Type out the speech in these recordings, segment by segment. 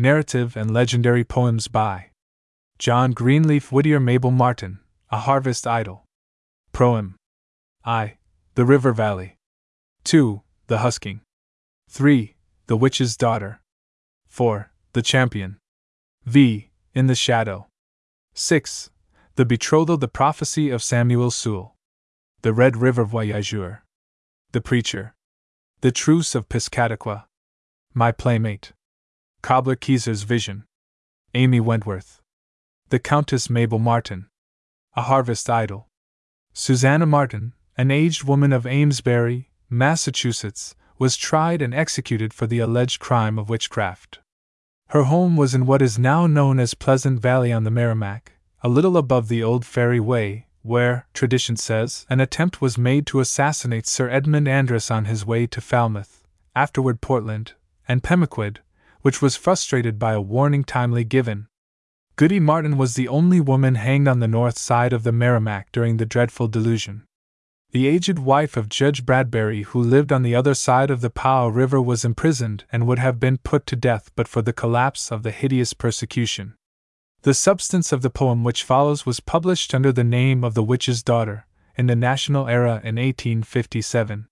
narrative and legendary poems by John Greenleaf Whittier Mabel Martin, A Harvest Idyll. Proem. I. The River Valley. 2. The Husking. 3. The Witch's Daughter. 4. The Champion. V. In the Shadow. 6. The Betrothal The Prophecy of Samuel Sewall. The Red River Voyageur. The Preacher. The Truce of Piscataqua. My Playmate. Cobbler Keezar's Vision. Amy Wentworth. The Countess Mabel Martin. A Harvest Idyl. Susanna Martin, an aged woman of Amesbury, Massachusetts, was tried and executed for the alleged crime of witchcraft. Her home was in what is now known as Pleasant Valley on the Merrimack, a little above the old ferry way, where, tradition says, an attempt was made to assassinate Sir Edmund Andros on his way to Falmouth, afterward Portland, and Pemaquid, which was frustrated by a warning timely given. Goody Martin was the only woman hanged on the north side of the Merrimack during the dreadful delusion. The aged wife of Judge Bradbury, who lived on the other side of the Powow River, was imprisoned and would have been put to death but for the collapse of the hideous persecution. The substance of the poem which follows was published under the name of The Witch's Daughter in the National Era in 1857.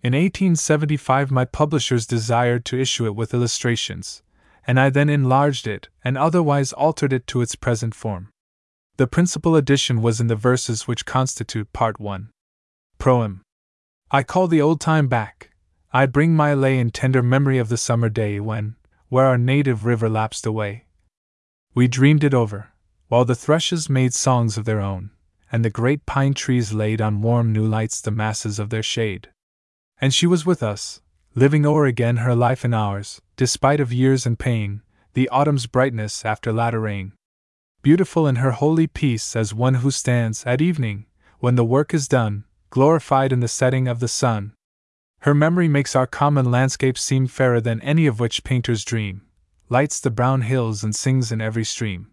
In 1875, my publishers desired to issue it with illustrations, and I then enlarged it and otherwise altered it to its present form. The principal addition was in the verses which constitute Part 1. Proem. I call the old time back. I bring my lay in tender memory of the summer day when, where our native river lapsed away, we dreamed it over, while the thrushes made songs of their own, and the great pine trees laid on warm new lights the masses of their shade. And she was with us, living o'er again her life and ours, despite of years and pain, the autumn's brightness after latter rain. Beautiful in her holy peace as one who stands at evening, when the work is done, glorified in the setting of the sun. Her memory makes our common landscape seem fairer than any of which painters dream, lights the brown hills and sings in every stream.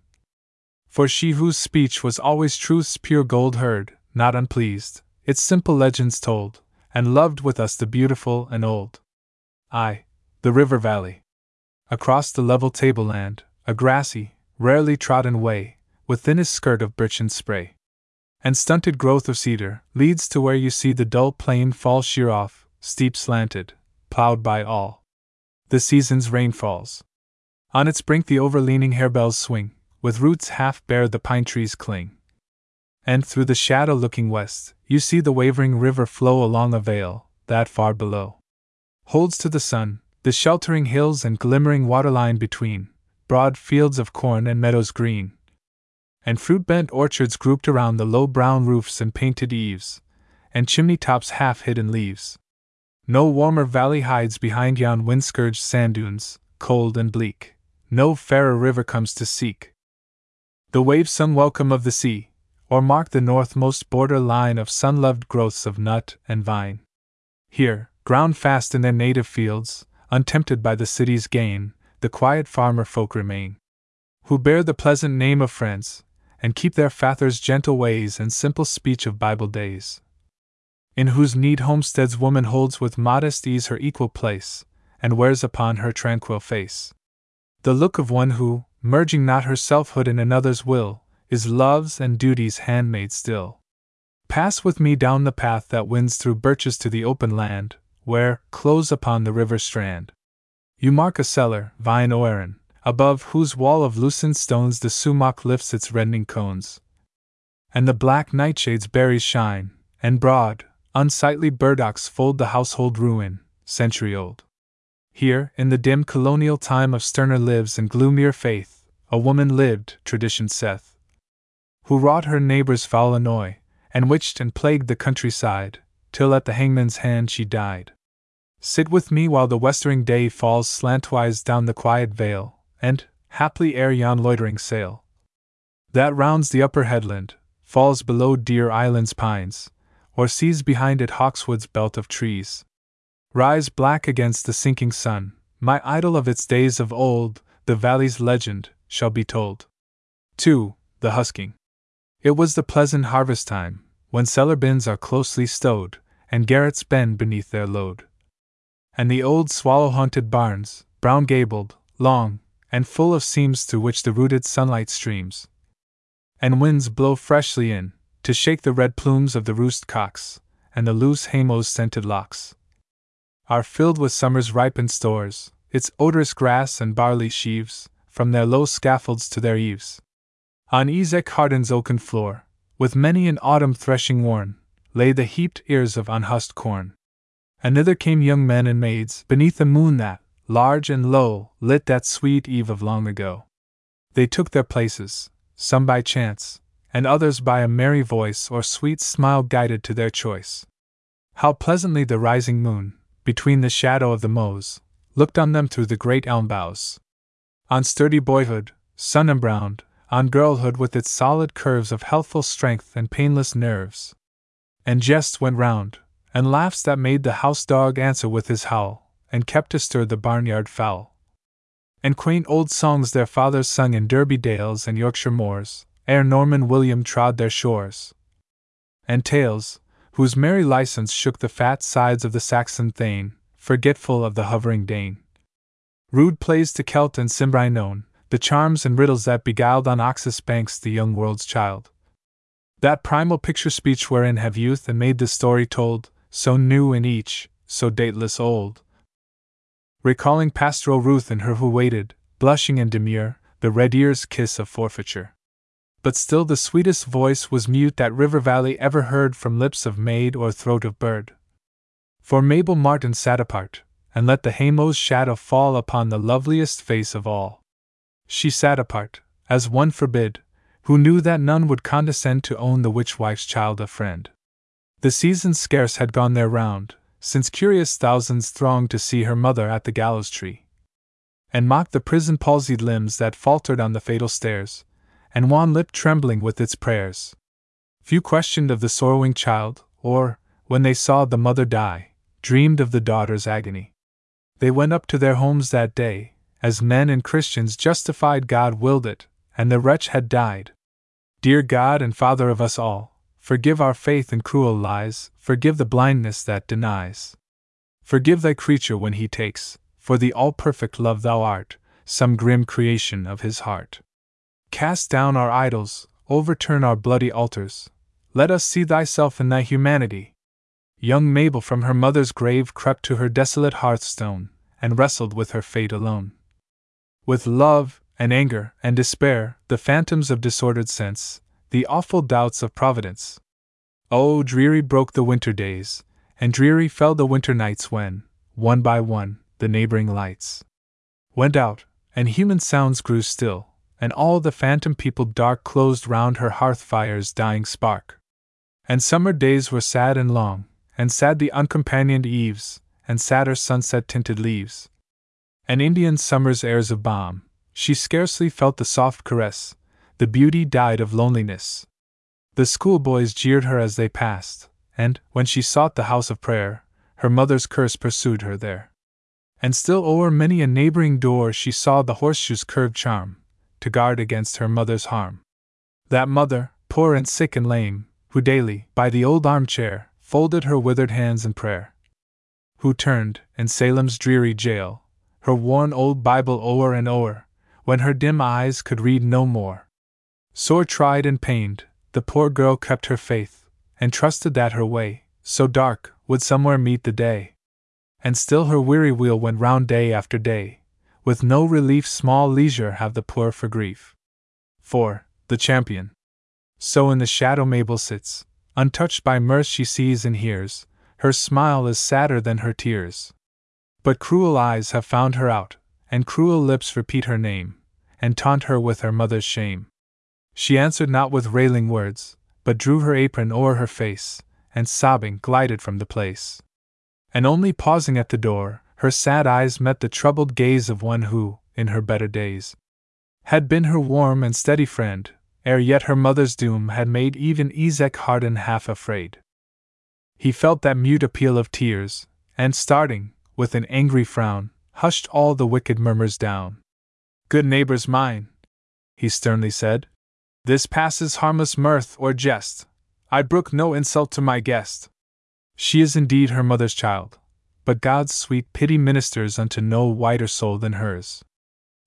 For she whose speech was always truth's pure gold heard, not unpleased, its simple legends told, and loved with us the beautiful and old. I, the river valley. Across the level tableland, a grassy, rarely trodden way, with thinnest skirt of birchen spray, and stunted growth of cedar, leads to where you see the dull plain fall sheer off, steep slanted, plowed by all the season's rainfalls. On its brink the overleaning harebells swing, with roots half bare the pine trees cling and through the shadow looking west, you see the wavering river flow along a vale that far below holds to the sun the sheltering hills and glimmering waterline between, broad fields of corn and meadows green, and fruit bent orchards grouped around the low brown roofs and painted eaves, and chimney tops half hid in leaves. No warmer valley hides behind yon wind scourged sand dunes, cold and bleak. No fairer river comes to seek the wave some welcome of the sea, or mark the northmost border line of sun loved growths of nut and vine. Here, ground fast in their native fields, untempted by the city's gain, the quiet farmer folk remain, who bear the pleasant name of friends, and keep their father's gentle ways and simple speech of Bible days. In whose neat homesteads woman holds with modest ease her equal place, and wears upon her tranquil face the look of one who, merging not her selfhood in another's will, is love's and duty's handmaid still. Pass with me down the path that winds through birches to the open land, where, close upon the river strand, you mark a cellar, vine oerin, above whose wall of loosened stones the sumac lifts its rending cones, and the black nightshades berries shine, and broad, unsightly burdocks fold the household ruin, century old. Here, in the dim colonial time of sterner lives and gloomier faith, a woman lived, tradition saith, who wrought her neighbor's foul annoy, and witched and plagued the countryside, till at the hangman's hand she died. Sit with me while the westering day falls slantwise down the quiet vale, and, haply ere yon loitering sail, that rounds the upper headland, falls below Deer Island's pines, or sees behind it Hawkswood's belt of trees. Rise black against the sinking sun, my idyll of its days of old, the valley's legend, shall be told. 2. The Husking. It was the pleasant harvest time, when cellar bins are closely stowed, and garrets bend beneath their load. And the old swallow haunted barns, brown gabled, long, and full of seams through which the rooted sunlight streams. And winds blow freshly in, to shake the red plumes of the roost cocks, and the loose haymows' scented locks are filled with summer's ripened stores, its odorous grass and barley sheaves, from their low scaffolds to their eaves. On Esek Harden's oaken floor, with many an autumn threshing worn, lay the heaped ears of unhusked corn. And thither came young men and maids, beneath the moon that, large and low, lit that sweet eve of long ago. They took their places, some by chance, and others by a merry voice or sweet smile guided to their choice. How pleasantly the rising moon, between the shadow of the mows, looked on them through the great elm boughs. On sturdy boyhood, sun embrowned, on girlhood with its solid curves of healthful strength and painless nerves. And jests went round, and laughs that made the house dog answer with his howl, and kept astir the barnyard fowl. And quaint old songs their fathers sung in Derby dales and Yorkshire moors, ere Norman William trod their shores. And tales, whose merry license shook the fat sides of the Saxon thane, forgetful of the hovering Dane. Rude plays to Celt and Cimbri known, the charms and riddles that beguiled on Oxus banks the young world's child. That primal picture speech wherein have youth and made the story told, so new in each, so dateless old. Recalling pastoral Ruth and her who waited, blushing and demure, the red ear's kiss of forfeiture but still the sweetest voice was mute that River Valley ever heard from lips of maid or throat of bird. For Mabel Martin sat apart, and let the haymow's shadow fall upon the loveliest face of all. She sat apart, as one forbid, who knew that none would condescend to own the witch wife's child a friend. The season scarce had gone their round, since curious thousands thronged to see her mother at the gallows tree, and mocked the prison palsied limbs that faltered on the fatal stairs, and wan lip trembling with its prayers. Few questioned of the sorrowing child, or, when they saw the mother die, dreamed of the daughter's agony. They went up to their homes that day, as men and Christians justified God willed it, and the wretch had died. Dear God and Father of us all, forgive our faith in cruel lies, forgive the blindness that denies. Forgive thy creature when he takes, for the all perfect love thou art, some grim creation of his heart. Cast down our idols, overturn our bloody altars. Let us see thyself in thy humanity. Young Mabel from her mother's grave crept to her desolate hearthstone, and wrestled with her fate alone. With love, and anger, and despair, the phantoms of disordered sense, the awful doubts of Providence. Oh, dreary broke the winter days, and dreary fell the winter nights when, one by one, the neighboring lights went out, and human sounds grew still, and all the phantom people dark closed round her hearth fire's dying spark. And summer days were sad and long, and sad the uncompanioned eves, and sadder sunset tinted leaves. And Indian summer's airs of balm, she scarcely felt the soft caress, the beauty died of loneliness. The schoolboys jeered her as they passed, and, when she sought the house of prayer, her mother's curse pursued her there. And still o'er many a neighboring door she saw the horseshoe's curved charm, to guard against her mother's harm. That mother, poor and sick and lame, who daily, by the old armchair, folded her withered hands in prayer. Who turned, in Salem's dreary jail, her worn old Bible o'er and o'er, when her dim eyes could read no more. Sore tried and pained, the poor girl kept her faith, and trusted that her way, so dark, would somewhere meet the day. And still her weary wheel went round day after day, with no relief small leisure have the poor for grief. 4. The Champion. So in the shadow Mabel sits, untouched by mirth she sees and hears, her smile is sadder than her tears. But cruel eyes have found her out, and cruel lips repeat her name, and taunt her with her mother's shame. She answered not with railing words, but drew her apron o'er her face, and sobbing glided from the place. And only pausing at the door, her sad eyes met the troubled gaze of one who, in her better days, had been her warm and steady friend, ere yet her mother's doom had made even Esek Harden half afraid. He felt that mute appeal of tears, and starting, with an angry frown, hushed all the wicked murmurs down. Good neighbors mine, he sternly said, this passes harmless mirth or jest. I brook no insult to my guest. She is indeed her mother's child, but God's sweet pity ministers unto no whiter soul than hers.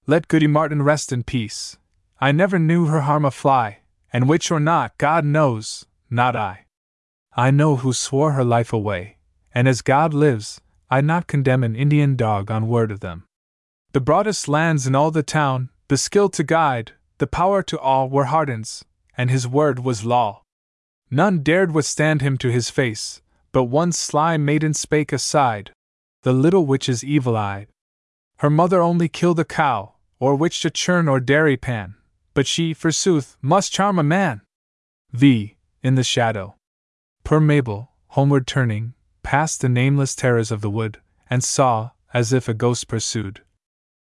Let Goody Martin rest in peace. I never knew her harm a fly, and witch or not, God knows, not I. I know who swore her life away, and as God lives, I'd not condemn an Indian dog on word of them. The broadest lands in all the town, the skill to guide, the power to awe were Harden's, and his word was law. None dared withstand him to his face, but one sly maiden spake aside. The little witch is evil eyed. Her mother only killed a cow, or witched a churn or dairy pan, but she, forsooth, must charm a man. V. In the shadow. Poor Mabel, homeward turning, passed the nameless terrors of the wood, and saw, as if a ghost pursued,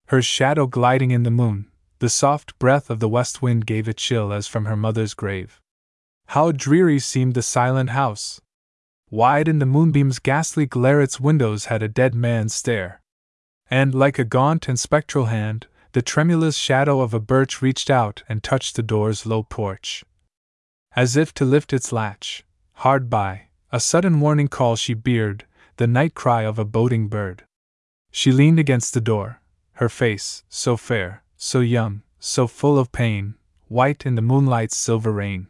her shadow gliding in the moon. The soft breath of the west wind gave a chill as from her mother's grave. How dreary seemed the silent house! Wide in the moonbeam's ghastly glare, its windows had a dead man's stare. And, like a gaunt and spectral hand, the tremulous shadow of a birch reached out and touched the door's low porch. As if to lift its latch, hard by, a sudden warning call she beard, the night cry of a boding bird. She leaned against the door, her face, so fair, so young, so full of pain, white in the moonlight's silver rain.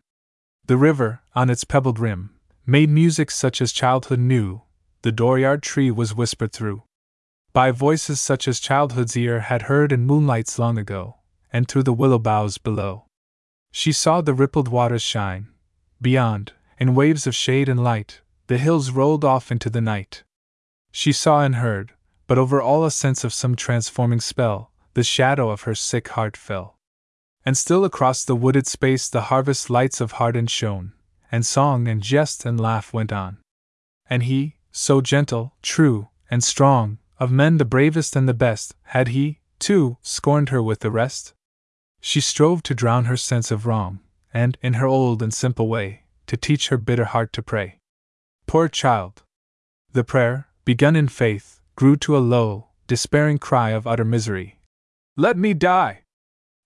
The river, on its pebbled rim, made music such as childhood knew, the dooryard tree was whispered through. By voices such as childhood's ear had heard in moonlights long ago, and through the willow boughs below. She saw the rippled waters shine. Beyond, in waves of shade and light, the hills rolled off into the night. She saw and heard, but over all a sense of some transforming spell, the shadow of her sick heart fell. And still across the wooded space the harvest lights of Harden shone, and song and jest and laugh went on. And he, so gentle, true, and strong, of men the bravest and the best, had he, too, scorned her with the rest? She strove to drown her sense of wrong, and, in her old and simple way, to teach her bitter heart to pray. Poor child! The prayer, begun in faith, grew to a low, despairing cry of utter misery. Let me die!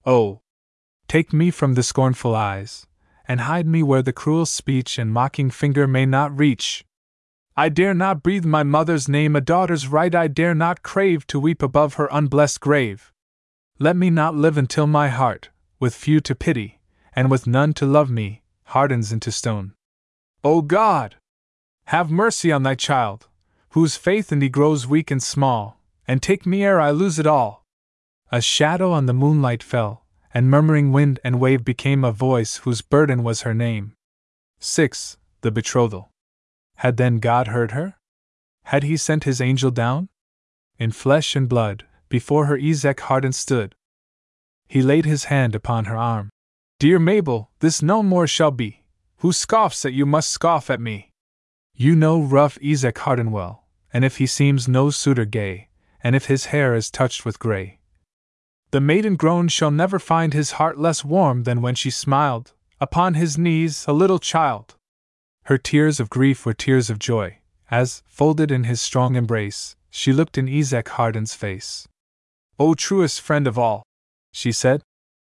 Oh, Take me from the scornful eyes, and hide me where the cruel speech and mocking finger may not reach. I dare not breathe my mother's name, a daughter's right, I dare not crave to weep above her unblessed grave. Let me not live until my heart, with few to pity, and with none to love me, hardens into stone. O God! Have mercy on thy child, whose faith in thee grows weak and small, and take me ere I lose it all. A shadow on the moonlight fell, and murmuring wind and wave became a voice whose burden was her name. 6. The betrothal. Had then God heard her? Had he sent his angel down? In flesh and blood, before her Esek Harden stood. He laid his hand upon her arm. Dear Mabel, this no more shall be. Who scoffs at you must scoff at me. You know rough Esek Harden well, and if he seems no suitor gay, and if his hair is touched with gray, the maiden grown shall never find his heart less warm than when she smiled, upon his knees, a little child. Her tears of grief were tears of joy, as, folded in his strong embrace, she looked in Esek Harden's face. O truest friend of all, she said,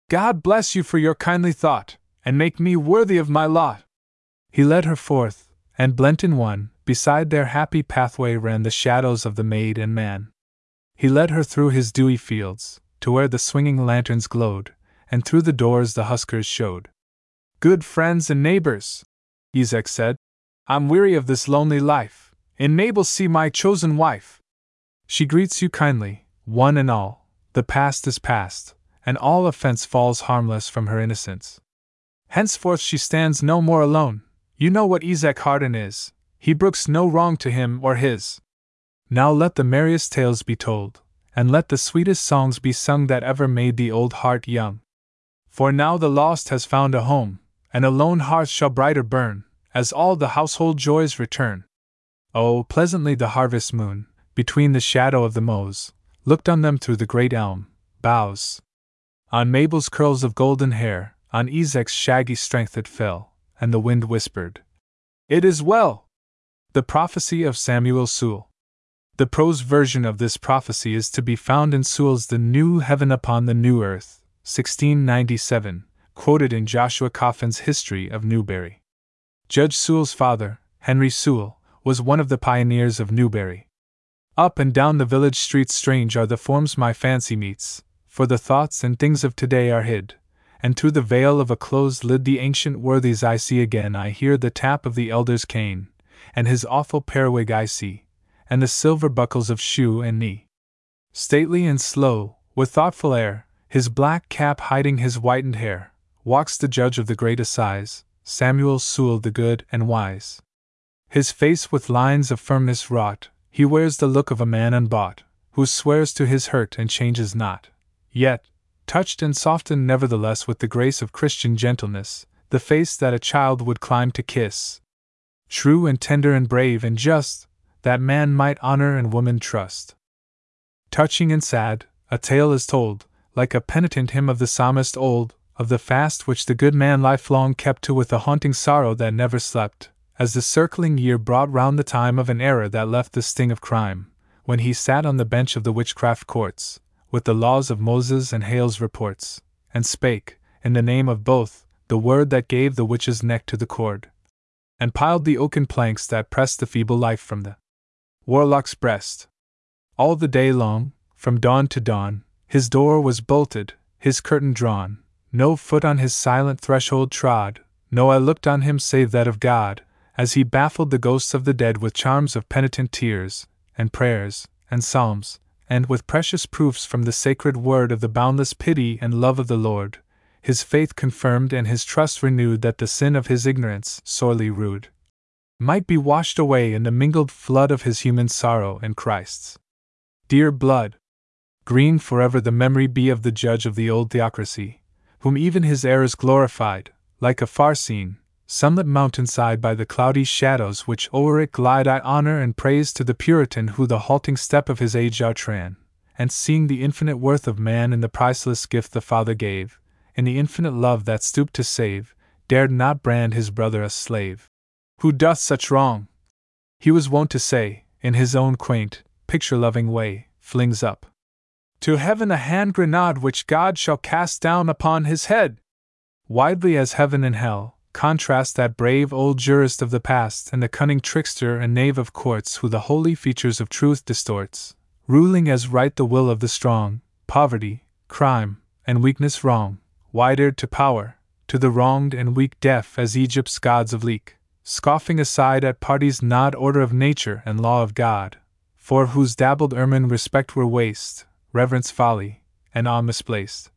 God bless you for your kindly thought, and make me worthy of my lot. He led her forth, and blent in one, beside their happy pathway ran the shadows of the maid and man. He led her through his dewy fields, to where the swinging lanterns glowed, and through the doors the huskers showed. Good friends and neighbors, Esek said, I'm weary of this lonely life. In Mabel see my chosen wife. She greets you kindly, one and all. The past is past, and all offense falls harmless from her innocence. Henceforth she stands no more alone. You know what Esek Harden is. He brooks no wrong to him or his. Now let the merriest tales be told, and let the sweetest songs be sung that ever made the old heart young. For now the lost has found a home, and a lone hearth shall brighter burn, as all the household joys return. Oh, pleasantly the harvest moon, between the shadow of the mows, looked on them through the great elm boughs. On Mabel's curls of golden hair, on Esek's shaggy strength it fell, and the wind whispered, It is well! The prophecy of Samuel Sewall. The prose version of this prophecy is to be found in Sewall's The New Heaven Upon the New Earth, 1697, quoted in Joshua Coffin's History of Newbury. Judge Sewall's father, Henry Sewall, was one of the pioneers of Newbury. Up and down the village streets strange are the forms my fancy meets, for the thoughts and things of today are hid, and through the veil of a closed lid the ancient worthies I see again. I hear the tap of the elder's cane, and his awful periwig I see, and the silver buckles of shoe and knee. Stately and slow, with thoughtful air, his black cap hiding his whitened hair, walks the judge of the great assize, Samuel Sewall the good and wise. His face with lines of firmness wrought, he wears the look of a man unbought, who swears to his hurt and changes not. Yet, touched and softened nevertheless with the grace of Christian gentleness, the face that a child would climb to kiss. True and tender and brave and just, that man might honor and woman trust. Touching and sad, a tale is told, like a penitent hymn of the psalmist old, of the fast which the good man lifelong kept to with a haunting sorrow that never slept, as the circling year brought round the time of an era that left the sting of crime, when he sat on the bench of the witchcraft courts, with the laws of Moses and Hale's reports, and spake, in the name of both, the word that gave the witch's neck to the cord, and piled the oaken planks that pressed the feeble life from the warlock's breast. All the day long, from dawn to dawn, his door was bolted, his curtain drawn, no foot on his silent threshold trod, no eye looked on him save that of God, as he baffled the ghosts of the dead with charms of penitent tears, and prayers, and psalms, and with precious proofs from the sacred word of the boundless pity and love of the Lord, his faith confirmed and his trust renewed that the sin of his ignorance, sorely rude, might be washed away in the mingled flood of his human sorrow and Christ's. Dear blood! Green forever the memory be of the judge of the old theocracy, whom even his errors glorified, like a far seen, sunlit mountainside by the cloudy shadows which o'er it glide, I honor and praise to the Puritan who the halting step of his age outran, and seeing the infinite worth of man in the priceless gift the Father gave, in the infinite love that stooped to save, dared not brand his brother a slave. Who doth such wrong? He was wont to say, in his own quaint, picture loving way, flings up to heaven a hand grenade which God shall cast down upon his head. Widely as heaven and hell, contrast that brave old jurist of the past and the cunning trickster and knave of courts who the holy features of truth distorts, ruling as right the will of the strong, poverty, crime, and weakness wrong, wide eared to power, to the wronged and weak deaf as Egypt's gods of leek, scoffing aside at parties not order of nature and law of God, for whose dabbled ermine respect were waste, reverence folly, and awe misplaced.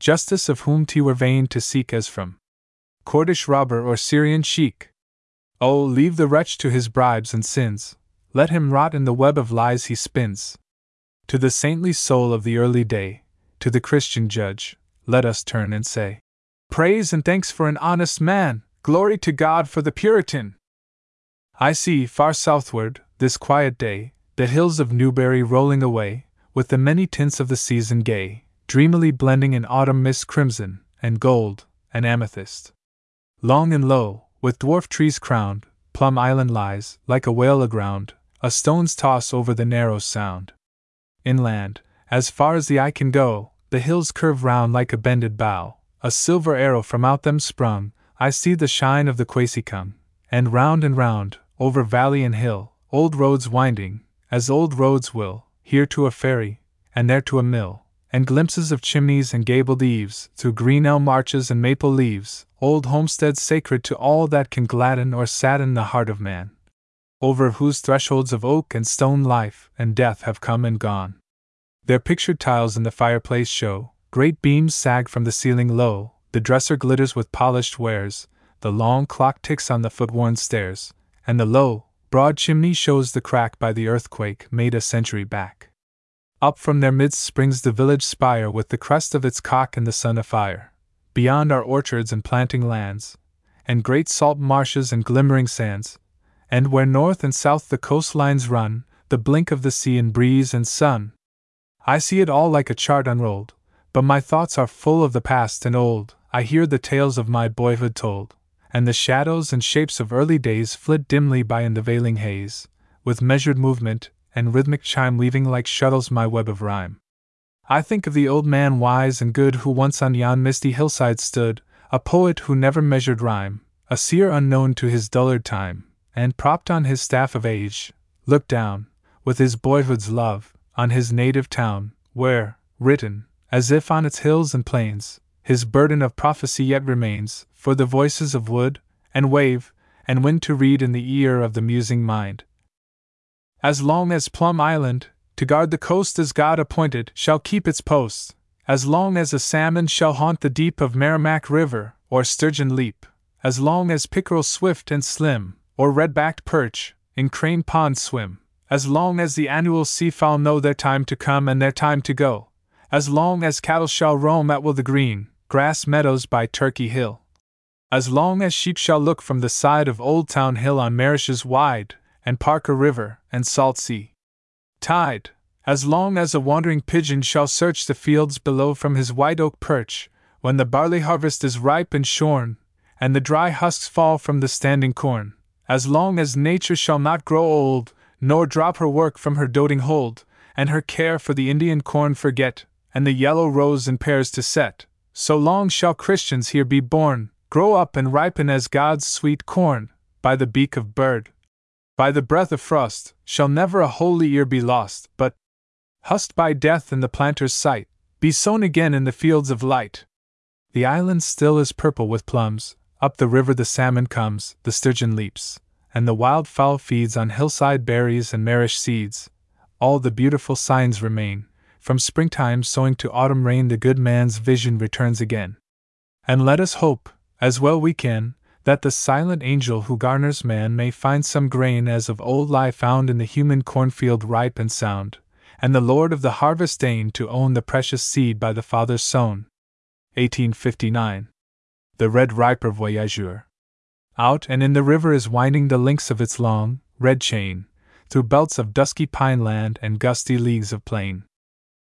Justice of whom t were vain to seek as from Kurdish robber or Syrian sheik. Oh, leave the wretch to his bribes and sins, let him rot in the web of lies he spins. To the saintly soul of the early day, to the Christian judge, let us turn and say, Praise and thanks for an honest man, glory to God for the Puritan. I see, far southward, this quiet day, the hills of Newbury rolling away, with the many tints of the season gay, dreamily blending in autumn mist crimson, and gold, and amethyst. Long and low, with dwarf trees crowned, Plum Island lies, like a whale aground, a stone's toss over the narrow sound. Inland, as far as the eye can go, the hills curve round like a bended bow, a silver arrow from out them sprung, I see the shine of the Quasycung, and round and round, over valley and hill, old roads winding, as old roads will, here to a ferry, and there to a mill, and glimpses of chimneys and gabled eaves, through green elm arches and maple leaves, old homesteads sacred to all that can gladden or sadden the heart of man, over whose thresholds of oak and stone life and death have come and gone. Their pictured tiles in the fireplace show, great beams sag from the ceiling low, the dresser glitters with polished wares, the long clock ticks on the foot worn stairs, and the low, broad chimney shows the crack by the earthquake made a century back. Up from their midst springs the village spire with the crest of its cock in the sun afire beyond are orchards and planting lands, and great salt marshes and glimmering sands, and where north and south the coastlines run, the blink of the sea in breeze and sun. I see it all like a chart unrolled, but my thoughts are full of the past and old. I hear the tales of my boyhood told, and the shadows and shapes of early days flit dimly by in the veiling haze, with measured movement and rhythmic chime weaving like shuttles my web of rhyme. I think of the old man wise and good who once on yon misty hillside stood, a poet who never measured rhyme, a seer unknown to his dullard time, and propped on his staff of age, looked down, with his boyhood's love, on his native town, where, written, as if on its hills and plains, his burden of prophecy yet remains, for the voices of wood, and wave, and wind to read in the ear of the musing mind. As long as Plum Island, to guard the coast as God appointed, shall keep its post, as long as a salmon shall haunt the deep of Merrimack River, or sturgeon leap, as long as pickerel swift and slim, or red backed perch, in Crane Pond swim, as long as the annual seafowl know their time to come and their time to go, as long as cattle shall roam at will the green grass meadows by Turkey Hill, as long as sheep shall look from the side of Old Town Hill on Marish's wide, and Parker River, and Salt Sea. Tide, as long as a wandering pigeon shall search the fields below from his white oak perch, when the barley harvest is ripe and shorn, and the dry husks fall from the standing corn, as long as nature shall not grow old, nor drop her work from her doting hold, and her care for the Indian corn forget, and the yellow rose in pairs to set, so long shall Christians here be born, grow up and ripen as God's sweet corn, by the beak of bird. By the breath of frost, shall never a holy ear be lost, but, husked by death in the planter's sight, be sown again in the fields of light. The island still is purple with plums, up the river the salmon comes, the sturgeon leaps, and the wild fowl feeds on hillside berries and marish seeds. All the beautiful signs remain. From springtime sowing to autumn rain, the good man's vision returns again. And let us hope, as well we can, that the silent angel who garners man may find some grain as of old lie found in the human cornfield ripe and sound, and the Lord of the harvest deign to own the precious seed by the Father sown. 1859. The Red River Voyageur. Out and in the river is winding the links of its long, red chain, through belts of dusky pine land and gusty leagues of plain.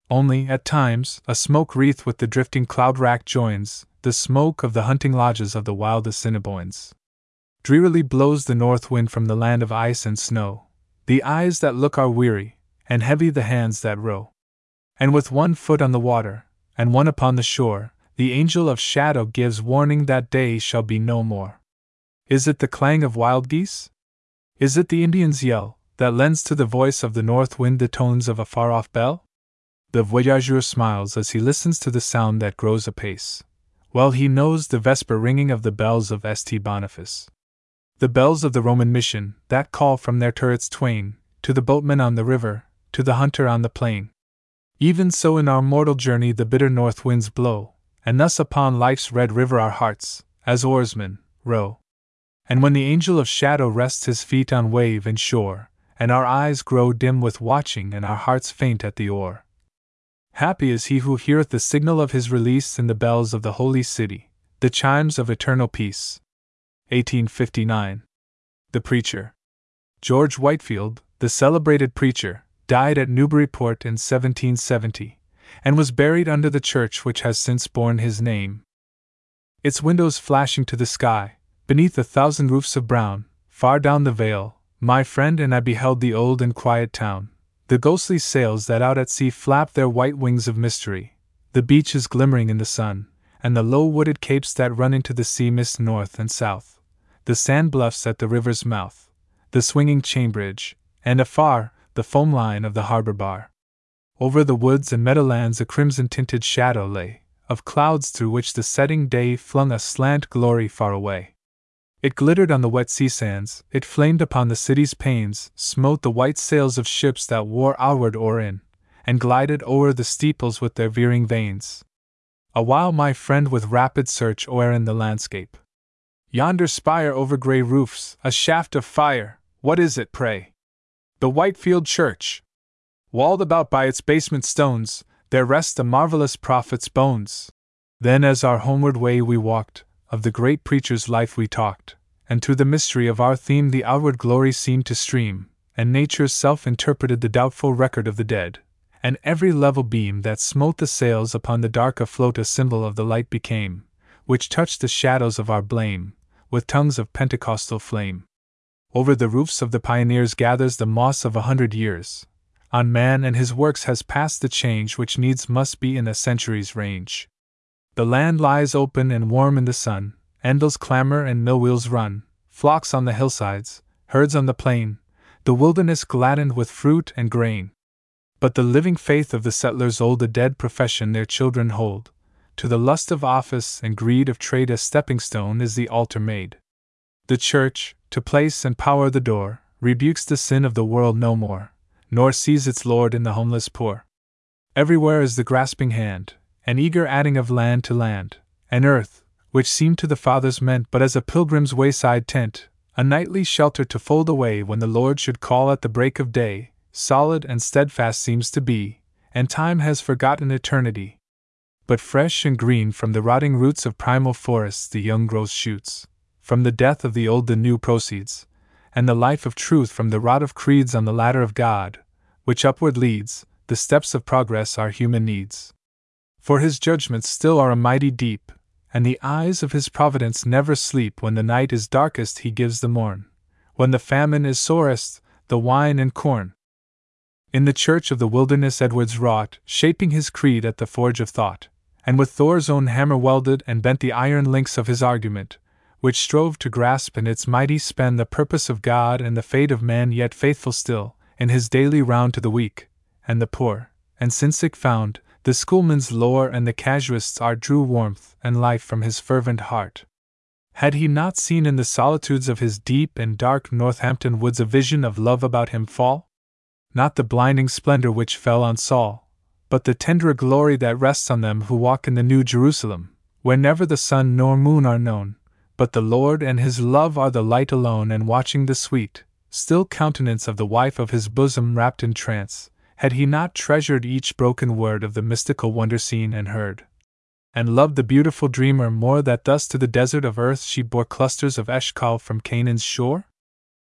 Only, at times, a smoke wreath with the drifting cloud rack joins, the smoke of the hunting lodges of the wild Assiniboines. Drearily blows the north wind from the land of ice and snow. The eyes that look are weary, and heavy the hands that row. And with one foot on the water, and one upon the shore, the angel of shadow gives warning that day shall be no more. Is it the clang of wild geese? Is it the Indian's yell, that lends to the voice of the north wind the tones of a far off bell? The voyageur smiles as he listens to the sound that grows apace. Well, he knows the vesper ringing of the bells of St. Boniface. The bells of the Roman mission, that call from their turrets twain, to the boatman on the river, to the hunter on the plain. Even so, in our mortal journey, the bitter north winds blow, and thus upon life's red river our hearts, as oarsmen, row. And when the angel of shadow rests his feet on wave and shore, and our eyes grow dim with watching and our hearts faint at the oar. Happy is he who heareth the signal of his release in the bells of the holy city, the chimes of eternal peace. 1859. The Preacher. George Whitefield, the celebrated preacher, died at Newburyport in 1770, and was buried under the church which has since borne his name. Its windows flashing to the sky, beneath a thousand roofs of brown, far down the vale, my friend and I beheld the old and quiet town, the ghostly sails that out at sea flap their white wings of mystery, the beaches glimmering in the sun, and the low wooded capes that run into the sea mist north and south, the sand bluffs at the river's mouth, the swinging chain bridge, and afar, the foam line of the harbor bar. Over the woods and meadowlands a crimson tinted shadow lay, of clouds through which the setting day flung a slant glory far away. It glittered on the wet sea sands, it flamed upon the city's panes, smote the white sails of ships that wore outward or in, and glided o'er the steeples with their veering vanes. Awhile my friend with rapid search o'er in the landscape. Yonder spire over grey roofs, a shaft of fire, what is it, pray? The Whitefield Church. Walled about by its basement stones, there rest the marvelous prophet's bones. Then, as our homeward way we walked, of the great preacher's life we talked, and through the mystery of our theme the outward glory seemed to stream, and nature's self interpreted the doubtful record of the dead, and every level beam that smote the sails upon the dark afloat a symbol of the light became, which touched the shadows of our blame, with tongues of Pentecostal flame. Over the roofs of the pioneers gathers the moss of a hundred years. On man and his works has passed the change which needs must be in a century's range. The land lies open and warm in the sun, endles clamor and mill wheels run, flocks on the hillsides, herds on the plain, the wilderness gladdened with fruit and grain. but the living faith of the settlers old a dead profession their children hold. To the lust of office and greed of trade a stepping stone is the altar made. The church, to place and power the door, rebukes the sin of the world no more, nor sees its Lord in the homeless poor. Everywhere is the grasping hand, an eager adding of land to land, and earth, which seemed to the fathers meant but as a pilgrim's wayside tent, a nightly shelter to fold away when the Lord should call at the break of day, solid and steadfast seems to be, and time has forgotten eternity. But fresh and green from the rotting roots of primal forests the young growth shoots, from the death of the old the new proceeds, and the life of truth from the rod of creeds on the ladder of God, which upward leads, the steps of progress are human needs. For his judgments still are a mighty deep, and the eyes of his providence never sleep when the night is darkest he gives the morn, when the famine is sorest, the wine and corn. In the church of the wilderness Edwards wrought, shaping his creed at the forge of thought, and with Thor's own hammer welded and bent the iron links of his argument, which strove to grasp in its mighty span the purpose of God and the fate of man, yet faithful still, in his daily round to the weak, and the poor, and sin sick found, the schoolman's lore and the casuist's art drew warmth and life from his fervent heart. Had he not seen in the solitudes of his deep and dark Northampton woods a vision of love about him fall? Not the blinding splendor which fell on Saul, but the tenderer glory that rests on them who walk in the New Jerusalem, where never the sun nor moon are known, but the Lord and his love are the light alone, and watching the sweet, still countenance of the wife of his bosom wrapped in trance, had he not treasured each broken word of the mystical wonder seen and heard? And loved the beautiful dreamer more that thus to the desert of earth she bore clusters of Eshcol from Canaan's shore?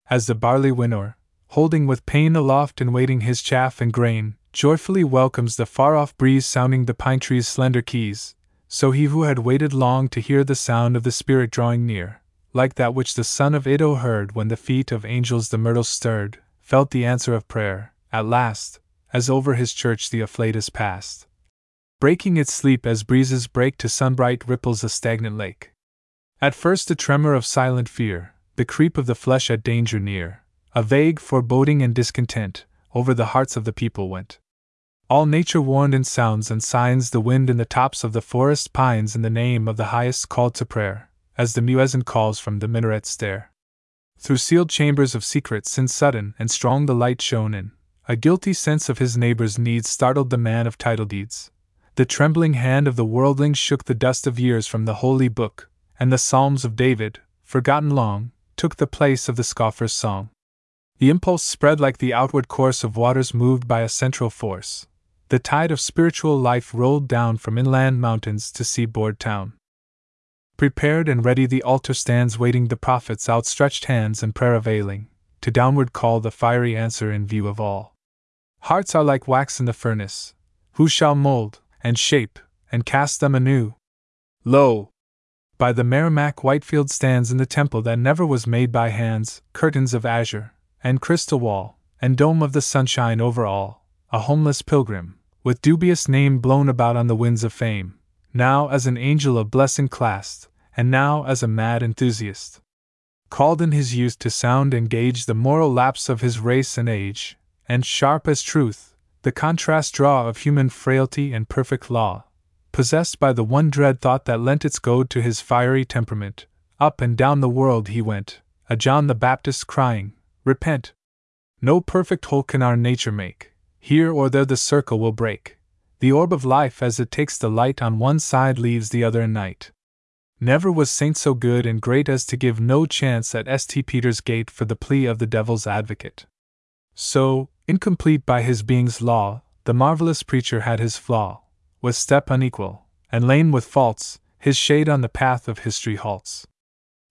As the barley winnower, holding with pain aloft and waiting his chaff and grain, joyfully welcomes the far off breeze sounding the pine tree's slender keys, so he who had waited long to hear the sound of the Spirit drawing near, like that which the son of Iddo heard when the feet of angels the myrtle stirred, felt the answer of prayer, at last, as over his church the afflatus passed, breaking its sleep as breezes break to sunbright ripples a stagnant lake. At first a tremor of silent fear, the creep of the flesh at danger near, a vague foreboding and discontent, over the hearts of the people went. All nature warned in sounds and signs the wind in the tops of the forest pines in the name of the highest called to prayer, as the muezzin calls from the minaret stair. Through sealed chambers of secrets and sudden and strong the light shone in, a guilty sense of his neighbor's needs startled the man of title deeds. The trembling hand of the worldling shook the dust of years from the holy book, and the Psalms of David, forgotten long, took the place of the scoffer's song. The impulse spread like the outward course of waters moved by a central force. The tide of spiritual life rolled down from inland mountains to seaboard town. Prepared and ready the altar stands waiting the prophet's outstretched hands and prayer availing, to downward call the fiery answer in view of all. Hearts are like wax in the furnace. Who shall mold, and shape, and cast them anew? Lo! By the Merrimack Whitefield stands in the temple that never was made by hands, curtains of azure, and crystal wall, and dome of the sunshine over all, a homeless pilgrim, with dubious name blown about on the winds of fame, now as an angel of blessing classed, and now as a mad enthusiast. Called in his youth to sound and gauge the moral lapse of his race and age, and sharp as truth, the contrast draw of human frailty and perfect law, possessed by the one dread thought that lent its goad to his fiery temperament, up and down the world he went, a John the Baptist crying, Repent! No perfect whole can our nature make, here or there the circle will break. The orb of life as it takes the light on one side leaves the other in night. Never was saint so good and great as to give no chance at St. Peter's gate for the plea of the devil's advocate. So, incomplete by his being's law, the marvelous preacher had his flaw, with step unequal, and lane with faults, his shade on the path of history halts.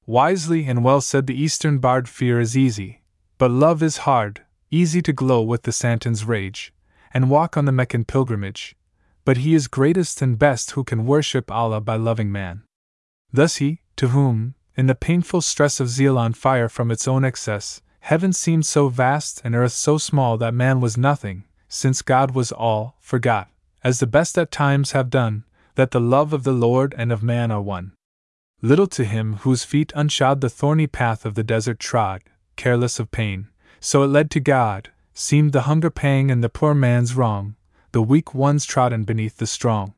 Wisely and well said the Eastern bard fear is easy, but love is hard, easy to glow with the Santon's rage, and walk on the Meccan pilgrimage, but he is greatest and best who can worship Allah by loving man. Thus he, to whom, in the painful stress of zeal on fire from its own excess, Heaven seemed so vast and earth so small that man was nothing, since God was all, forgot, as the best at times have done, that the love of the Lord and of man are one. Little to him whose feet unshod the thorny path of the desert trod, careless of pain, so it led to God, seemed the hunger pang and the poor man's wrong, the weak ones trodden beneath the strong.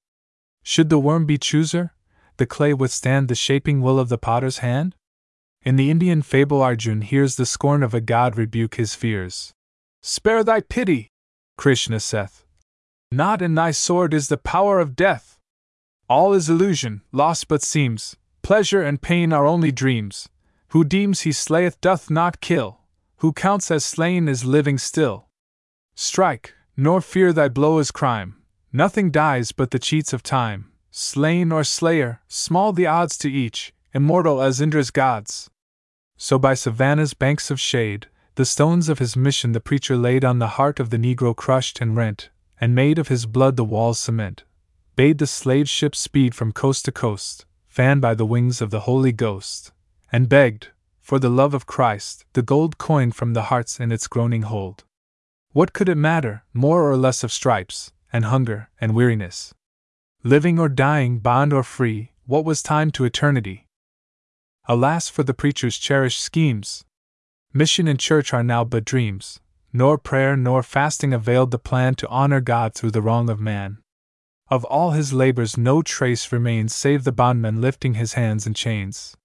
Should the worm be chooser, the clay withstand the shaping will of the potter's hand? In the Indian fable, Arjun hears the scorn of a god rebuke his fears. Spare thy pity, Krishna saith. Not in thy sword is the power of death. All is illusion, lost but seems, pleasure and pain are only dreams. Who deems he slayeth doth not kill, who counts as slain is living still. Strike, nor fear thy blow is crime, nothing dies but the cheats of time. Slain or slayer, small the odds to each, immortal as Indra's gods. So by savannah's banks of shade, the stones of his mission the preacher laid on the heart of the Negro crushed and rent, and made of his blood the walls cement. Bade the slave ship speed from coast to coast, fanned by the wings of the Holy Ghost, and begged, for the love of Christ, the gold coin from the hearts in its groaning hold. What could it matter, more or less of stripes, and hunger, and weariness? Living or dying, bond or free, what was time to eternity? Alas for the preacher's cherished schemes! Mission and church are now but dreams, nor prayer nor fasting availed the plan to honor God through the wrong of man. Of all his labors, no trace remains save the bondman lifting his hands in chains.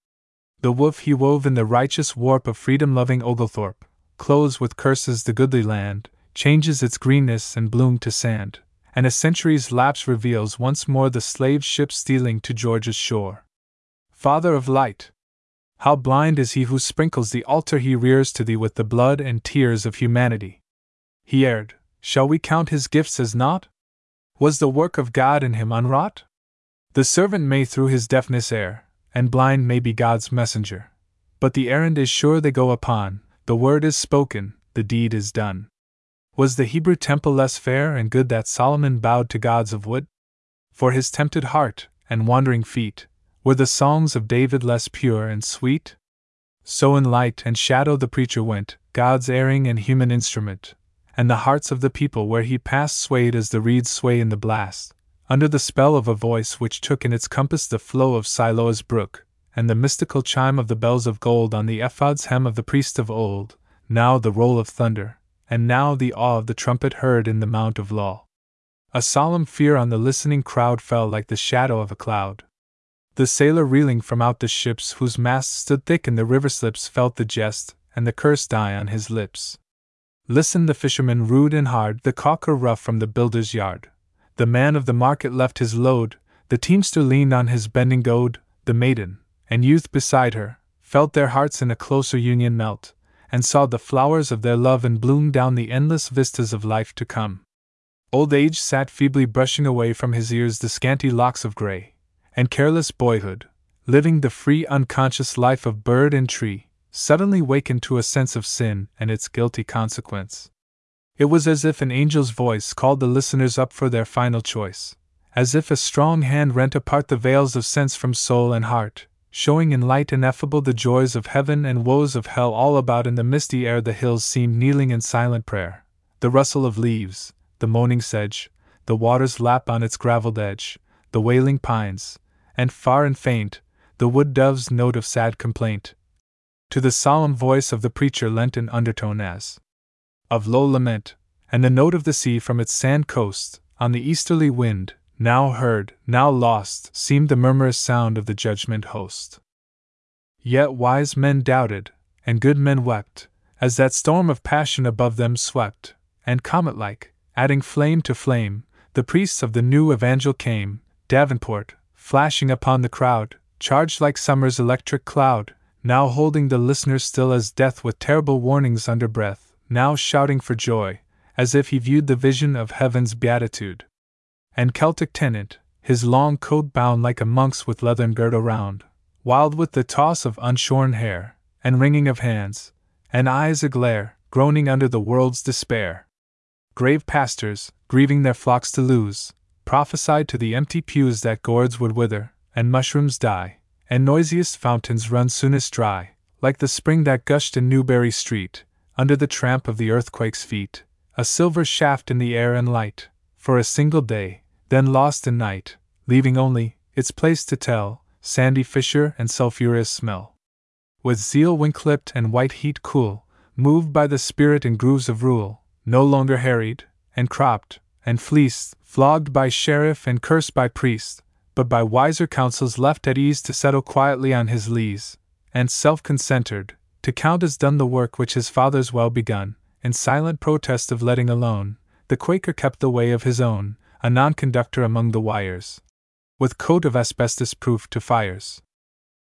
The woof he wove in the righteous warp of freedom loving Oglethorpe, clothes with curses the goodly land, changes its greenness and bloom to sand, and a century's lapse reveals once more the slave ship stealing to Georgia's shore. Father of light, how blind is he who sprinkles the altar he rears to thee with the blood and tears of humanity! He erred, shall we count his gifts as naught? Was the work of God in him unwrought? The servant may through his deafness err, and blind may be God's messenger. But the errand is sure they go upon, the word is spoken, the deed is done. Was the Hebrew temple less fair and good that Solomon bowed to gods of wood? For his tempted heart and wandering feet, were the songs of David less pure and sweet? So in light and shadow the preacher went, God's erring and human instrument, and the hearts of the people where he passed swayed as the reeds sway in the blast, under the spell of a voice which took in its compass the flow of Siloah's brook, and the mystical chime of the bells of gold on the ephod's hem of the priest of old, now the roll of thunder, and now the awe of the trumpet heard in the Mount of Law. A solemn fear on the listening crowd fell like the shadow of a cloud. The sailor reeling from out the ships whose masts stood thick in the river slips felt the jest and the curse die on his lips. Listen, the fisherman rude and hard, the caulker rough from the builder's yard. The man of the market left his load, the teamster leaned on his bending goad, the maiden, and youth beside her, felt their hearts in a closer union melt, and saw the flowers of their love in bloom down the endless vistas of life to come. Old age sat feebly brushing away from his ears the scanty locks of gray, and careless boyhood, living the free unconscious life of bird and tree, suddenly wakened to a sense of sin and its guilty consequence. It was as if an angel's voice called the listeners up for their final choice, as if a strong hand rent apart the veils of sense from soul and heart, showing in light ineffable the joys of heaven and woes of hell all about in the misty air the hills seemed kneeling in silent prayer. The rustle of leaves, the moaning sedge, the water's lap on its gravelled edge, the wailing pines, and far and faint, the wood dove's note of sad complaint. To the solemn voice of the preacher lent an undertone as of low lament, and the note of the sea from its sand coast, on the easterly wind, now heard, now lost, seemed the murmurous sound of the judgment host. Yet wise men doubted, and good men wept, as that storm of passion above them swept, and comet like, adding flame to flame, the priests of the new evangel came, Davenport, flashing upon the crowd, charged like summer's electric cloud, now holding the listeners still as death with terrible warnings under breath, now shouting for joy, as if he viewed the vision of heaven's beatitude and Celtic Tennent, his long coat bound like a monk's with leathern girt around, wild with the toss of unshorn hair, and wringing of hands, and eyes aglare, groaning under the world's despair. Grave pastors, grieving their flocks to lose, prophesied to the empty pews that gourds would wither, and mushrooms die, and noisiest fountains run soonest dry, like the spring that gushed in Newbury Street, under the tramp of the earthquake's feet, a silver shaft in the air and light, for a single day, then lost in night, leaving only, its place to tell, sandy fissure and sulphurous smell. With zeal when clipped and white heat cool, moved by the spirit in grooves of rule, no longer harried, and cropped, and fleeced, flogged by sheriff and cursed by priest, but by wiser counsels left at ease to settle quietly on his lees, and self concentred, to count as done the work which his fathers well begun, in silent protest of letting alone, the Quaker kept the way of his own, a non conductor among the wires, with coat of asbestos proof to fires.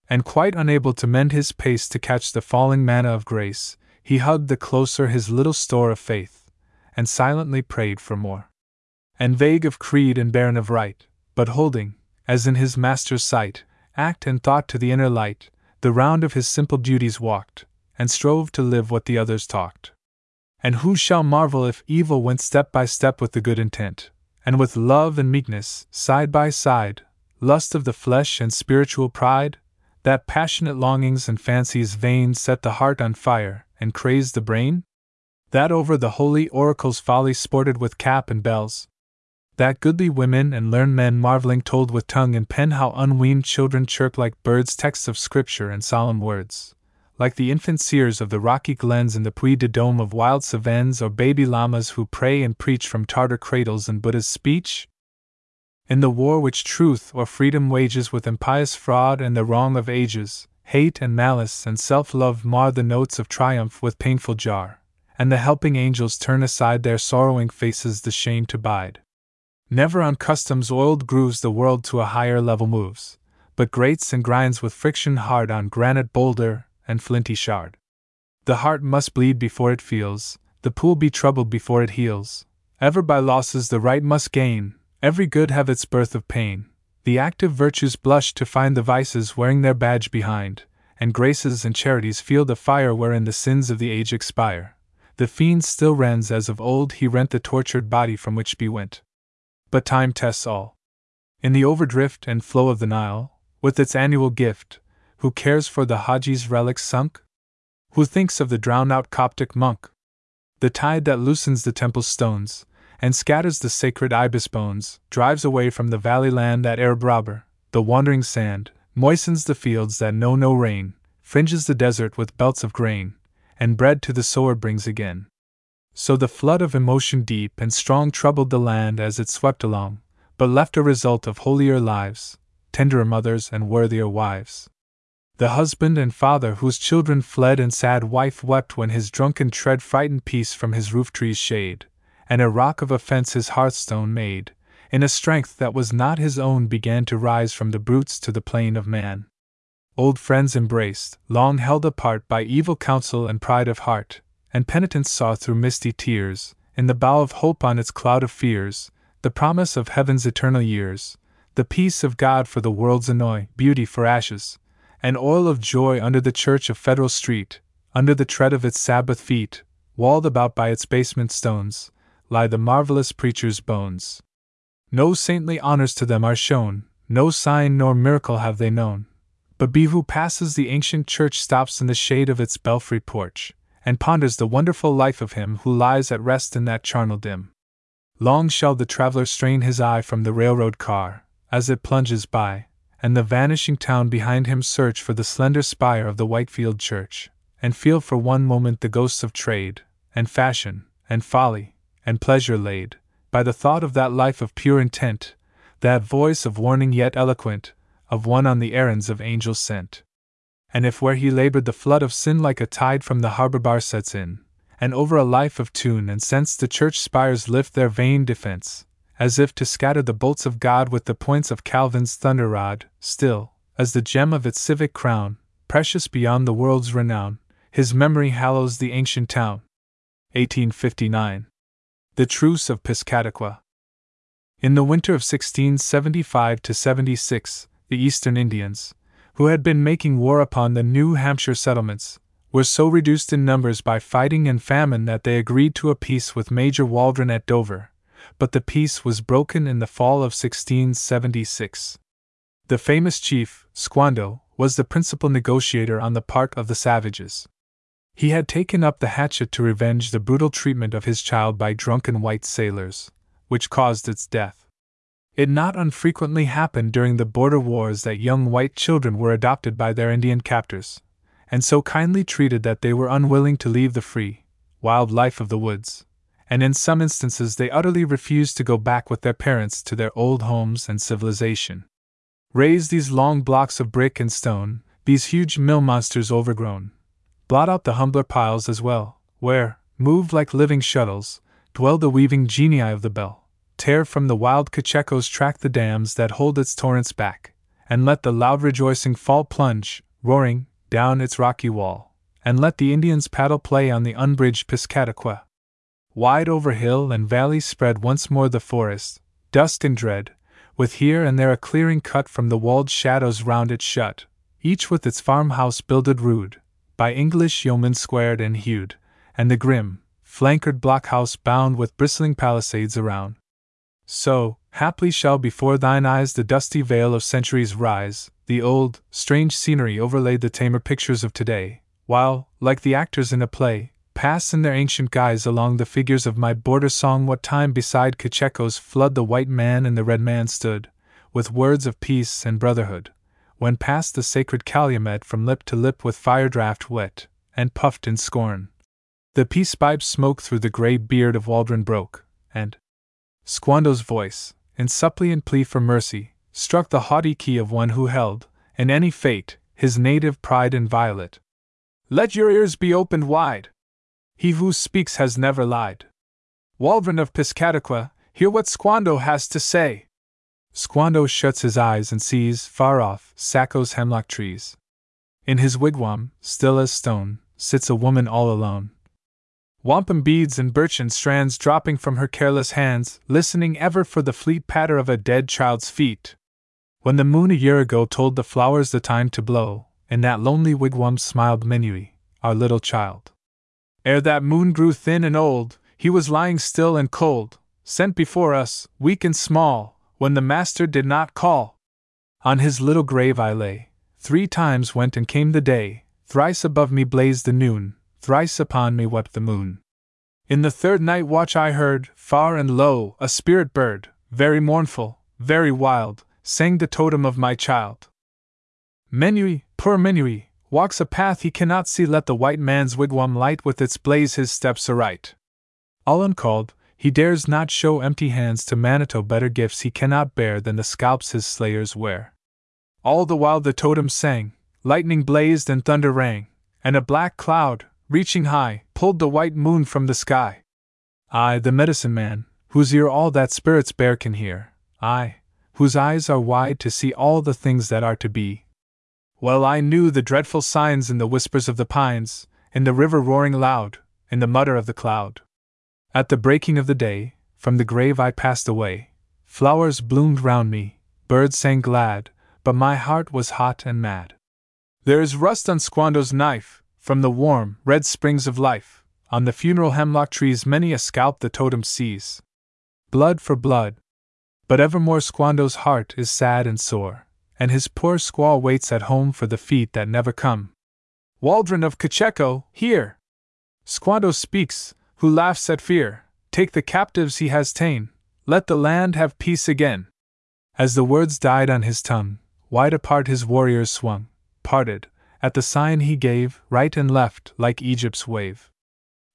And quite unable to mend his pace to catch the falling manna of grace, he hugged the closer his little store of faith, and silently prayed for more. And vague of creed and barren of right, but holding, as in his Master's sight, act and thought to the inner light, the round of his simple duties walked, and strove to live what the others talked. And who shall marvel if evil went step by step with the good intent, and with love and meekness, side by side, lust of the flesh and spiritual pride, that passionate longings and fancies vain set the heart on fire, and crazed the brain? That over the holy oracle's folly sported with cap and bells? That goodly women and learned men marveling told with tongue and pen how unweaned children chirp like birds texts of scripture and solemn words? like the infant seers of the rocky glens and the Puy de Dome of wild Cevennes or baby lamas who pray and preach from Tartar cradles and Buddha's speech? In the war which truth or freedom wages with impious fraud and the wrong of ages, hate and malice and self love mar the notes of triumph with painful jar, and the helping angels turn aside their sorrowing faces the shame to bide. Never on custom's oiled grooves the world to a higher level moves, but grates and grinds with friction hard on granite boulder and flinty shard. The heart must bleed before it feels, the pool be troubled before it heals. Ever by losses the right must gain, every good have its birth of pain. The active virtues blush to find the vices wearing their badge behind, and graces and charities feel the fire wherein the sins of the age expire. The fiend still rends as of old he rent the tortured body from which be went. But time tests all. In the overdrift and flow of the Nile, with its annual gift, who cares for the Haji's relics sunk? Who thinks of the drowned out Coptic monk? The tide that loosens the temple's stones, and scatters the sacred ibis bones, drives away from the valley land that Arab robber, the wandering sand, moistens the fields that know no rain, fringes the desert with belts of grain, and bread to the sower brings again. So the flood of emotion deep and strong troubled the land as it swept along, but left a result of holier lives, tenderer mothers, and worthier wives. The husband and father whose children fled and sad wife wept when his drunken tread frightened peace from his roof tree's shade, and a rock of offense his hearthstone made, in a strength that was not his own began to rise from the brutes to the plane of man. Old friends embraced, long held apart by evil counsel and pride of heart, and penitence saw through misty tears, in the bow of hope on its cloud of fears, the promise of heaven's eternal years, the peace of God for the world's annoy, beauty for ashes, an oil of joy under the church of Federal Street, under the tread of its Sabbath feet, walled about by its basement stones, lie the marvelous preacher's bones. No saintly honors to them are shown, no sign nor miracle have they known. But be who passes the ancient church stops in the shade of its belfry porch, and ponders the wonderful life of him who lies at rest in that charnel dim. Long shall the traveler strain his eye from the railroad car, as it plunges by, and the vanishing town behind him search for the slender spire of the Whitefield Church, and feel for one moment the ghosts of trade, and fashion, and folly, and pleasure laid, by the thought of that life of pure intent, that voice of warning yet eloquent, of one on the errands of angels sent. And if where he labored the flood of sin like a tide from the harbor bar sets in, and over a life of tune and sense the church spires lift their vain defense, as if to scatter the bolts of God with the points of Calvin's thunder rod, still, as the gem of its civic crown, precious beyond the world's renown, his memory hallows the ancient town. 1859. The Truce of Piscataqua. In the winter of 1675 76, the Eastern Indians, who had been making war upon the New Hampshire settlements, were so reduced in numbers by fighting and famine that they agreed to a peace with Major Waldron at Dover, but the peace was broken in the fall of 1676. The famous chief, Squando, was the principal negotiator on the part of the savages. He had taken up the hatchet to revenge the brutal treatment of his child by drunken white sailors, which caused its death. It not unfrequently happened during the border wars that young white children were adopted by their Indian captors, and so kindly treated that they were unwilling to leave the free, wild life of the woods, and in some instances they utterly refused to go back with their parents to their old homes and civilization. Raise these long blocks of brick and stone, these huge mill monsters overgrown. Blot out the humbler piles as well, where, moved like living shuttles, dwell the weaving genii of the bell. Tear from the wild Cocheco's track the dams that hold its torrents back, and let the loud rejoicing fall plunge, roaring, down its rocky wall, and let the Indians paddle play on the unbridged Piscataqua. Wide over hill and valley spread once more the forest, dusk and dread, with here and there a clearing cut from the walled shadows round it shut, each with its farmhouse builded rude, by English yeomen squared and hewed, and the grim, flankered blockhouse bound with bristling palisades around. So, haply shall before thine eyes the dusty veil of centuries rise, the old, strange scenery overlay the tamer pictures of today, while, like the actors in a play, pass in their ancient guise along the figures of my border song what time beside Cocheco's flood the white man and the red man stood, with words of peace and brotherhood, when passed the sacred calumet from lip to lip with fire draught wet, and puffed in scorn. The peace pipe smoke through the grey beard of Waldron broke, and Squando's voice, in suppliant plea for mercy, struck the haughty key of one who held, in any fate, his native pride inviolate. Let your ears be opened wide, he who speaks has never lied. Waldron of Piscataqua, hear what Squando has to say. Squando shuts his eyes and sees, far off, Saco's hemlock trees. In his wigwam, still as stone, sits a woman all alone. Wampum beads and birchen strands dropping from her careless hands, listening ever for the fleet patter of a dead child's feet. When the moon a year ago told the flowers the time to blow, in that lonely wigwam smiled Menewee, our little child. Ere that moon grew thin and old, he was lying still and cold, sent before us, weak and small, when the master did not call. On his little grave I lay. Three times went and came the day, thrice above me blazed the noon, thrice upon me wept the moon. In the third night watch I heard, far and low, a spirit bird, very mournful, very wild, sang the totem of my child. Menewee, poor Menewee, walks a path he cannot see, let the white man's wigwam light with its blaze his steps aright. All uncalled, he dares not show empty hands to Manitou better gifts he cannot bear than the scalps his slayers wear. All the while the totem sang, lightning blazed and thunder rang, and a black cloud, reaching high, pulled the white moon from the sky. I, the medicine man, whose ear all that spirits bear can hear, I, whose eyes are wide to see all the things that are to be, well, I knew the dreadful signs in the whispers of the pines, in the river roaring loud, in the mutter of the cloud. At the breaking of the day, from the grave I passed away. Flowers bloomed round me, birds sang glad, but my heart was hot and mad. There is rust on Squando's knife, from the warm, red springs of life. On the funeral hemlock trees, many a scalp the totem sees. Blood for blood. But evermore Squando's heart is sad and sore and his poor squaw waits at home for the feet that never come. Waldron of Cocheco, here! Squando speaks, who laughs at fear. Take the captives he has ta'en, let the land have peace again. As the words died on his tongue, wide apart his warriors swung, parted, at the sign he gave, right and left, like Egypt's wave.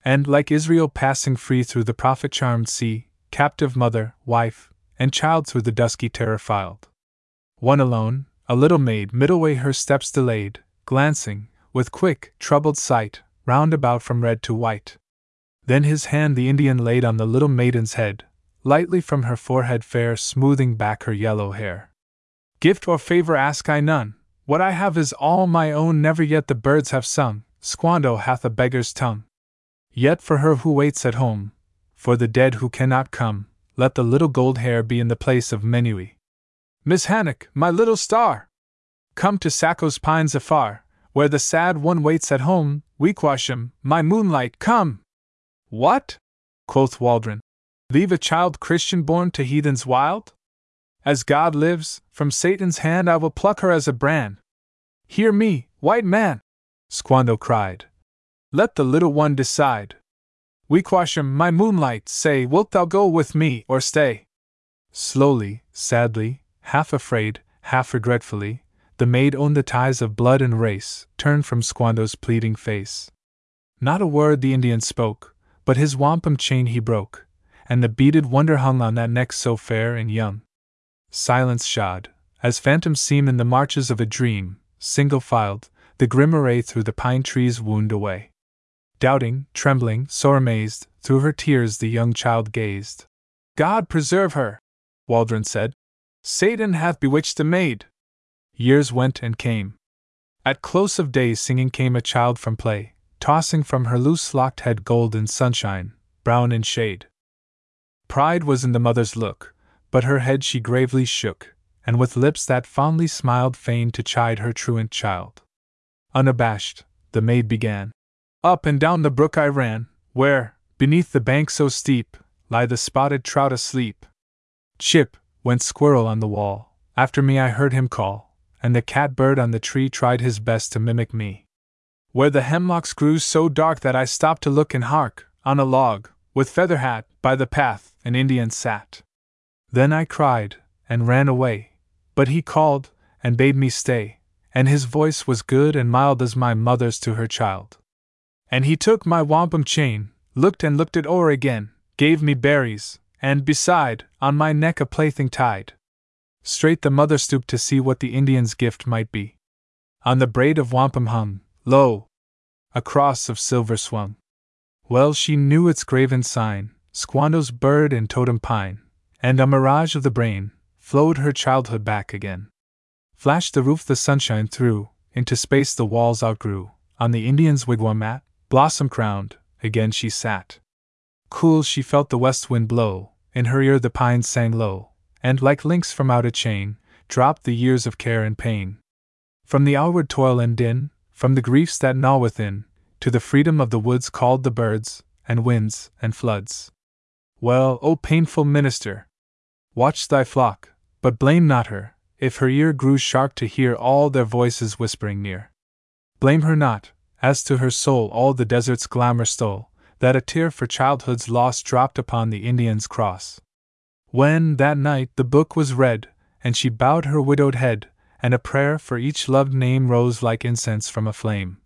And, like Israel passing free through the prophet charmed sea, captive mother, wife, and child through the dusky terror filed. One alone, a little maid middleway her steps delayed, glancing, with quick, troubled sight, round about from red to white. Then his hand the Indian laid on the little maiden's head, lightly from her forehead fair smoothing back her yellow hair. Gift or favor ask I none, what I have is all my own, never yet the birds have sung, Squando hath a beggar's tongue. Yet for her who waits at home, for the dead who cannot come, let the little gold hair be in the place of Menewee. Miss Hannock, my little star! Come to Saco's pines afar, where the sad one waits at home, Wequasham, my moonlight, come! What? quoth Waldron. Leave a child Christian born to heathens wild? As God lives, from Satan's hand I will pluck her as a brand. Hear me, white man! Squando cried. Let the little one decide. Wequasham, my moonlight, say, wilt thou go with me or stay? Slowly, sadly, half afraid, half regretfully, the maid owned the ties of blood and race, turned from Squando's pleading face. Not a word the Indian spoke, but his wampum chain he broke, and the beaded wonder hung on that neck so fair and young. Silence shod, as phantoms seem in the marches of a dream, single filed, the grim array through the pine trees wound away. Doubting, trembling, sore amazed, through her tears the young child gazed. God preserve her, Waldron said. Satan hath bewitched the maid. Years went and came. At close of day singing came a child from play, tossing from her loose locked head gold in sunshine, brown in shade. Pride was in the mother's look, but her head she gravely shook, and with lips that fondly smiled feigned to chide her truant child. Unabashed, the maid began. Up and down the brook I ran, where, beneath the bank so steep, lie the spotted trout asleep. Chip, went squirrel on the wall, after me I heard him call, and the catbird on the tree tried his best to mimic me. Where the hemlocks grew so dark that I stopped to look and hark, on a log, with feather hat, by the path, an Indian sat. Then I cried, and ran away, but he called, and bade me stay, and his voice was good and mild as my mother's to her child. And he took my wampum chain, looked and looked it o'er again, gave me berries, and beside, on my neck a plaything tied. Straight the mother stooped to see what the Indian's gift might be. On the braid of wampum hung, lo! a cross of silver swung. Well she knew its graven sign, Squando's bird and totem pine, and a mirage of the brain flowed her childhood back again. Flashed the roof the sunshine through, into space the walls outgrew. On the Indian's wigwam mat, blossom crowned, again she sat. Cool she felt the west wind blow, in her ear the pines sang low, and like links from out a chain, dropped the years of care and pain. From the outward toil and din, from the griefs that gnaw within, to the freedom of the woods called the birds, and winds, and floods. Well, O painful minister! Watch thy flock, but blame not her, if her ear grew sharp to hear all their voices whispering near. Blame her not, as to her soul all the desert's glamour stole, that a tear for childhood's loss dropped upon the Indian's cross. When, that night, the book was read, and she bowed her widowed head, and a prayer for each loved name rose like incense from a flame.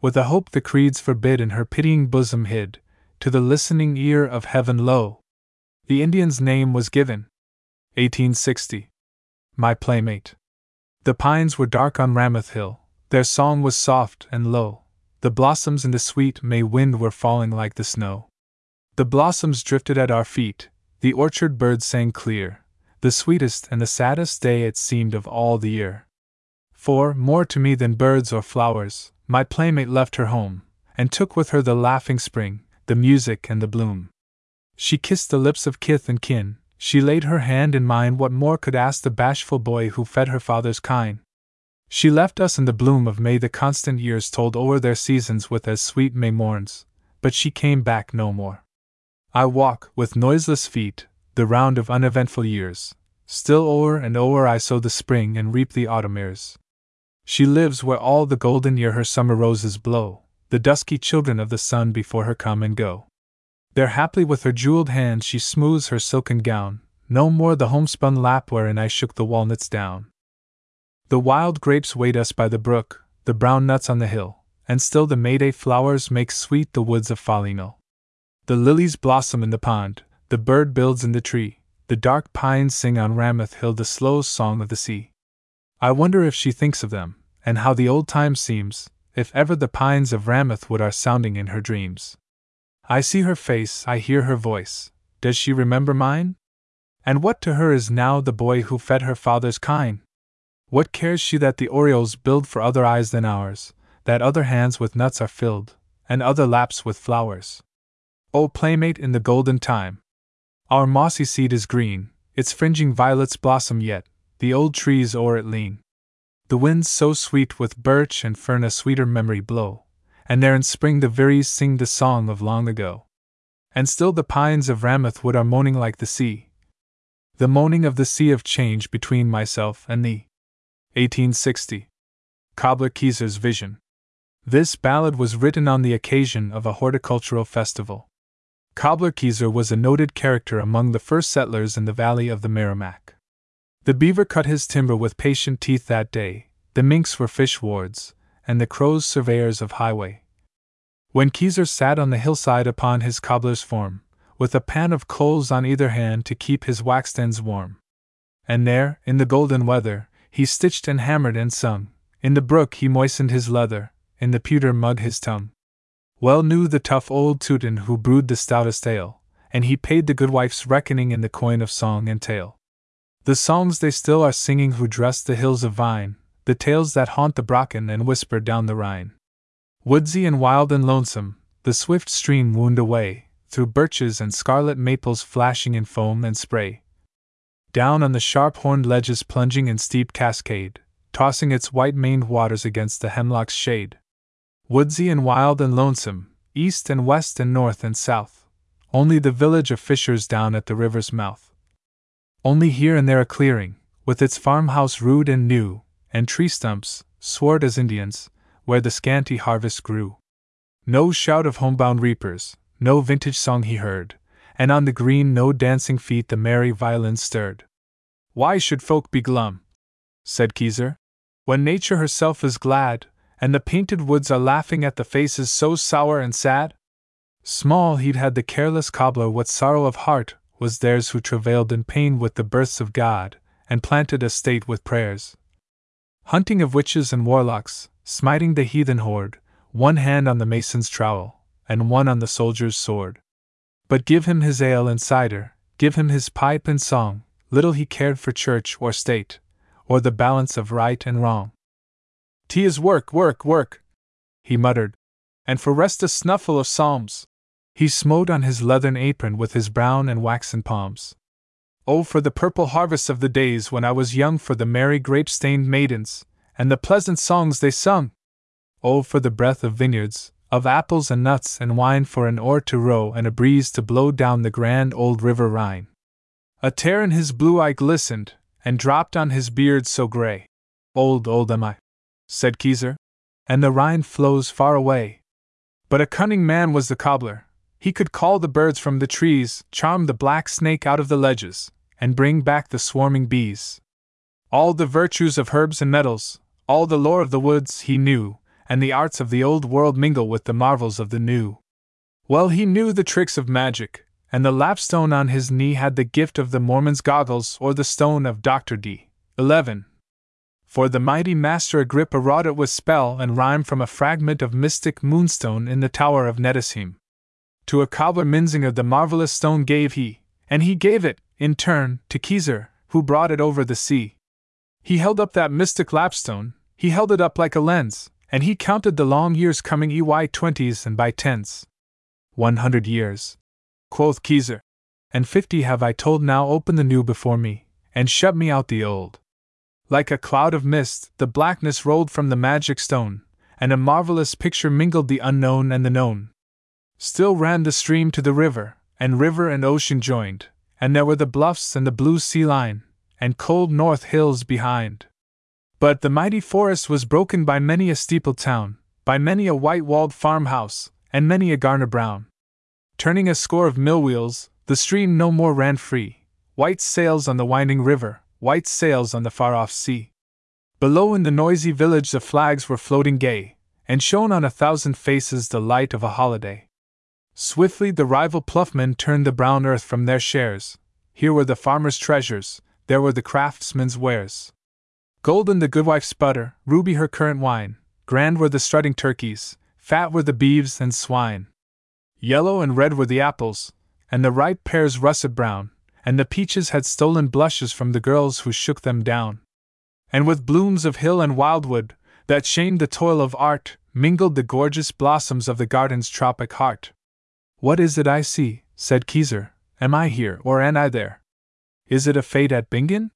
With a hope the creeds forbid in her pitying bosom hid, to the listening ear of heaven lo! The Indian's name was given. 1860 my playmate. The pines were dark on Ramoth Hill, their song was soft and low. The blossoms in the sweet May wind were falling like the snow. The blossoms drifted at our feet, the orchard birds sang clear, the sweetest and the saddest day it seemed of all the year. For, more to me than birds or flowers, my playmate left her home, and took with her the laughing spring, the music and the bloom. She kissed the lips of kith and kin, she laid her hand in mine, what more could ask the bashful boy who fed her father's kine? She left us in the bloom of May, the constant years told o'er their seasons with as sweet May morns, but she came back no more. I walk, with noiseless feet, the round of uneventful years. Still o'er and o'er I sow the spring and reap the autumn ears. She lives where all the golden year her summer roses blow, the dusky children of the sun before her come and go. There haply with her jeweled hand she smooths her silken gown, no more the homespun lap wherein I shook the walnuts down. The wild grapes wait us by the brook, the brown nuts on the hill, and still the Mayday flowers make sweet the woods of Folly Mill. The lilies blossom in the pond, the bird builds in the tree, the dark pines sing on Ramoth Hill the slow song of the sea. I wonder if she thinks of them, and how the old time seems, if ever the pines of Ramoth Wood are sounding in her dreams. I see her face, I hear her voice. Does she remember mine? And what to her is now the boy who fed her father's kine? What cares she that the orioles build for other eyes than ours, that other hands with nuts are filled, and other laps with flowers? O playmate in the golden time! Our mossy seed is green, its fringing violets blossom yet, the old trees o'er it lean. The winds so sweet with birch and fern a sweeter memory blow and there in spring the veeries sing the song of long ago. And still the pines of Ramoth Wood are moaning like the sea. The moaning of the sea of change between myself and thee. 1860. Cobbler Keezer's Vision. This ballad was written on the occasion of a horticultural festival. Cobbler Keezer was a noted character among the first settlers in the valley of the Merrimack. The beaver cut his timber with patient teeth that day, the minks were fish wards, and the crows surveyors of highway. When Keezer sat on the hillside upon his cobbler's form, with a pan of coals on either hand to keep his waxed ends warm. And there, in the golden weather, he stitched and hammered and sung. In the brook he moistened his leather, in the pewter mug his tongue. Well knew the tough old Teuton who brewed the stoutest ale, and he paid the good wife's reckoning in the coin of song and tale. The songs they still are singing who dress the hills of vine, the tales that haunt the bracken and whisper down the Rhine. Woodsy and wild and lonesome, the swift stream wound away, through birches and scarlet maples flashing in foam and spray. Down on the sharp horned ledges plunging in steep cascade, tossing its white maned waters against the hemlock's shade. Woodsy and wild and lonesome, east and west and north and south, only the village of fishers down at the river's mouth. Only here and there a clearing, with its farmhouse rude and new, and tree stumps, swart as Indians, where the scanty harvest grew. No shout of homebound reapers, no vintage song he heard, and on the green no dancing feet the merry violins stirred. Why should folk be glum? said Keezer. When nature herself is glad, and the painted woods are laughing at the faces so sour and sad? Small heed had the careless cobbler what sorrow of heart was theirs who travailed in pain with the births of God, and planted a state with prayers. Hunting of witches and warlocks, smiting the heathen horde, one hand on the mason's trowel, and one on the soldier's sword. But give him his ale and cider, give him his pipe and song, little he cared for church or state, or the balance of right and wrong. Tea is work, work, work, he muttered, and for rest a snuffle of psalms. He smote on his leathern apron with his brown and waxen palms. Oh, for the purple harvest of the days when I was young, for the merry grape stained maidens, and the pleasant songs they sung! Oh, for the breath of vineyards, of apples and nuts and wine for an oar to row and a breeze to blow down the grand old river Rhine. A tear in his blue eye glistened, and dropped on his beard so gray. Old, old am I, said Keezer, and the Rhine flows far away. But a cunning man was the cobbler. He could call the birds from the trees, charm the black snake out of the ledges, and bring back the swarming bees. All the virtues of herbs and metals, all the lore of the woods he knew, and the arts of the old world mingle with the marvels of the new. Well, he knew the tricks of magic, and the lapstone on his knee had the gift of the Mormon's goggles or the stone of Dr. Dee. 11. For the mighty Master Agrippa wrought it with spell and rhyme from a fragment of mystic moonstone in the tower of Nettesheim. To a cobbler Minnesinger the marvelous stone gave he, and he gave it, in turn, to Keezer, who brought it over the sea. He held up that mystic lapstone, he held it up like a lens, and he counted the long years coming EY twenties and by tens. One hundred years, quoth Keezer, and fifty have I told now open the new before me, and shut me out the old. Like a cloud of mist, the blackness rolled from the magic stone, and a marvelous picture mingled the unknown and the known. Still ran the stream to the river, and river and ocean joined, and there were the bluffs and the blue sea line, and cold north hills behind. But the mighty forest was broken by many a steepled town, by many a white walled farmhouse, and many a garner brown. Turning a score of mill wheels, the stream no more ran free. White sails on the winding river, white sails on the far off sea. Below in the noisy village the flags were floating gay, and shone on a thousand faces the light of a holiday. Swiftly the rival ploughmen turned the brown earth from their shares. Here were the farmer's treasures, there were the craftsman's wares. Golden the goodwife's butter, ruby her currant wine, grand were the strutting turkeys, fat were the beeves and swine. Yellow and red were the apples, and the ripe pears russet brown, and the peaches had stolen blushes from the girls who shook them down. And with blooms of hill and wildwood, that shamed the toil of art, mingled the gorgeous blossoms of the garden's tropic heart. What is it I see? said Keezer. Am I here, or am I there? Is it a fete at Bingen?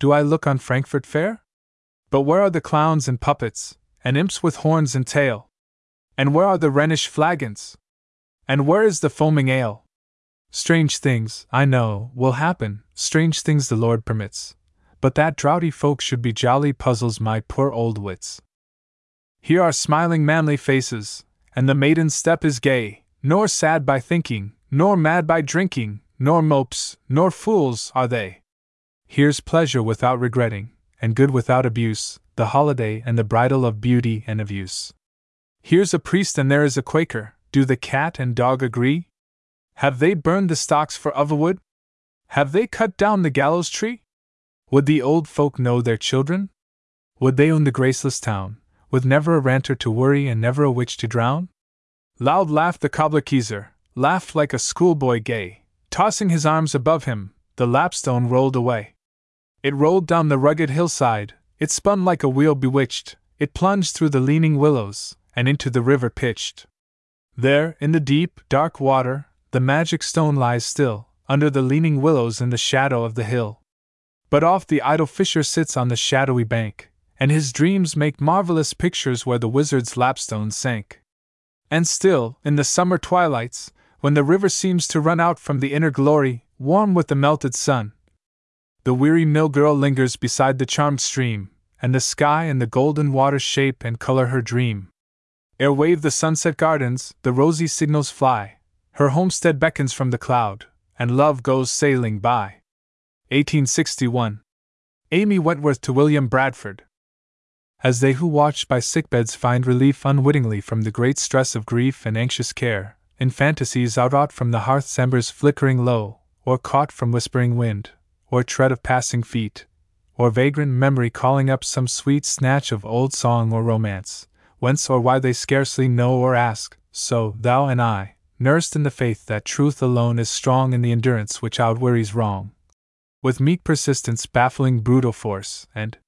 Do I look on Frankfurt Fair? But where are the clowns and puppets, and imps with horns and tail? And where are the Rhenish flagons? And where is the foaming ale? Strange things, I know, will happen, strange things the Lord permits. But that drowsy folk should be jolly puzzles my poor old wits. Here are smiling manly faces, and the maiden's step is gay, nor sad by thinking, nor mad by drinking, nor mopes, nor fools are they. Here's pleasure without regretting, and good without abuse, the holiday and the bridal of beauty and of use. Here's a priest and there is a Quaker, do the cat and dog agree? Have they burned the stocks for otherwood? Have they cut down the gallows tree? Would the old folk know their children? Would they own the graceless town, with never a ranter to worry and never a witch to drown? Loud laughed the cobbler laughed like a schoolboy gay, tossing his arms above him, the lapstone rolled away. It rolled down the rugged hillside, it spun like a wheel bewitched, it plunged through the leaning willows, and into the river pitched. There, in the deep, dark water, the magic stone lies still, under the leaning willows in the shadow of the hill. But oft the idle fisher sits on the shadowy bank, and his dreams make marvelous pictures where the wizard's lapstone sank. And still, in the summer twilights, when the river seems to run out from the inner glory, warm with the melted sun, the weary mill girl lingers beside the charmed stream, and the sky and the golden water shape and color her dream. Ere wave the sunset gardens, the rosy signals fly, her homestead beckons from the cloud, and love goes sailing by. 1861. Amy Wentworth to William Bradford. As they who watch by sickbeds find relief unwittingly from the great stress of grief and anxious care, in fantasies outwrought from the hearth's embers flickering low, or caught from whispering wind, or tread of passing feet, or vagrant memory calling up some sweet snatch of old song or romance, whence or why they scarcely know or ask, so, thou and I, nursed in the faith that truth alone is strong in the endurance which outwearies wrong. With meek persistence baffling brutal force, and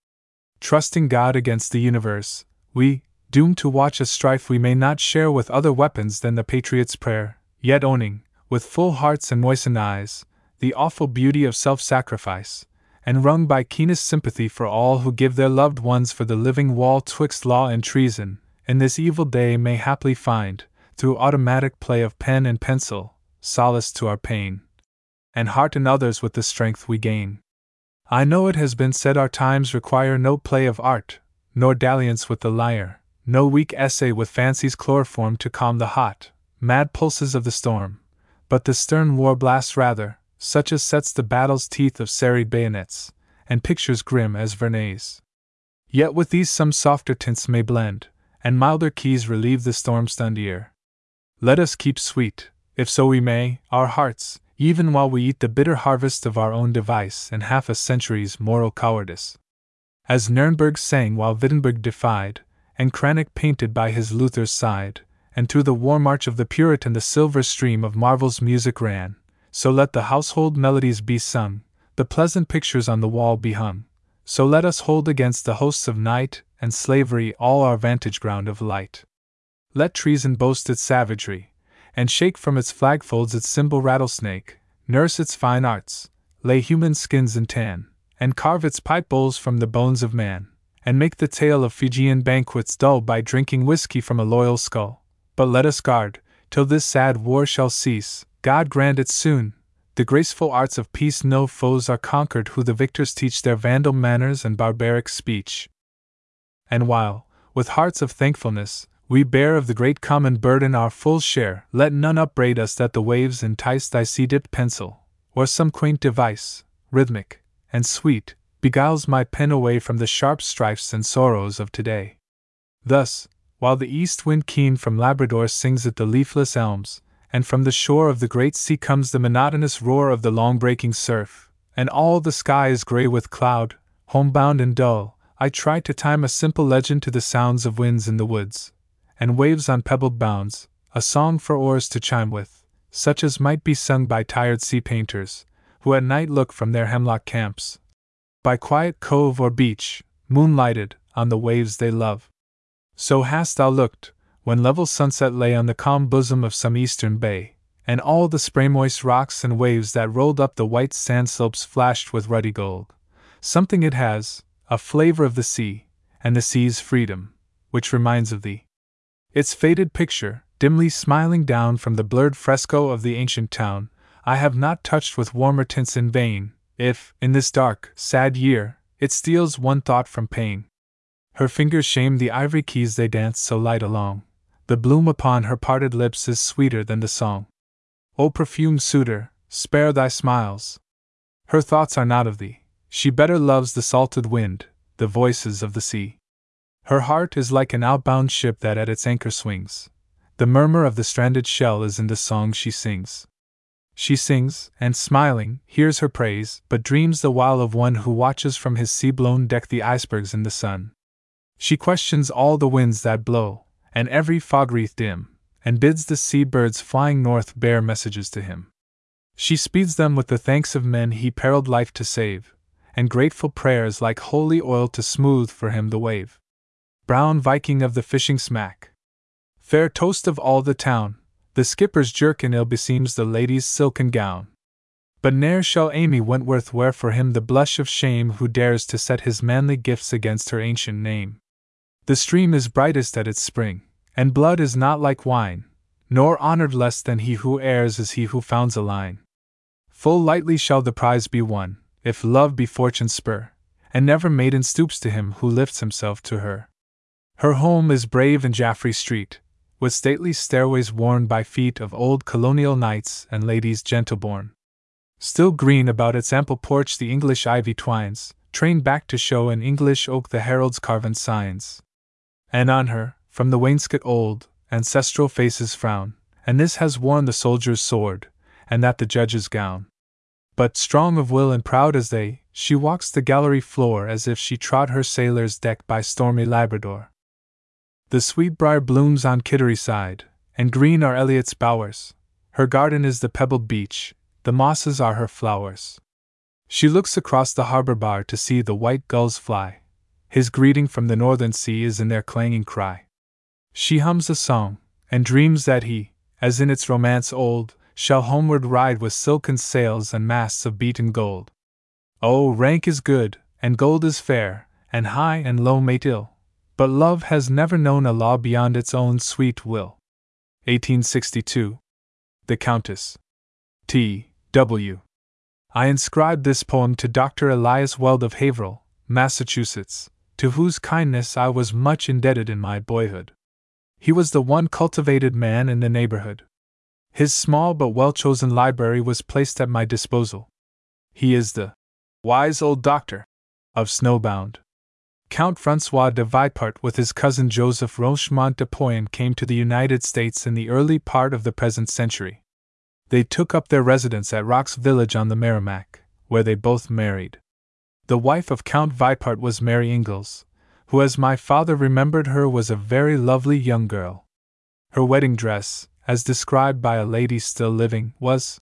trusting God against the universe, we, doomed to watch a strife we may not share with other weapons than the patriot's prayer, yet owning, with full hearts and moistened eyes, the awful beauty of self sacrifice, and wrung by keenest sympathy for all who give their loved ones for the living wall twixt law and treason, in this evil day may haply find, through automatic play of pen and pencil, solace to our pain, and hearten others with the strength we gain. I know it has been said our times require no play of art, nor dalliance with the lyre, no weak essay with fancy's chloroform to calm the hot, mad pulses of the storm, but the stern war blast rather, such as sets the battle's teeth of serried bayonets, and pictures grim as Vernet's. Yet with these some softer tints may blend, and milder keys relieve the storm stunned ear. Let us keep sweet, if so we may, our hearts, even while we eat the bitter harvest of our own device and half a century's moral cowardice. As Nurnberg sang while Wittenberg defied, and Cranach painted by his Luther's side, and through the war march of the Puritan the silver stream of Marvell's music ran, so let the household melodies be sung, the pleasant pictures on the wall be hung, so let us hold against the hosts of night and slavery all our vantage ground of light. Let treason boast its savagery, and shake from its flagfolds its symbol rattlesnake, nurse its fine arts, lay human skins in tan, and carve its pipe bowls from the bones of man, and make the tale of Fijian banquets dull by drinking whiskey from a loyal skull. But let us guard, till this sad war shall cease, God grant it soon. The graceful arts of peace no foes are conquered who the victors teach their vandal manners and barbaric speech. And while, with hearts of thankfulness, we bear of the great common burden our full share. Let none upbraid us that the waves entice thy sea dipped pencil, or some quaint device, rhythmic and sweet, beguiles my pen away from the sharp strifes and sorrows of today. Thus, while the east wind keen from Labrador sings at the leafless elms, and from the shore of the great sea comes the monotonous roar of the long breaking surf, and all the sky is gray with cloud, homebound and dull, I try to time a simple legend to the sounds of winds in the woods, and waves on pebbled bounds, a song for oars to chime with, such as might be sung by tired sea painters, who at night look from their hemlock camps, by quiet cove or beach, moonlighted, on the waves they love. So hast thou looked, when level sunset lay on the calm bosom of some eastern bay, and all the spray moist rocks and waves that rolled up the white sand slopes flashed with ruddy gold. Something it has, a flavor of the sea, and the sea's freedom, which reminds of thee. Its faded picture, dimly smiling down from the blurred fresco of the ancient town, I have not touched with warmer tints in vain, if, in this dark, sad year, it steals one thought from pain. Her fingers shame the ivory keys they dance so light along. The bloom upon her parted lips is sweeter than the song. O perfumed suitor, spare thy smiles. Her thoughts are not of thee. She better loves the salted wind, the voices of the sea. Her heart is like an outbound ship that at its anchor swings. The murmur of the stranded shell is in the song she sings. She sings, and smiling, hears her praise, but dreams the while of one who watches from his sea blown deck the icebergs in the sun. She questions all the winds that blow, and every fog wreath dim, and bids the sea birds flying north bear messages to him. She speeds them with the thanks of men he periled life to save, and grateful prayers like holy oil to smooth for him the wave. Brown Viking of the fishing smack. Fair toast of all the town, the skipper's jerkin ill beseems the lady's silken gown. But ne'er shall Amy Wentworth wear for him the blush of shame who dares to set his manly gifts against her ancient name. The stream is brightest at its spring, and blood is not like wine, nor honored less than he who errs is he who founds a line. Full lightly shall the prize be won, if love be fortune's spur, and never maiden stoops to him who lifts himself to her. Her home is brave in Jaffrey Street, with stately stairways worn by feet of old colonial knights and ladies gentle born. Still green about its ample porch the English ivy twines, trained back to show in English oak the herald's carven signs. And on her, from the wainscot old, ancestral faces frown, and this has worn the soldier's sword, and that the judge's gown. But, strong of will and proud as they, she walks the gallery floor as if she trod her sailor's deck by stormy Labrador. The sweetbriar blooms on Kittery side, and green are Eliot's bowers. Her garden is the pebbled beach, the mosses are her flowers. She looks across the harbor bar to see the white gulls fly. His greeting from the northern sea is in their clanging cry. She hums a song, and dreams that he, as in its romance old, shall homeward ride with silken sails and masts of beaten gold. Oh, rank is good, and gold is fair, and high and low mate ill, but love has never known a law beyond its own sweet will. 1862. The Countess. T. W. I inscribe this poem to Dr. Elias Weld of Haverhill, Massachusetts, to whose kindness I was much indebted in my boyhood. He was the one cultivated man in the neighborhood. His small but well chosen library was placed at my disposal. He is the wise old doctor of Snowbound. Count Francois de Vipart with his cousin Joseph Rochemont de Poyen came to the United States in the early part of the present century. They took up their residence at Rocks Village on the Merrimack, where they both married. The wife of Count Vipart was Mary Ingalls, who, as my father remembered her, was a very lovely young girl. Her wedding dress, as described by a lady still living, was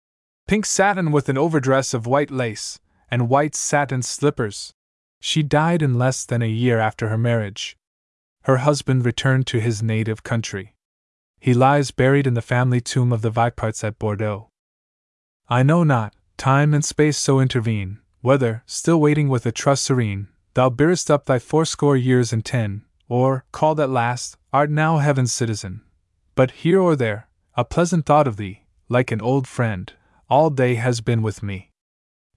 pink satin with an overdress of white lace, and white satin slippers. She died in less than a year after her marriage. Her husband returned to his native country. He lies buried in the family tomb of the Viparts at Bordeaux. I know not, time and space so intervene, whether, still waiting with a trust serene, thou bearest up thy fourscore years and ten, or, called at last, art now heaven's citizen. But here or there, a pleasant thought of thee, like an old friend, all day has been with me.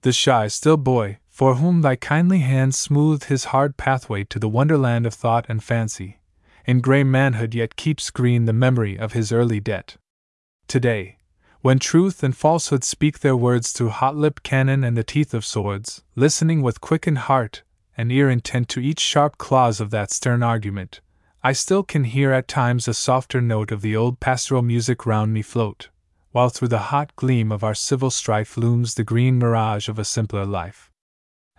The shy, still boy, for whom thy kindly hand smoothed his hard pathway to the wonderland of thought and fancy, in grey manhood yet keeps green the memory of his early debt. Today, when truth and falsehood speak their words through hot lipped cannon and the teeth of swords, listening with quickened heart and ear intent to each sharp clause of that stern argument, I still can hear at times a softer note of the old pastoral music round me float, while through the hot gleam of our civil strife looms the green mirage of a simpler life.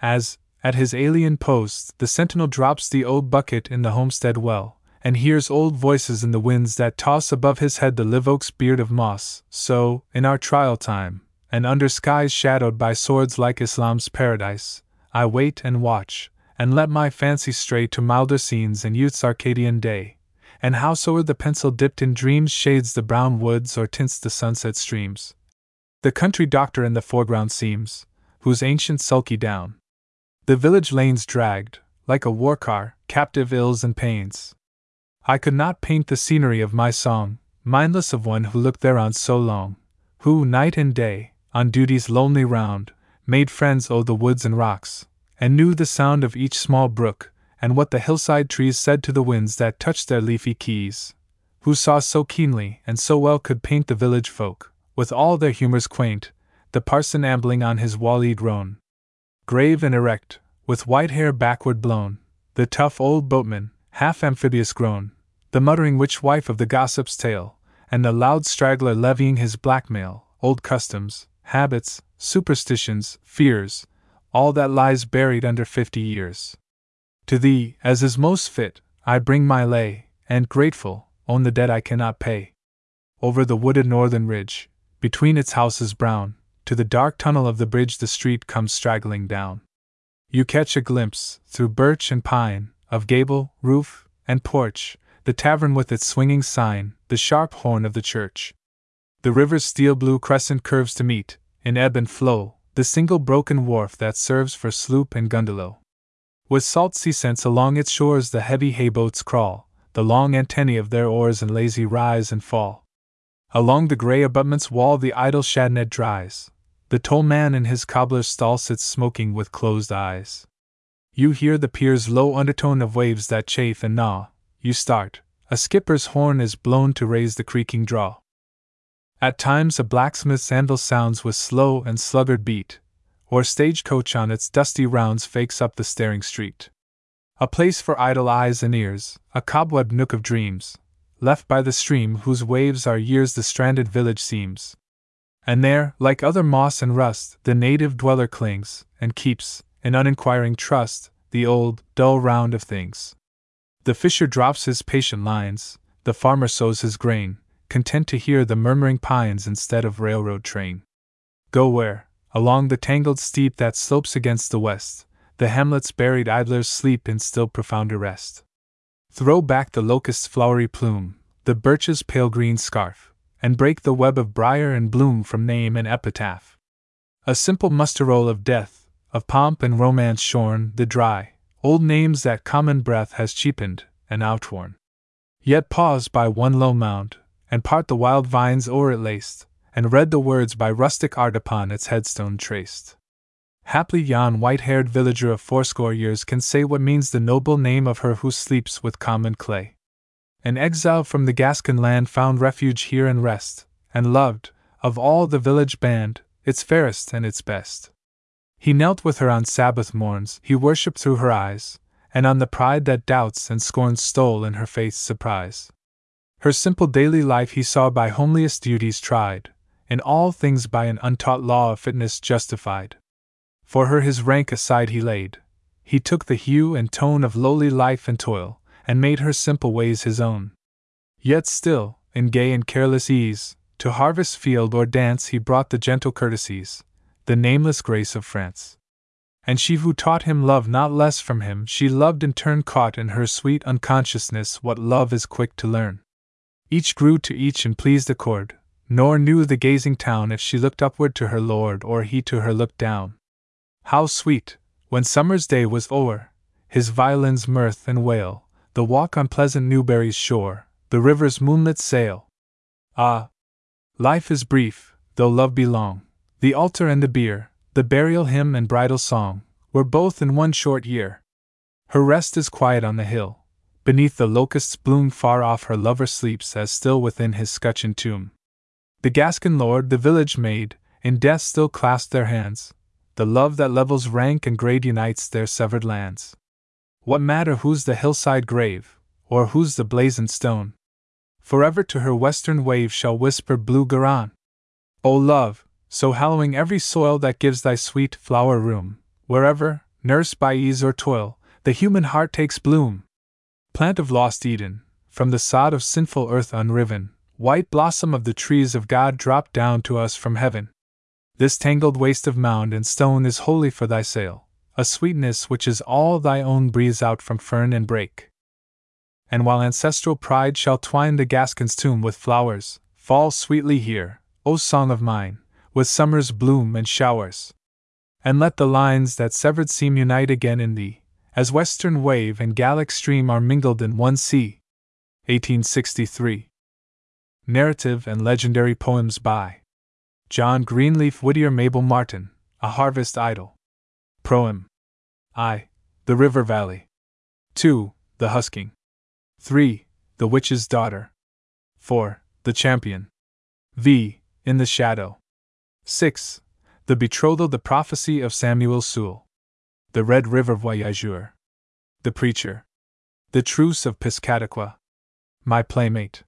As, at his alien post, the sentinel drops the old bucket in the homestead well, and hears old voices in the winds that toss above his head the live oak's beard of moss, so, in our trial time, and under skies shadowed by swords like Islam's paradise, I wait and watch, and let my fancy stray to milder scenes in youth's Arcadian day. And howsoe'er the pencil dipped in dreams shades the brown woods or tints the sunset streams, the country doctor in the foreground seems, whose ancient sulky down the village lanes dragged, like a war car, captive ills and pains. I could not paint the scenery of my song, mindless of one who looked thereon so long, who, night and day, on duty's lonely round, made friends o' the woods and rocks, and knew the sound of each small brook, and what the hillside trees said to the winds that touched their leafy keys, who saw so keenly and so well could paint the village folk, with all their humors quaint, the parson ambling on his wall-eyed roan. Grave and erect, with white hair backward blown, the tough old boatman, half amphibious grown, the muttering witch wife of the gossip's tale, and the loud straggler levying his blackmail, old customs, habits, superstitions, fears, all that lies buried under fifty years. To thee, as is most fit, I bring my lay, and grateful, own the debt I cannot pay. Over the wooded northern ridge, between its houses brown, to the dark tunnel of the bridge the street comes straggling down. You catch a glimpse, through birch and pine, of gable, roof, and porch, the tavern with its swinging sign, the sharp horn of the church. The river's steel blue crescent curves to meet, in ebb and flow, the single broken wharf that serves for sloop and gundelow. With salt sea scents along its shores, the heavy hay boats crawl, the long antennae of their oars and lazy rise and fall. Along the gray abutment's wall, the idle shadnet dries, the toll man in his cobbler's stall sits smoking with closed eyes. You hear the pier's low undertone of waves that chafe and gnaw. You start. A skipper's horn is blown to raise the creaking draw. At times a blacksmith's anvil sounds with slow and sluggard beat, or stagecoach on its dusty rounds fakes up the staring street. A place for idle eyes and ears, a cobweb nook of dreams, left by the stream whose waves are years the stranded village seems. And there, like other moss and rust, the native dweller clings, and keeps, in uninquiring trust, the old, dull round of things. The fisher drops his patient lines, the farmer sows his grain, content to hear the murmuring pines instead of railroad train. Go where, along the tangled steep that slopes against the west, the hamlet's buried idlers sleep in still profounder rest. Throw back the locust's flowery plume, the birch's pale green scarf, and break the web of briar and bloom from name and epitaph. A simple muster roll of death, of pomp and romance shorn, the dry, old names that common breath has cheapened and outworn. Yet pause by one low mound, and part the wild vines o'er it laced, and read the words by rustic art upon its headstone traced. Haply yon white haired villager of fourscore years can say what means the noble name of her who sleeps with common clay. An exile from the Gascon land found refuge here and rest, and loved, of all the village band, its fairest and its best. He knelt with her on Sabbath morns, he worshipped through her eyes, and on the pride that doubts and scorns stole in her faith's surprise. Her simple daily life he saw by homeliest duties tried, in all things by an untaught law of fitness justified. For her his rank aside he laid, he took the hue and tone of lowly life and toil, and made her simple ways his own. Yet still, in gay and careless ease, to harvest field or dance he brought the gentle courtesies, the nameless grace of France. And she who taught him love not less from him, she loved in turn caught in her sweet unconsciousness what love is quick to learn. Each grew to each in pleased accord, nor knew the gazing town if she looked upward to her lord or he to her looked down. How sweet, when summer's day was o'er, his violin's mirth and wail, the walk on pleasant Newbury's shore, the river's moonlit sail. Ah! Life is brief, though love be long. The altar and the bier, the burial hymn and bridal song, were both in one short year. Her rest is quiet on the hill. Beneath the locust's bloom far off her lover sleeps as still within his scutcheon tomb. The Gascon lord, the village maid, in death still clasp their hands. The love that levels rank and grade unites their severed lands. What matter whose the hillside grave, or whose the blazoned stone? Forever to her western wave shall whisper blue Garonne. O love, so hallowing every soil that gives thy sweet flower room, wherever, nursed by ease or toil, the human heart takes bloom. Plant of lost Eden, from the sod of sinful earth unriven, white blossom of the trees of God drop down to us from heaven. This tangled waste of mound and stone is holy for thy sale a sweetness which is all thy own breathes out from fern and brake. And while ancestral pride shall twine the Gascon's tomb with flowers, fall sweetly here, O song of mine, with summer's bloom and showers. And let the lines that severed seem unite again in thee, as western wave and Gallic stream are mingled in one sea. 1863. Narrative and Legendary Poems by John Greenleaf Whittier Mabel Martin, A Harvest Idyl. Proem. I. The River Valley. 2. The Husking. 3. The Witch's Daughter. 4. The Champion. V. In the Shadow. 6. The Betrothal The Prophecy of Samuel Sewall. The Red River Voyageur. The Preacher. The Truce of Piscataqua. My Playmate.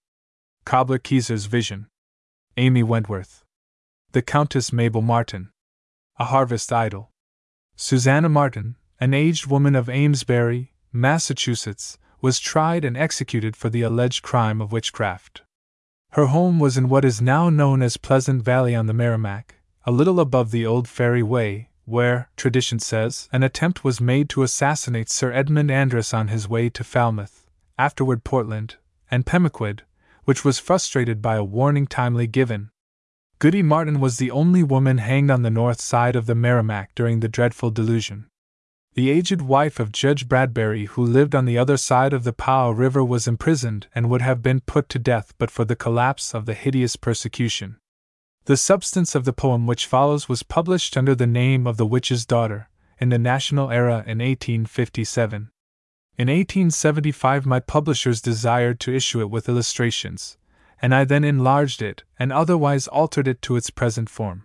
Cobbler Keezer's Vision. Amy Wentworth. The Countess Mabel Martin. A Harvest Idyl. Susanna Martin, an aged woman of Amesbury, Massachusetts, was tried and executed for the alleged crime of witchcraft. Her home was in what is now known as Pleasant Valley on the Merrimack, a little above the old ferry way, where, tradition says, an attempt was made to assassinate Sir Edmund Andros on his way to Falmouth, afterward Portland, and Pemaquid, which was frustrated by a warning timely given. Goody Martin was the only woman hanged on the north side of the Merrimack during the dreadful delusion. The aged wife of Judge Bradbury, who lived on the other side of the Powow River, was imprisoned and would have been put to death but for the collapse of the hideous persecution. The substance of the poem which follows was published under the name of The Witch's Daughter in the National Era in 1857. In 1875, my publishers desired to issue it with illustrations, and I then enlarged it and otherwise altered it to its present form.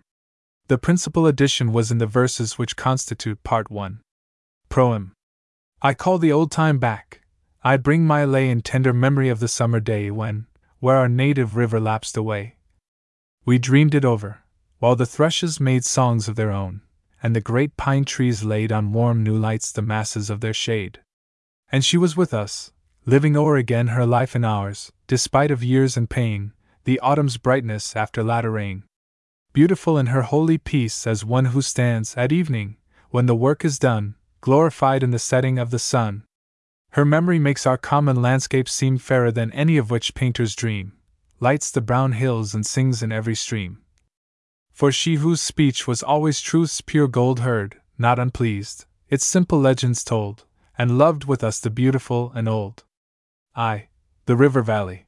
The principal addition was in the verses which constitute Part 1. Proem. I call the old time back. I bring my lay in tender memory of the summer day when, where our native river lapsed away, we dreamed it over, while the thrushes made songs of their own, and the great pine trees laid on warm new lights the masses of their shade. And she was with us, living o'er again her life and ours, despite of years and pain, the autumn's brightness after latter rain. Beautiful in her holy peace as one who stands at evening, when the work is done, glorified in the setting of the sun. Her memory makes our common landscape seem fairer than any of which painters dream, lights the brown hills and sings in every stream. For she whose speech was always truth's pure gold heard, not unpleased, its simple legends told, and loved with us the beautiful and old. I, the river valley.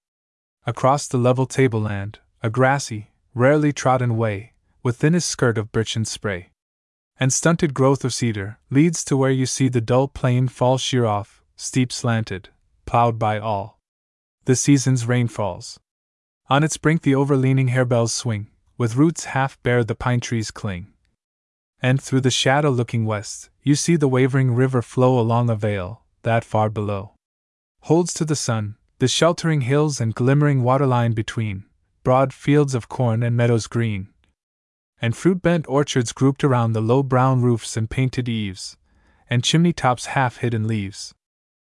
Across the level tableland, a grassy, rarely trodden way, with thinnest skirt of birchen spray and stunted growth of cedar, leads to where you see the dull plain fall sheer off, steep slanted, plowed by all the season's rainfalls. On its brink the overleaning harebells swing, with roots half bare the pine trees cling. And through the shadow looking west, you see the wavering river flow along a vale, that far below holds to the sun, the sheltering hills and glimmering waterline between, broad fields of corn and meadows green, and fruit bent orchards grouped around the low brown roofs and painted eaves, and chimney tops half hidden leaves.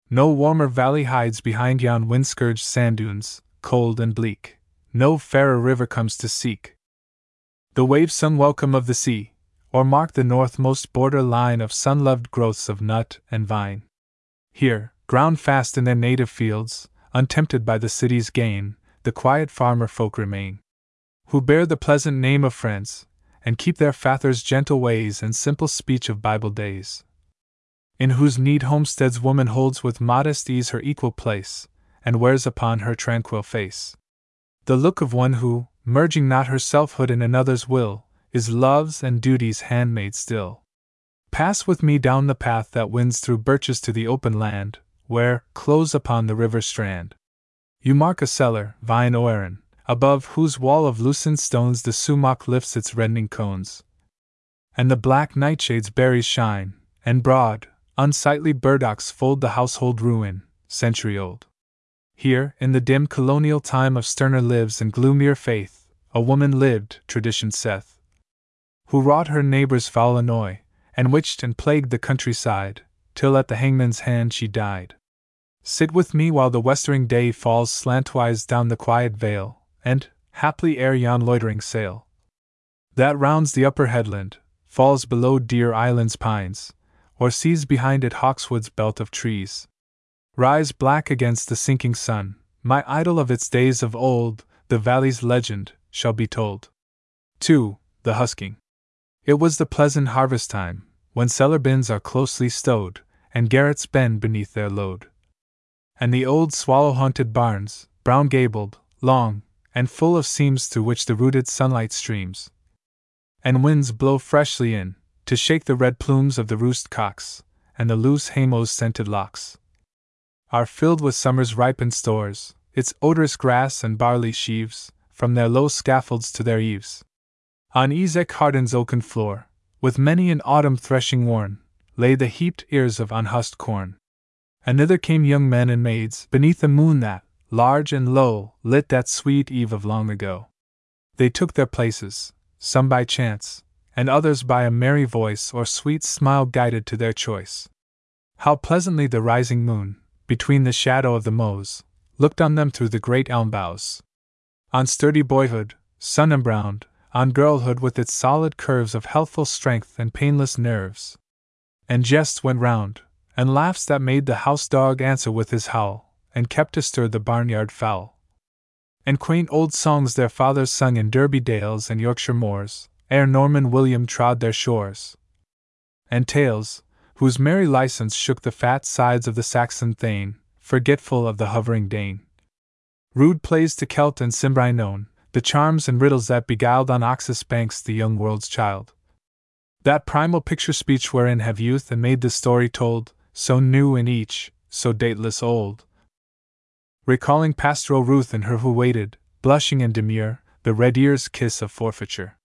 No warmer valley hides behind yon wind scourged sand dunes, cold and bleak. No fairer river comes to seek the waves some welcome of the sea, or mark the northmost border line of sun loved growths of nut and vine. Here, ground fast in their native fields, untempted by the city's gain, the quiet farmer folk remain, who bear the pleasant name of friends, and keep their Father's gentle ways and simple speech of Bible days. In whose neat homesteads woman holds with modest ease her equal place, and wears upon her tranquil face the look of one who, merging not her selfhood in another's will, is love's and duty's handmaid still. Pass with me down the path that winds through birches to the open land, where, close upon the river strand, you mark a cellar, vine oerin, above whose wall of loosened stones the sumac lifts its reddening cones. And the black nightshades berries shine, and broad, unsightly burdocks fold the household ruin, century old. Here, in the dim colonial time of sterner lives and gloomier faith, a woman lived, tradition saith, who wrought her neighbor's foul annoy, and witched and plagued the countryside, till at the hangman's hand she died. Sit with me while the westering day falls slantwise down the quiet vale, and, haply ere yon loitering sail that rounds the upper headland, falls below Deer Island's pines, or sees behind it Hawkswood's belt of trees. Rise black against the sinking sun, my Idyl of its days of old, the valley's legend, shall be told. 2. The husking. It was the pleasant harvest time, when cellar bins are closely stowed, and garrets bend beneath their load. And the old swallow haunted barns, brown gabled, long, and full of seams through which the rooted sunlight streams. And winds blow freshly in, to shake the red plumes of the roost cocks, and the loose haymows' scented locks. Are filled with summer's ripened stores, its odorous grass and barley sheaves, from their low scaffolds to their eaves. On Esek Harden's oaken floor, with many an autumn threshing worn, lay the heaped ears of unhusked corn. and thither came young men and maids beneath a moon that, large and low, lit that sweet eve of long ago. They took their places, some by chance, and others by a merry voice or sweet smile guided to their choice. How pleasantly the rising moon, between the shadow of the mows, looked on them through the great elm boughs. On sturdy boyhood, sun embrowned, on girlhood with its solid curves of healthful strength and painless nerves. And jests went round, and laughs that made the house dog answer with his howl, and kept astir the barnyard fowl. And quaint old songs their fathers sung in Derby dales and Yorkshire moors, ere Norman William trod their shores. And tales, whose merry license shook the fat sides of the Saxon thane, forgetful of the hovering Dane. Rude plays to Celt and Cimbri known, the charms and riddles that beguiled on Oxus banks the young world's child. That primal picture speech wherein have youth and made the story told, so new in each, so dateless old. Recalling pastoral Ruth and her who waited, blushing and demure, the red ear's kiss of forfeiture.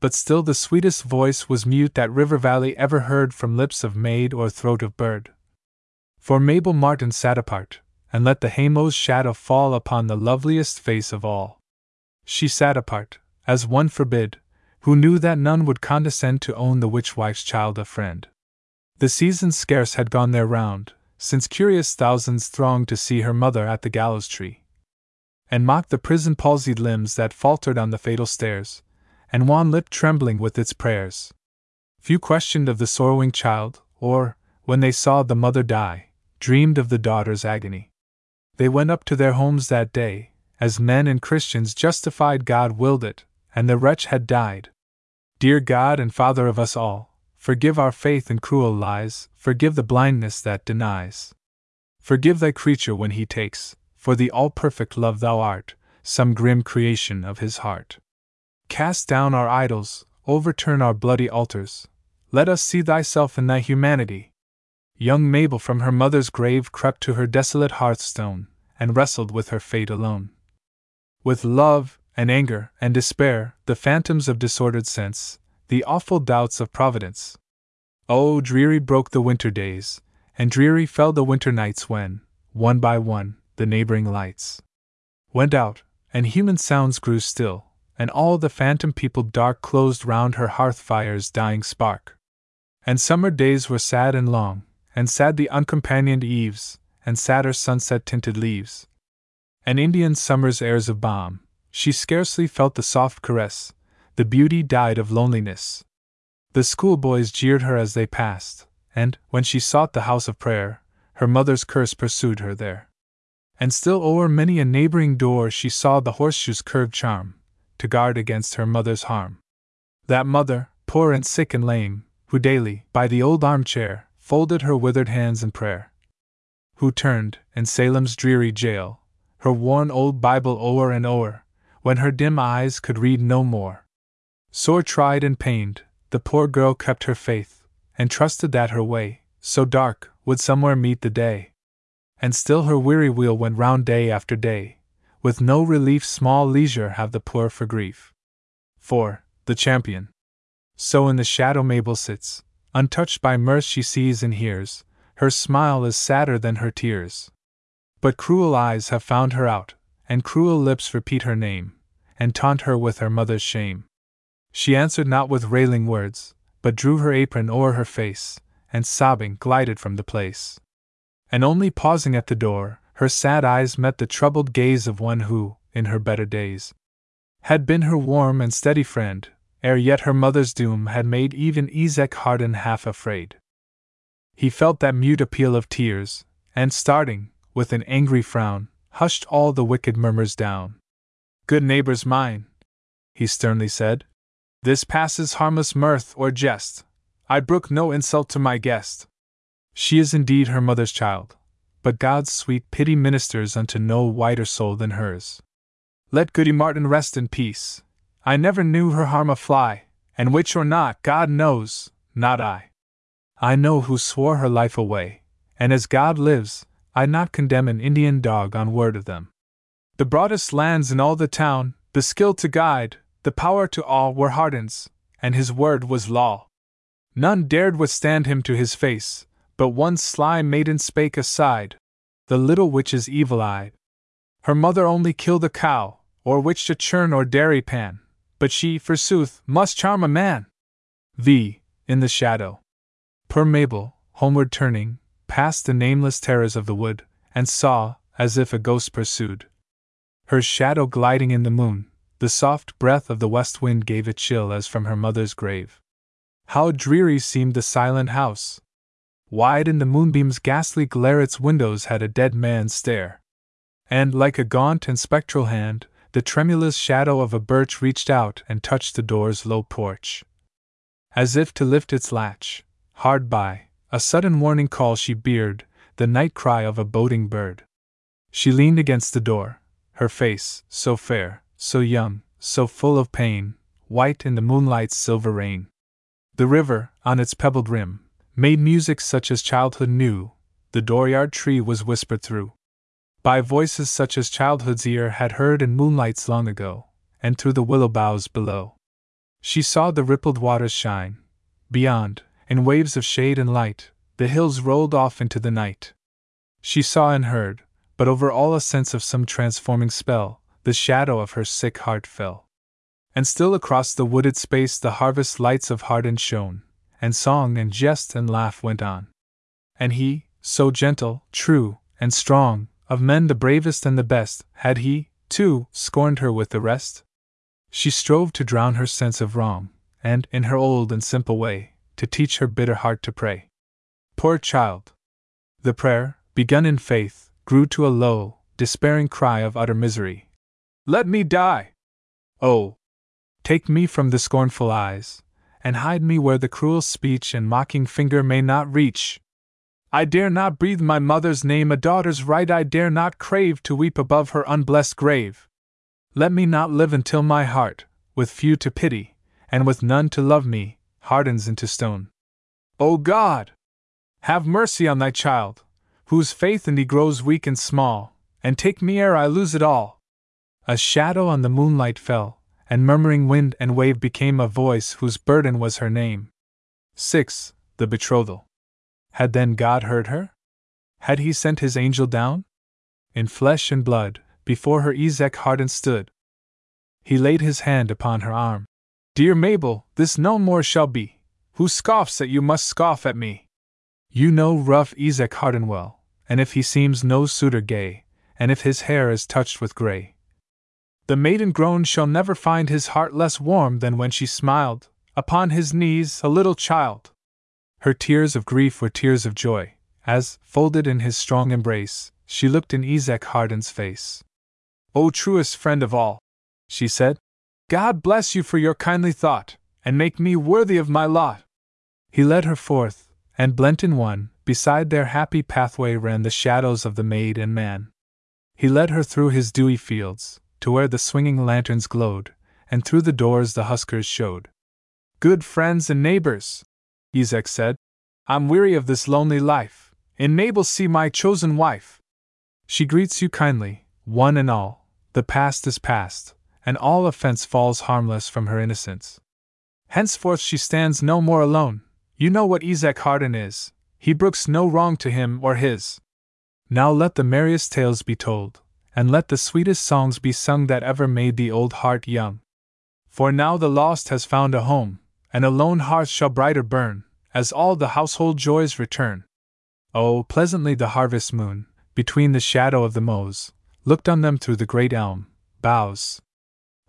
But still the sweetest voice was mute that River Valley ever heard from lips of maid or throat of bird. For Mabel Martin sat apart, and let the haymow's shadow fall upon the loveliest face of all. She sat apart, as one forbid, who knew that none would condescend to own the witch wife's child a friend. The seasons scarce had gone their round, since curious thousands thronged to see her mother at the gallows tree, and mocked the prison palsied limbs that faltered on the fatal stairs, and wan lip trembling with its prayers. Few questioned of the sorrowing child, or, when they saw the mother die, dreamed of the daughter's agony. They went up to their homes that day, as men and Christians justified God willed it, and the wretch had died. Dear God and Father of us all, Forgive our faith in cruel lies, forgive the blindness that denies. Forgive thy creature when he takes, for the all perfect love thou art, some grim creation of his heart. Cast down our idols, overturn our bloody altars, let us see thyself in thy humanity. Young Mabel from her mother's grave crept to her desolate hearthstone, and wrestled with her fate alone. With love, and anger, and despair, the phantoms of disordered sense, the awful doubts of Providence. Oh, dreary broke the winter days, and dreary fell the winter nights when, one by one, the neighboring lights went out, and human sounds grew still, and all the phantom people dark closed round her hearth fire's dying spark. And summer days were sad and long, and sad the uncompanioned eves, and sadder sunset tinted leaves. And Indian summer's airs of balm, she scarcely felt the soft caress, the beauty died of loneliness. The schoolboys jeered her as they passed, and, when she sought the house of prayer, her mother's curse pursued her there. And still o'er many a neighboring door she saw the horseshoe's curved charm, to guard against her mother's harm. That mother, poor and sick and lame, who daily, by the old armchair, folded her withered hands in prayer. Who turned, in Salem's dreary jail, her worn old Bible o'er and o'er, when her dim eyes could read no more. Sore tried and pained, the poor girl kept her faith, and trusted that her way, so dark, would somewhere meet the day. And still her weary wheel went round day after day, with no relief, small leisure have the poor for grief. For, the champion. So in the shadow Mabel sits, untouched by mirth she sees and hears, her smile is sadder than her tears. But cruel eyes have found her out, and cruel lips repeat her name, and taunt her with her mother's shame. She answered not with railing words, but drew her apron o'er her face, and sobbing glided from the place. And only pausing at the door, her sad eyes met the troubled gaze of one who, in her better days, had been her warm and steady friend, ere yet her mother's doom had made even Esek Harden half afraid. He felt that mute appeal of tears, and starting, with an angry frown, hushed all the wicked murmurs down. Good neighbors mine, he sternly said, this passes harmless mirth or jest. I brook no insult to my guest. She is indeed her mother's child, but God's sweet pity ministers unto no whiter soul than hers. Let Goody Martin rest in peace. I never knew her harm a fly, and witch or not, God knows, not I. I know who swore her life away, and as God lives, I not condemn an Indian dog on word of them. The broadest lands in all the town, the skill to guide, the power to awe were Harden's, and his word was law. None dared withstand him to his face, But one sly maiden spake aside, the little witch is evil eyed. Her mother only killed a cow, or witch a churn or dairy pan, but she, forsooth, must charm a man. V. In the shadow. Poor Mabel, homeward turning, passed the nameless terrors of the wood, and saw, as if a ghost pursued, her shadow gliding in the moon. The soft breath of the west wind gave a chill as from her mother's grave. How dreary seemed the silent house! Wide in the moonbeam's ghastly glare, its windows had a dead man's stare. And, like a gaunt and spectral hand, the tremulous shadow of a birch reached out and touched the door's low porch. As if to lift its latch, hard by, a sudden warning call she beard, the night cry of a boding bird. She leaned against the door, her face, so fair, so young, so full of pain, white in the moonlight's silver rain. The river, on its pebbled rim, made music such as childhood knew, the dooryard tree was whispered through. By voices such as childhood's ear had heard in moonlights long ago, and through the willow boughs below. She saw the rippled waters shine. Beyond, in waves of shade and light, the hills rolled off into the night. She saw and heard, but over all a sense of some transforming spell, the shadow of her sick heart fell. And still across the wooded space the harvest lights of Harden shone, and song and jest and laugh went on. And he, so gentle, true, and strong, of men the bravest and the best, had he, too, scorned her with the rest? She strove to drown her sense of wrong, and, in her old and simple way, to teach her bitter heart to pray. Poor child! The prayer, begun in faith, grew to a low, despairing cry of utter misery. Let me die! Oh! Take me from the scornful eyes, and hide me where the cruel speech and mocking finger may not reach. I dare not breathe my mother's name, a daughter's right, I dare not crave to weep above her unblessed grave. Let me not live until my heart, with few to pity, and with none to love me, hardens into stone. O God! Have mercy on thy child, whose faith in thee grows weak and small, and take me ere I lose it all. A shadow on the moonlight fell, and murmuring wind and wave became a voice whose burden was her name. 6. The Betrothal. Had then God heard her? Had he sent his angel down? In flesh and blood, before her Esek Harden stood. He laid his hand upon her arm. Dear Mabel, this no more shall be. Who scoffs at you must scoff at me. You know rough Esek Harden well, and if he seems no suitor gay, and if his hair is touched with gray, the maiden groaned shall never find his heart less warm than when she smiled, upon his knees, a little child. Her tears of grief were tears of joy, as, folded in his strong embrace, she looked in Esek Harden's face. O truest friend of all, she said, God bless you for your kindly thought, and make me worthy of my lot. He led her forth, and blent in one, beside their happy pathway ran the shadows of the maid and man. He led her through his dewy fields, to where the swinging lanterns glowed, and through the doors the huskers showed. Good friends and neighbors, Esek said, I'm weary of this lonely life. Mabel see my chosen wife. She greets you kindly, one and all. The past is past, and all offense falls harmless from her innocence. Henceforth she stands no more alone. You know what Esek Harden is. He brooks no wrong to him or his. Now let the merriest tales be told, and let the sweetest songs be sung that ever made the old heart young. For now the lost has found a home, and a lone hearth shall brighter burn, as all the household joys return. Oh, pleasantly the harvest moon, between the shadow of the mows, looked on them through the great elm boughs.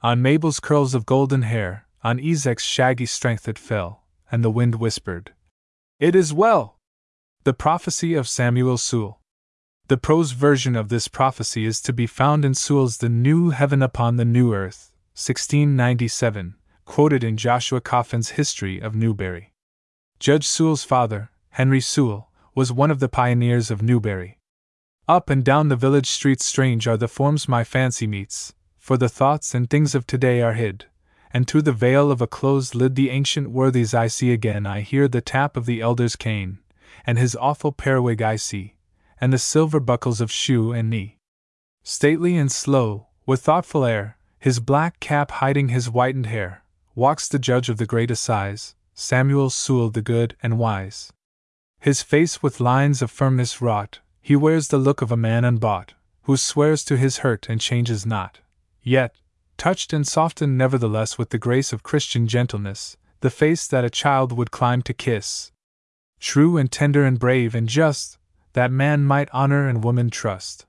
On Mabel's curls of golden hair, on Esek's shaggy strength it fell, and the wind whispered, It is well! The prophecy of Samuel Sewall. The prose version of this prophecy is to be found in Sewall's The New Heaven Upon the New Earth, 1697, quoted in Joshua Coffin's History of Newbury. Judge Sewall's father, Henry Sewall, was one of the pioneers of Newbury. Up and down the village streets strange are the forms my fancy meets, for the thoughts and things of today are hid, and through the veil of a closed lid the ancient worthies I see again. I hear the tap of the elder's cane, and his awful periwig I see and the silver buckles of shoe and knee. Stately and slow, with thoughtful air, his black cap hiding his whitened hair, walks the judge of the great assize, Samuel Sewall the good and wise. His face with lines of firmness wrought, he wears the look of a man unbought, who swears to his hurt and changes not. Yet, touched and softened nevertheless with the grace of Christian gentleness, the face that a child would climb to kiss. True and tender and brave and just, that man might honor and woman trust.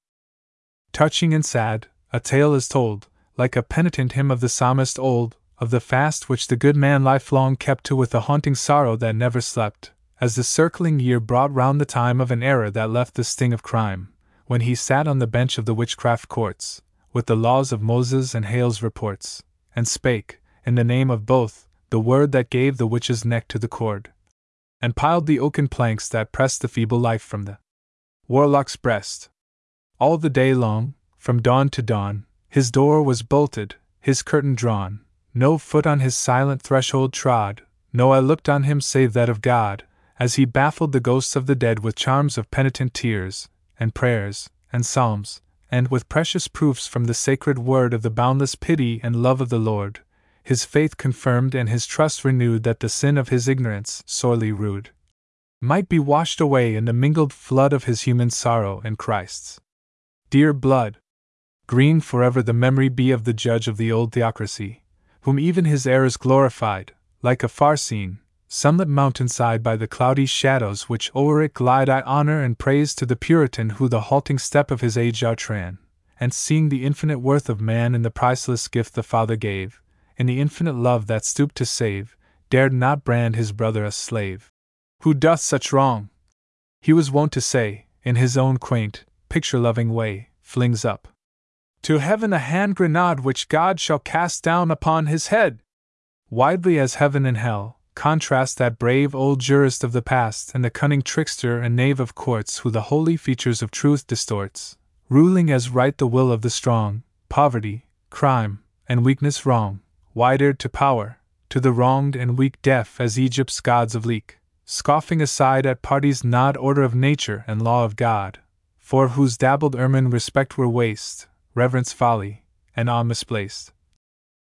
Touching and sad, a tale is told, like a penitent hymn of the psalmist old, of the fast which the good man lifelong kept to with a haunting sorrow that never slept, as the circling year brought round the time of an era that left the sting of crime, when he sat on the bench of the witchcraft courts, with the laws of Moses and Hale's reports, and spake, in the name of both, the word that gave the witch's neck to the cord, and piled the oaken planks that pressed the feeble life from the warlock's breast. All the day long, from dawn to dawn, his door was bolted, his curtain drawn, no foot on his silent threshold trod, no eye looked on him save that of God, as he baffled the ghosts of the dead with charms of penitent tears, and prayers, and psalms, and with precious proofs from the sacred word of the boundless pity and love of the Lord, his faith confirmed and his trust renewed that the sin of his ignorance, sorely rude, might be washed away in the mingled flood of his human sorrow and Christ's. Dear blood! Green forever the memory be of the judge of the old theocracy, whom even his errors glorified, like a far seen, sunlit mountainside by the cloudy shadows which o'er it glide, I honor and praise to the Puritan who the halting step of his age outran, and seeing the infinite worth of man in the priceless gift the Father gave, in the infinite love that stooped to save, dared not brand his brother a slave. Who doth such wrong? He was wont to say, in his own quaint, picture loving way, flings up to heaven a hand grenade which God shall cast down upon his head. Widely as heaven and hell, Contrast that brave old jurist of the past and the cunning trickster and knave of courts who the holy features of truth distorts, ruling as right the will of the strong, poverty, crime, and weakness wrong, wide eared to power, to the wronged and weak deaf as Egypt's gods of leek, scoffing aside at parties not order of nature and law of God, for whose dabbled ermine respect were waste, reverence folly, and awe misplaced.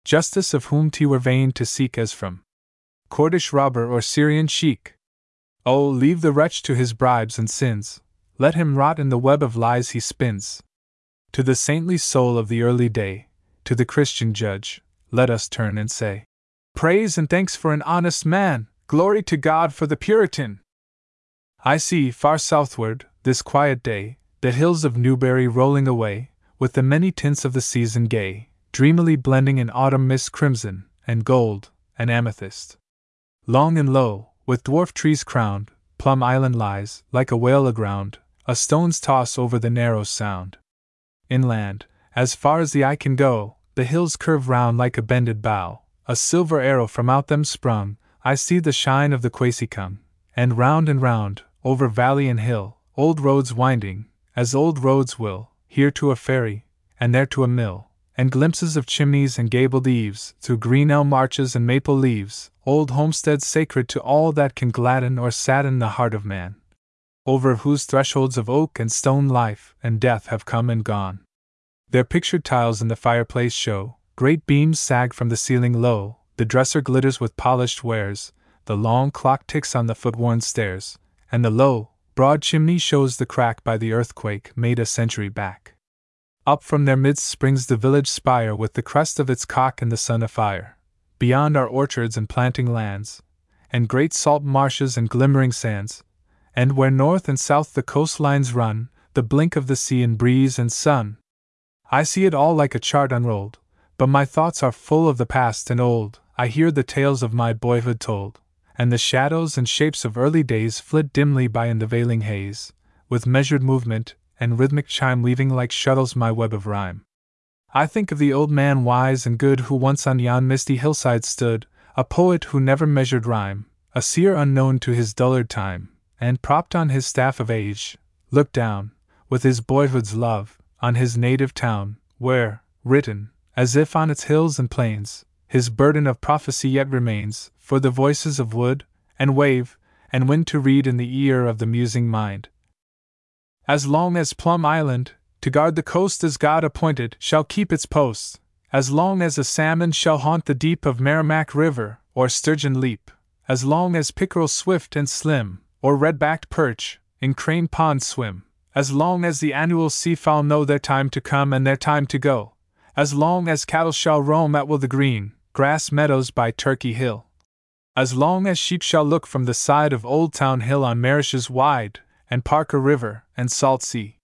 Justice of whom t were vain to seek as from Kurdish robber or Syrian sheik. Oh, leave the wretch to his bribes and sins, let him rot in the web of lies he spins. To the saintly soul of the early day, to the Christian judge, let us turn and say, Praise and thanks for an honest man, glory to God for the Puritan! I see, far southward, this quiet day, the hills of Newbury rolling away, with the many tints of the season gay, dreamily blending in autumn mist crimson, and gold, and amethyst. Long and low, with dwarf trees crowned, Plum Island lies, like a whale aground, a stone's toss over the narrow sound. Inland, as far as the eye can go, the hills curve round like a bended bow, a silver arrow from out them sprung, I see the shine of the Quasycung, and round and round, over valley and hill, old roads winding, as old roads will, here to a ferry, and there to a mill, and glimpses of chimneys and gabled eaves, through green elm arches and maple leaves, old homesteads sacred to all that can gladden or sadden the heart of man, over whose thresholds of oak and stone life and death have come and gone. Their pictured tiles in the fireplace show, great beams sag from the ceiling low, the dresser glitters with polished wares, the long clock ticks on the foot worn stairs, and the low, broad chimney shows the crack by the earthquake made a century back. Up from their midst springs the village spire with the crest of its cock and the sun afire. Beyond are orchards and planting lands, and great salt marshes and glimmering sands, and where north and south the coastlines run, the blink of the sea in breeze and sun. I see it all like a chart unrolled, but my thoughts are full of the past and old. I hear the tales of my boyhood told, and the shadows and shapes of early days flit dimly by in the veiling haze, with measured movement and rhythmic chime weaving like shuttles my web of rhyme. I think of the old man wise and good who once on yon misty hillside stood, a poet who never measured rhyme, a seer unknown to his dullard time, and propped on his staff of age, looked down, with his boyhood's love, on his native town, where, written, as if on its hills and plains, his burden of prophecy yet remains, for the voices of wood, and wave, and wind to read in the ear of the musing mind, as long as Plum Island, to guard the coast as God appointed, shall keep its posts, as long as a salmon shall haunt the deep of Merrimack River, or sturgeon leap, as long as pickerel swift and slim, or red backed perch, in Crane Pond swim, as long as the annual seafowl know their time to come and their time to go, as long as cattle shall roam at will the green, grass meadows by Turkey Hill. As long as sheep shall look from the side of Old Town Hill on marishes wide, and Parker River, and Salt Sea.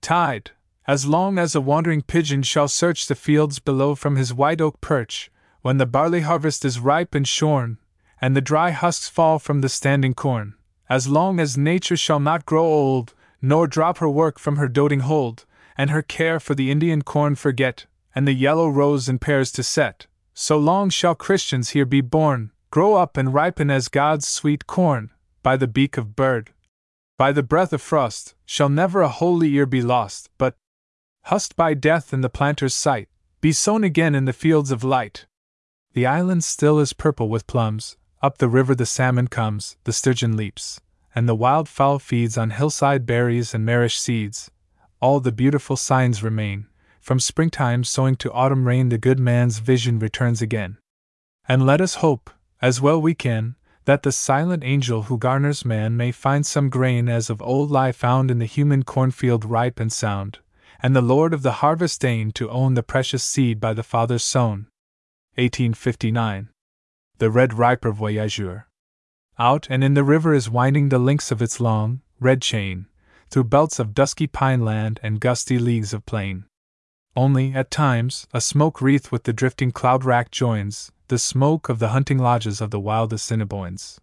Tide, as long as a wandering pigeon shall search the fields below from his white oak perch, when the barley harvest is ripe and shorn, and the dry husks fall from the standing corn, as long as nature shall not grow old, nor drop her work from her doting hold, and her care for the Indian corn forget, and the yellow rose and pears to set, so long shall Christians here be born, grow up and ripen as God's sweet corn, by the beak of bird. By the breath of frost, shall never a holy year be lost, but, husked by death in the planter's sight, be sown again in the fields of light. The island still is purple with plums, up the river the salmon comes, the sturgeon leaps, and the wild fowl feeds on hillside berries and marish seeds. All the beautiful signs remain. From springtime sowing to autumn rain, the good man's vision returns again. And let us hope, as well we can, that the silent angel who garners man may find some grain as of old lie found in the human cornfield ripe and sound, and the Lord of the harvest deign to own the precious seed by the Father's sown. 1859. The Red River Voyageur. Out and in the river is winding the links of its long, red chain, through belts of dusky pine land and gusty leagues of plain. Only, at times, a smoke wreath with the drifting cloud rack joins, the smoke of the hunting lodges of the wild Assiniboines.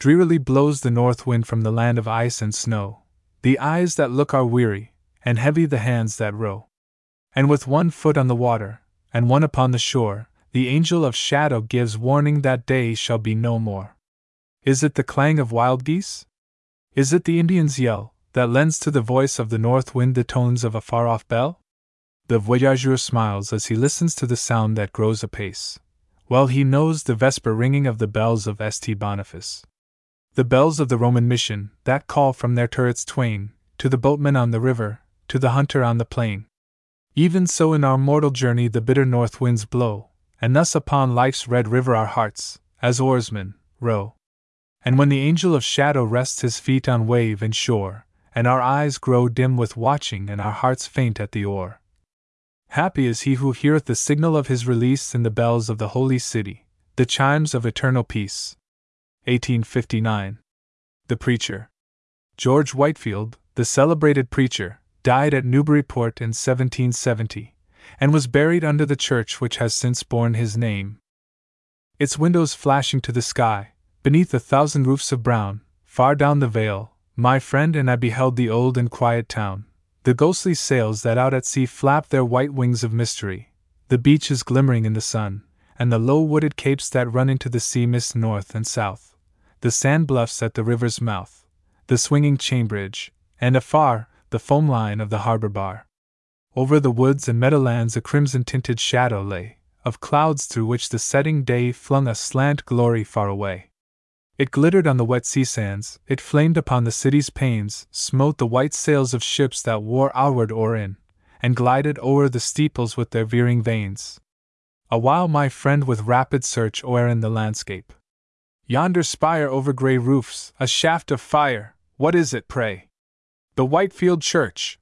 Drearily blows the north wind from the land of ice and snow. The eyes that look are weary, and heavy the hands that row. And with one foot on the water, and one upon the shore, the angel of shadow gives warning that day shall be no more. Is it the clang of wild geese? Is it the Indian's yell, that lends to the voice of the north wind the tones of a far off bell? The voyageur smiles as he listens to the sound that grows apace. Well, he knows the vesper ringing of the bells of St. Boniface. The bells of the Roman mission, that call from their turrets twain, to the boatman on the river, to the hunter on the plain. Even so, in our mortal journey, the bitter north winds blow, and thus upon life's red river our hearts, as oarsmen, row. And when the angel of shadow rests his feet on wave and shore, and our eyes grow dim with watching and our hearts faint at the oar, Happy is he who heareth the signal of his release in the bells of the holy city, the chimes of eternal peace. 1859. The Preacher. George Whitefield, the celebrated preacher, died at Newburyport in 1770, and was buried under the church which has since borne his name. Its windows flashing to the sky, beneath a thousand roofs of brown, far down the vale, my friend and I beheld the old and quiet town, the ghostly sails that out at sea flap their white wings of mystery, the beaches glimmering in the sun, and the low wooded capes that run into the sea mist north and south, the sand bluffs at the river's mouth, the swinging chain bridge, and afar, the foam line of the harbor bar. Over the woods and meadowlands a crimson tinted shadow lay, of clouds through which the setting day flung a slant glory far away. It glittered on the wet sea sands, it flamed upon the city's panes, smote the white sails of ships that wore outward or in, and glided o'er the steeples with their veering vanes. Awhile my friend with rapid search o'er in the landscape. Yonder spire over grey roofs, a shaft of fire, what is it, pray? The Whitefield Church.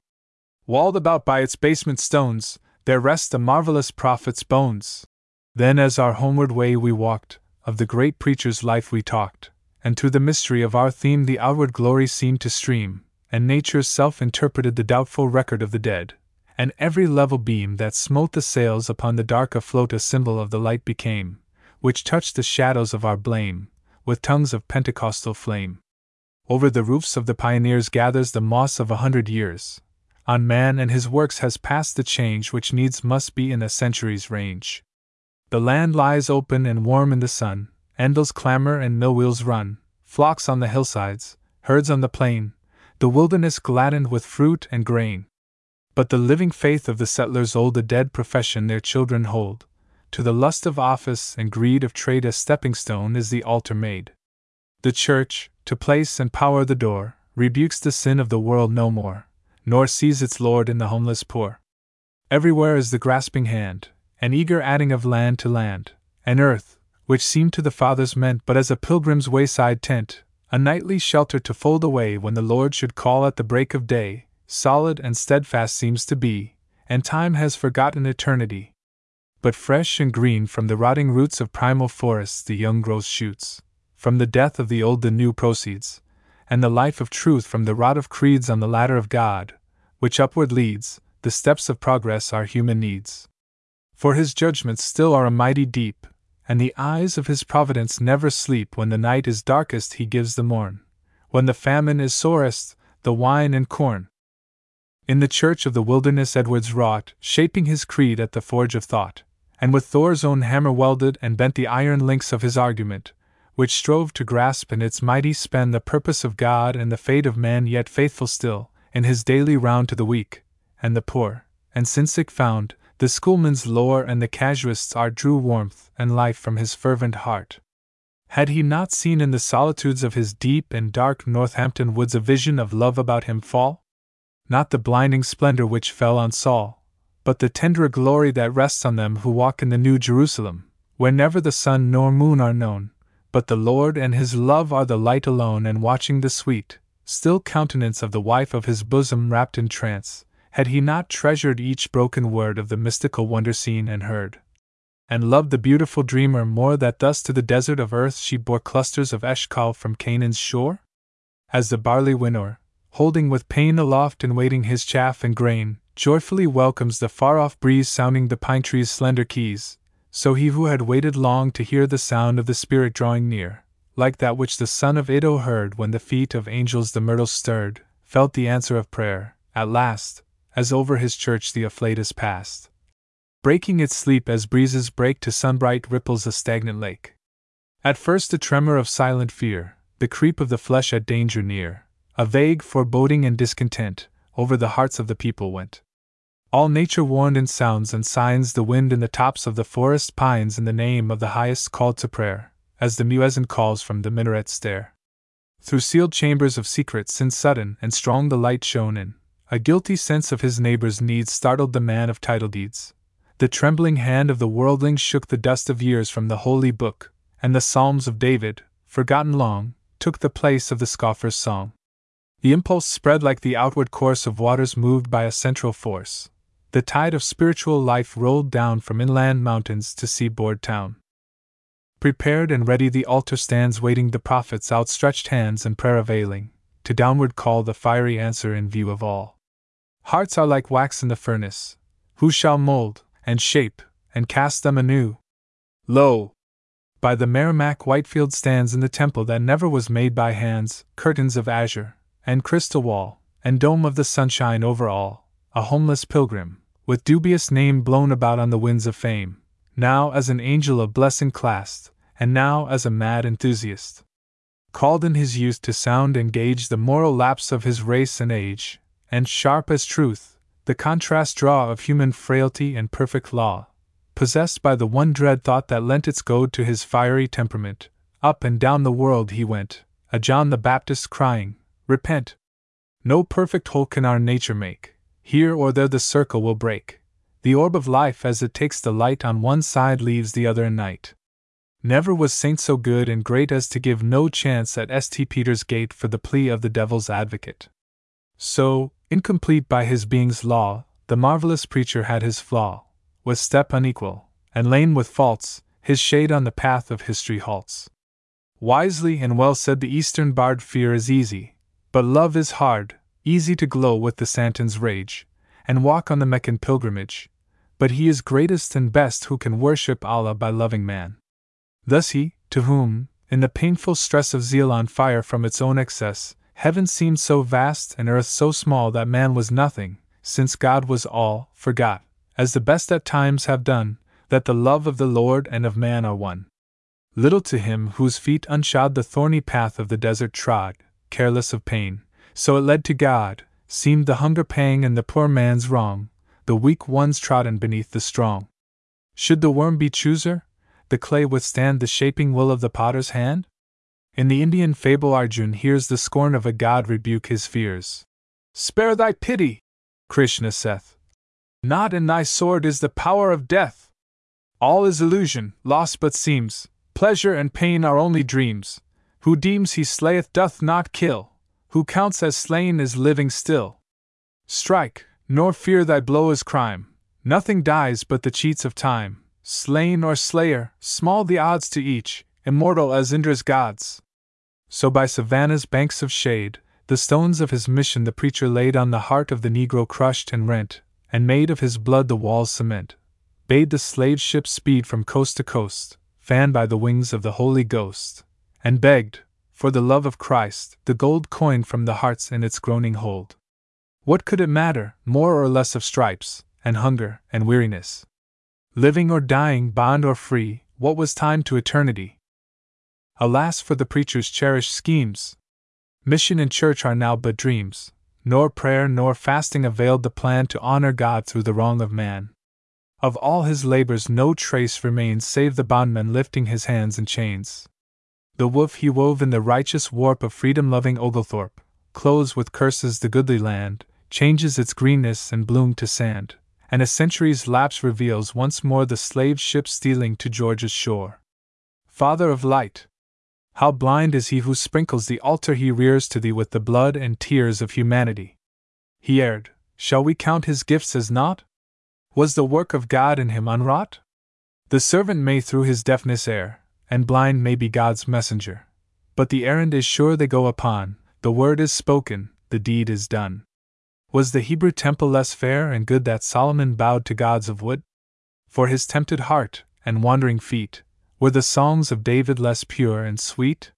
Walled about by its basement stones, there rest the marvelous prophet's bones. Then, as our homeward way we walked, of the great preacher's life we talked, and through the mystery of our theme the outward glory seemed to stream, and nature's self interpreted the doubtful record of the dead, and every level beam that smote the sails upon the dark afloat a symbol of the light became, which touched the shadows of our blame, with tongues of Pentecostal flame. Over the roofs of the pioneers gathers the moss of a hundred years. On man and his works has passed the change which needs must be in a century's range. The land lies open and warm in the sun, Endles clamor and mill wheels run, flocks on the hillsides, herds on the plain, the wilderness gladdened with fruit and grain. But the living faith of the settlers old a dead profession their children hold. To the lust of office and greed of trade a stepping stone is the altar made. The church, to place and power the door, rebukes the sin of the world no more, nor sees its Lord in the homeless poor. Everywhere is the grasping hand, an eager adding of land to land, and earth, which seemed to the fathers meant but as a pilgrim's wayside tent, a nightly shelter to fold away when the Lord should call at the break of day, solid and steadfast seems to be, and time has forgotten eternity. But fresh and green from the rotting roots of primal forests the young growth shoots, from the death of the old the new proceeds, and the life of truth from the rot of creeds on the ladder of God, which upward leads, the steps of progress are human needs. For his judgments still are a mighty deep, and the eyes of his providence never sleep when the night is darkest he gives the morn, when the famine is sorest, the wine and corn. In the church of the wilderness Edwards wrought, shaping his creed at the forge of thought, and with Thor's own hammer welded and bent the iron links of his argument, which strove to grasp in its mighty span the purpose of God and the fate of man, yet faithful still, in his daily round to the weak, and the poor, and sin sick found, the schoolman's lore and the casuist's art drew warmth and life from his fervent heart. Had he not seen in the solitudes of his deep and dark Northampton woods a vision of love about him fall? Not the blinding splendor which fell on Saul, but the tenderer glory that rests on them who walk in the New Jerusalem, where never the sun nor moon are known, but the Lord and his love are the light alone, and watching the sweet, still countenance of the wife of his bosom wrapped in trance, had he not treasured each broken word of the mystical wonder seen and heard? And loved the beautiful dreamer more that thus to the desert of earth she bore clusters of Eshcol from Canaan's shore? As the barley winnower, holding with pain aloft and waiting his chaff and grain, joyfully welcomes the far off breeze sounding the pine tree's slender keys, so he who had waited long to hear the sound of the Spirit drawing near, like that which the son of Iddo heard when the feet of angels the myrtles stirred, felt the answer of prayer, at last, as over his church the afflatus passed, breaking its sleep as breezes break to sunbright ripples a stagnant lake. At first a tremor of silent fear, the creep of the flesh at danger near, a vague foreboding and discontent, over the hearts of the people went. All nature warned in sounds and signs the wind in the tops of the forest pines in the name of the highest called to prayer, as the muezzin calls from the minaret stair. Through sealed chambers of secrets, sin sudden and strong the light shone in, a guilty sense of his neighbor's needs startled the man of title deeds. The trembling hand of the worldling shook the dust of years from the holy book, and the Psalms of David, forgotten long, took the place of the scoffer's song. The impulse spread like the outward course of waters moved by a central force. The tide of spiritual life rolled down from inland mountains to seaboard town. Prepared and ready the altar stands waiting the prophet's outstretched hands and prayer availing, to downward call the fiery answer in view of all. Hearts are like wax in the furnace. Who shall mold, and shape, and cast them anew? Lo! By the Merrimack Whitefield stands in the temple that never was made by hands, curtains of azure, and crystal wall, and dome of the sunshine over all, a homeless pilgrim, with dubious name blown about on the winds of fame, now as an angel of blessing classed, and now as a mad enthusiast. Called in his youth to sound and gauge the moral lapse of his race and age, and sharp as truth, the contrast draw of human frailty and perfect law, possessed by the one dread thought that lent its goad to his fiery temperament, up and down the world he went, a John the Baptist crying, Repent! No perfect hole can our nature make, here or there the circle will break. The orb of life as it takes the light on one side leaves the other in night. Never was saint so good and great as to give no chance at St. Peter's gate for the plea of the devil's advocate. So, incomplete by his being's law, the marvelous preacher had his flaw, was step unequal, and lane with faults, his shade on the path of history halts. Wisely and well said the Eastern bard fear is easy, but love is hard, easy to glow with the Santon's rage, and walk on the Meccan pilgrimage, but he is greatest and best who can worship Allah by loving man. Thus he, to whom, in the painful stress of zeal on fire from its own excess, Heaven seemed so vast and earth so small that man was nothing, since God was all, forgot, as the best at times have done, that the love of the Lord and of man are one. Little to him whose feet unshod the thorny path of the desert trod, careless of pain, so it led to God, seemed the hunger pang and the poor man's wrong, the weak ones trodden beneath the strong. Should the worm be chooser, the clay withstand the shaping will of the potter's hand? In the Indian fable, Arjun hears the scorn of a god rebuke his fears. Spare thy pity, Krishna saith. Not in thy sword is the power of death. All is illusion, loss but seems, pleasure and pain are only dreams. Who deems he slayeth doth not kill, who counts as slain is living still. Strike, nor fear thy blow is crime, nothing dies but the cheats of time, slain or slayer, small the odds to each, immortal as Indra's gods. So by Savannah's banks of shade, the stones of his mission the preacher laid on the heart of the Negro crushed and rent, and made of his blood the wall's cement, bade the slave ship speed from coast to coast, fanned by the wings of the Holy Ghost, and begged, for the love of Christ, the gold coin from the hearts in its groaning hold. What could it matter, more or less of stripes, and hunger, and weariness? Living or dying, bond or free, what was time to eternity? Alas for the preacher's cherished schemes! Mission and church are now but dreams, nor prayer nor fasting availed the plan to honor God through the wrong of man. Of all his labors, no trace remains save the bondman lifting his hands in chains. The woof he wove in the righteous warp of freedom loving Oglethorpe, clothes with curses the goodly land, changes its greenness and bloom to sand, and a century's lapse reveals once more the slave ship stealing to Georgia's shore. Father of light! How blind is he who sprinkles the altar he rears to thee with the blood and tears of humanity! He erred, shall we count his gifts as naught? Was the work of God in him unwrought? The servant may through his deafness err, and blind may be God's messenger. But the errand is sure they go upon, the word is spoken, the deed is done. Was the Hebrew temple less fair and good that Solomon bowed to gods of wood? For his tempted heart and wandering feet, were the songs of David less pure and sweet?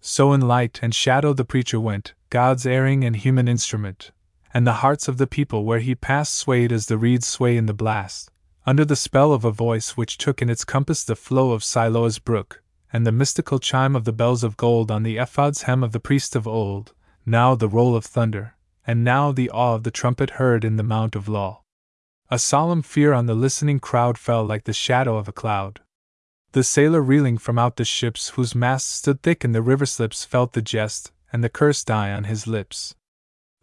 So in light and shadow the preacher went, God's erring and human instrument, and the hearts of the people where he passed swayed as the reeds sway in the blast, under the spell of a voice which took in its compass the flow of Siloah's brook, and the mystical chime of the bells of gold on the ephod's hem of the priest of old, now the roll of thunder, and now the awe of the trumpet heard in the Mount of Law. A solemn fear on the listening crowd fell like the shadow of a cloud. The sailor reeling from out the ships whose masts stood thick in the river slips felt the jest and the curse die on his lips.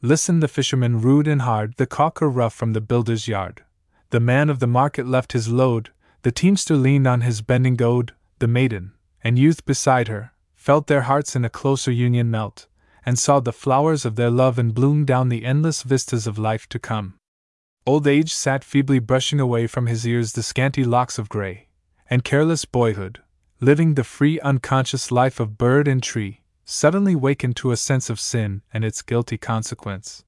Listen, the fisherman rude and hard, the caulker rough from the builder's yard. The man of the market left his load, the teamster leaned on his bending goad, the maiden, and youth beside her, felt their hearts in a closer union melt, and saw the flowers of their love in bloom down the endless vistas of life to come. Old age sat feebly brushing away from his ears the scanty locks of gray, and careless boyhood, living the free unconscious life of bird and tree, suddenly wakened to a sense of sin and its guilty consequence.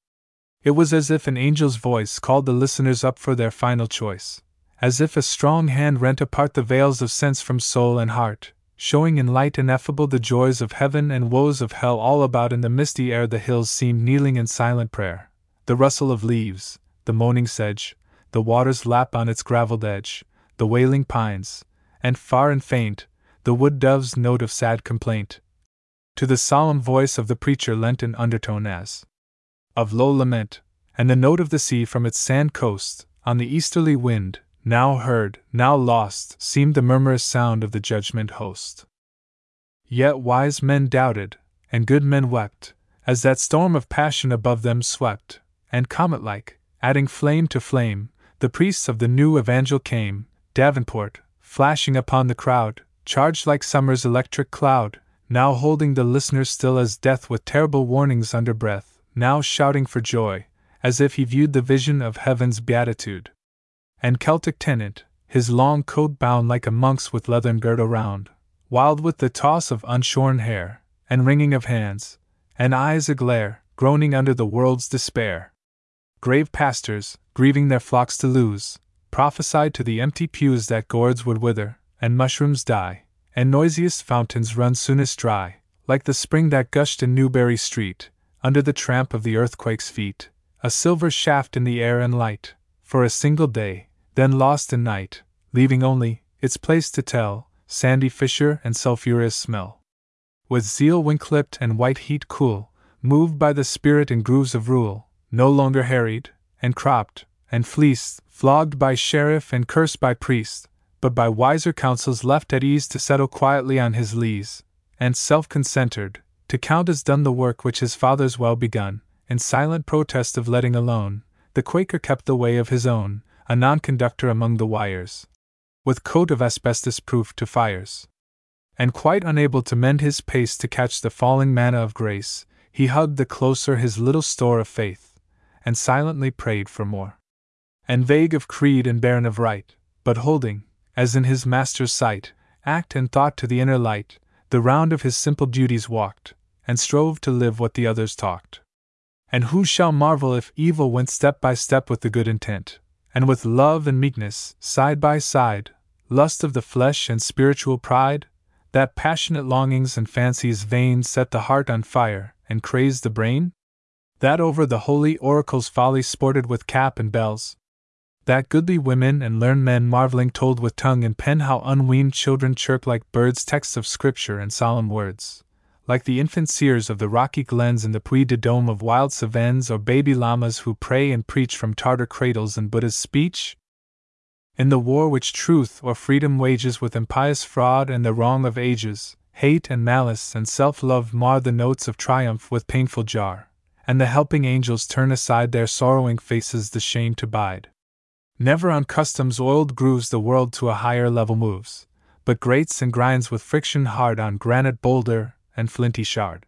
It was as if an angel's voice called the listeners up for their final choice, as if a strong hand rent apart the veils of sense from soul and heart, showing in light ineffable the joys of heaven and woes of hell all about in the misty air the hills seemed kneeling in silent prayer, the rustle of leaves, the moaning sedge, the water's lap on its gravelled edge, the wailing pines, and far and faint, the wood dove's note of sad complaint, to the solemn voice of the preacher lent an undertone as of low lament, and the note of the sea from its sand coast, on the easterly wind, now heard, now lost, seemed the murmurous sound of the judgment host. Yet wise men doubted, and good men wept, as that storm of passion above them swept, and comet like, adding flame to flame, the priests of the new evangel came, Davenport, flashing upon the crowd, charged like summer's electric cloud, now holding the listener still as death with terrible warnings under breath, now shouting for joy, as if he viewed the vision of heaven's beatitude. And Celtic Tennent, his long coat bound like a monk's with leathern girdle round, wild with the toss of unshorn hair, and wringing of hands, and eyes aglare, groaning under the world's despair. Grave pastors, grieving their flocks to lose, prophesied to the empty pews that gourds would wither, and mushrooms die, and noisiest fountains run soonest dry, like the spring that gushed in Newbury Street, under the tramp of the earthquake's feet, a silver shaft in the air and light, for a single day, then lost in night, leaving only, its place to tell, sandy fissure and sulphurous smell. With zeal when clipped and white heat cool, moved by the spirit in grooves of rule, no longer harried, and cropped, and fleeced, flogged by sheriff and cursed by priest, but by wiser counsels left at ease to settle quietly on his lees, and self concentered, to count as done the work which his fathers well begun, in silent protest of letting alone, the Quaker kept the way of his own, a non conductor among the wires, with coat of asbestos proof to fires. and quite unable to mend his pace to catch the falling manna of grace, he hugged the closer his little store of faith, and silently prayed for more. And vague of creed and barren of right, but holding, as in his Master's sight, act and thought to the inner light, the round of his simple duties walked, and strove to live what the others talked. And who shall marvel if evil went step by step with the good intent, and with love and meekness, side by side, lust of the flesh and spiritual pride, that passionate longings and fancies vain set the heart on fire and crazed the brain? That over the holy oracle's folly sported with cap and bells, that goodly women and learned men marveling told with tongue and pen how unweaned children chirp like birds texts of scripture and solemn words, like the infant seers of the rocky glens and the Puy de Dome of wild Cevennes or baby lamas who pray and preach from Tartar cradles in Buddha's speech? In the war which truth or freedom wages with impious fraud and the wrong of ages, hate and malice and self love mar the notes of triumph with painful jar, and the helping angels turn aside their sorrowing faces the shame to bide. Never on customs oiled grooves the world to a higher level moves, but grates and grinds with friction hard on granite boulder and flinty shard.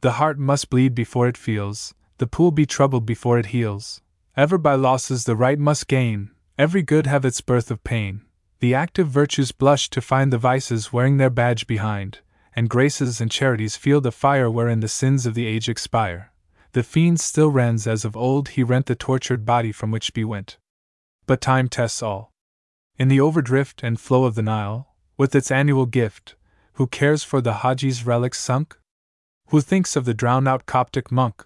The heart must bleed before it feels, the pool be troubled before it heals. Ever by losses the right must gain, every good have its birth of pain. The active virtues blush to find the vices wearing their badge behind, and graces and charities feel the fire wherein the sins of the age expire. The fiend still rends as of old he rent the tortured body from which be went but time tests all. In the overdrift and flow of the Nile, with its annual gift, who cares for the Haji's relics sunk? Who thinks of the drowned out Coptic monk?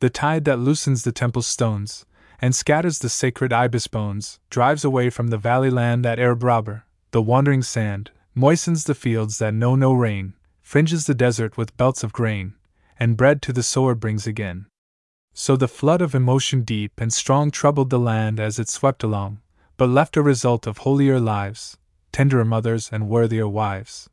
The tide that loosens the temple's stones, and scatters the sacred ibis bones, drives away from the valley land that Arab robber, the wandering sand, moistens the fields that know no rain, fringes the desert with belts of grain, and bread to the sower brings again. So the flood of emotion deep and strong troubled the land as it swept along, but left a result of holier lives, tenderer mothers, and worthier wives.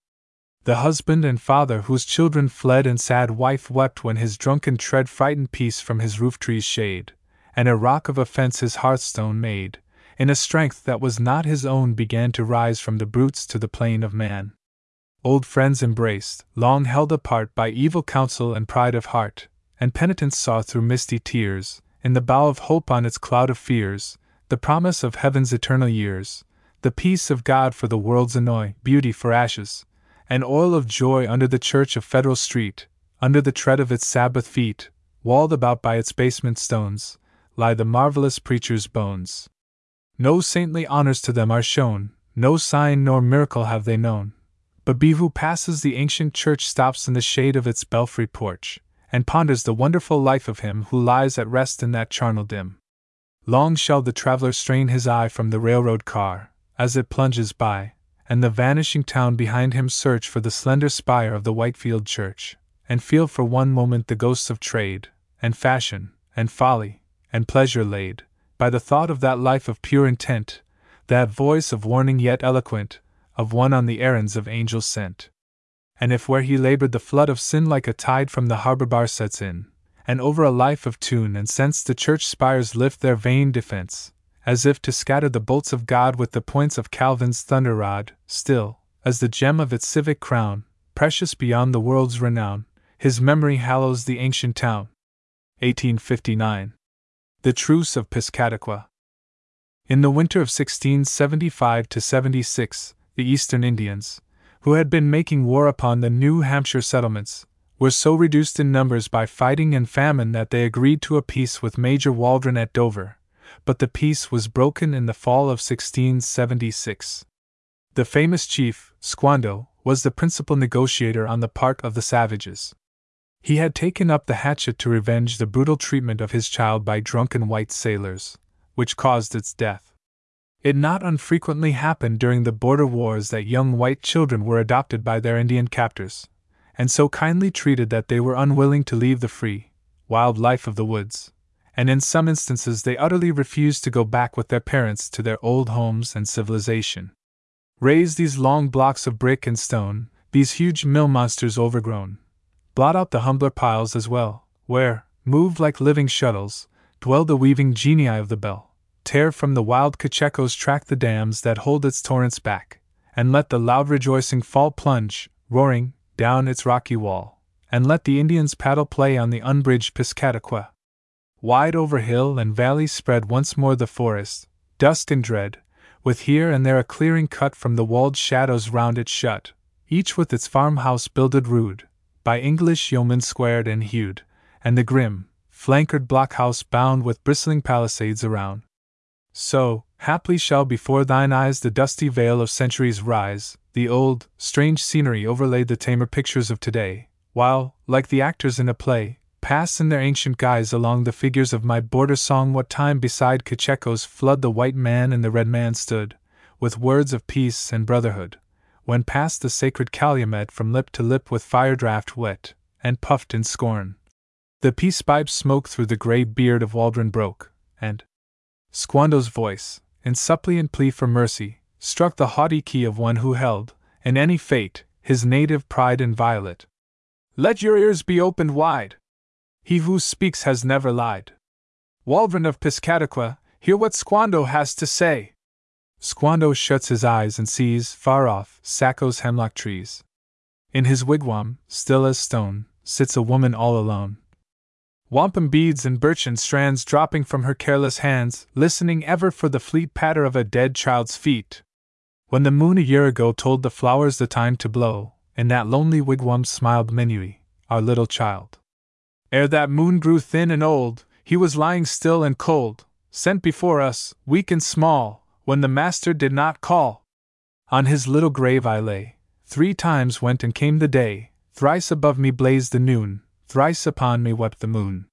The husband and father whose children fled and sad wife wept when his drunken tread frightened peace from his roof tree's shade, and a rock of offense his hearthstone made, in a strength that was not his own began to rise from the brutes to the plane of man. Old friends embraced, long held apart by evil counsel and pride of heart, and penitence saw through misty tears, in the bow of hope on its cloud of fears, the promise of heaven's eternal years, the peace of God for the world's annoy, beauty for ashes, and oil of joy under the church of Federal Street, under the tread of its Sabbath feet, walled about by its basement stones, lie the marvelous preacher's bones. No saintly honors to them are shown, no sign nor miracle have they known. But be who passes the ancient church stops in the shade of its belfry porch, and ponders the wonderful life of him who lies at rest in that charnel dim. Long shall the traveler strain his eye from the railroad car, as it plunges by, and the vanishing town behind him search for the slender spire of the Whitefield Church, and feel for one moment the ghosts of trade, and fashion, and folly, and pleasure laid, by the thought of that life of pure intent, that voice of warning yet eloquent, of one on the errands of angels sent and if where he labored the flood of sin like a tide from the harbor bar sets in, and over a life of tune and sense the church spires lift their vain defense, as if to scatter the bolts of God with the points of Calvin's thunder rod, still, as the gem of its civic crown, precious beyond the world's renown, his memory hallows the ancient town. 1859. The Truce of Piscataqua. In the winter of 1675 76, the Eastern Indians, who had been making war upon the New Hampshire settlements, were so reduced in numbers by fighting and famine that they agreed to a peace with Major Waldron at Dover, but the peace was broken in the fall of 1676. The famous chief, Squando, was the principal negotiator on the part of the savages. He had taken up the hatchet to revenge the brutal treatment of his child by drunken white sailors, which caused its death. It not unfrequently happened during the border wars that young white children were adopted by their Indian captors, and so kindly treated that they were unwilling to leave the free, wild life of the woods, and in some instances they utterly refused to go back with their parents to their old homes and civilization. Raise these long blocks of brick and stone, these huge mill monsters overgrown. Blot out the humbler piles as well, where, moved like living shuttles, dwell the weaving genii of the bell tear from the wild Cocheco's track the dams that hold its torrents back, and let the loud rejoicing fall plunge, roaring, down its rocky wall, and let the Indians paddle play on the unbridged Piscataqua. Wide over hill and valley spread once more the forest, dusk and dread, with here and there a clearing cut from the walled shadows round it shut, each with its farmhouse builded rude, by English yeomen squared and hewed, and the grim, flankered blockhouse bound with bristling palisades around. So, haply shall before thine eyes the dusty veil of centuries rise, the old, strange scenery overlay the tamer pictures of today, while, like the actors in a play, pass in their ancient guise along the figures of my border song what time beside Cocheco's flood the white man and the red man stood, with words of peace and brotherhood, when passed the sacred calumet from lip to lip with fire draught wet, and puffed in scorn. The peace pipe smoke through the grey beard of Waldron broke, and Squando's voice, in suppliant plea for mercy, struck the haughty key of one who held, in any fate, his native pride inviolate. Let your ears be opened wide! He who speaks has never lied. Waldron of Piscataqua, hear what Squando has to say! Squando shuts his eyes and sees, far off, Saco's hemlock trees. In his wigwam, still as stone, sits a woman all alone, wampum beads and birchen strands dropping from her careless hands, listening ever for the fleet patter of a dead child's feet. When the moon a year ago told the flowers the time to blow, in that lonely wigwam smiled Menewee, our little child. Ere that moon grew thin and old, he was lying still and cold, sent before us, weak and small, when the master did not call. On his little grave I lay, three times went and came the day, thrice above me blazed the noon, thrice upon me wept the moon.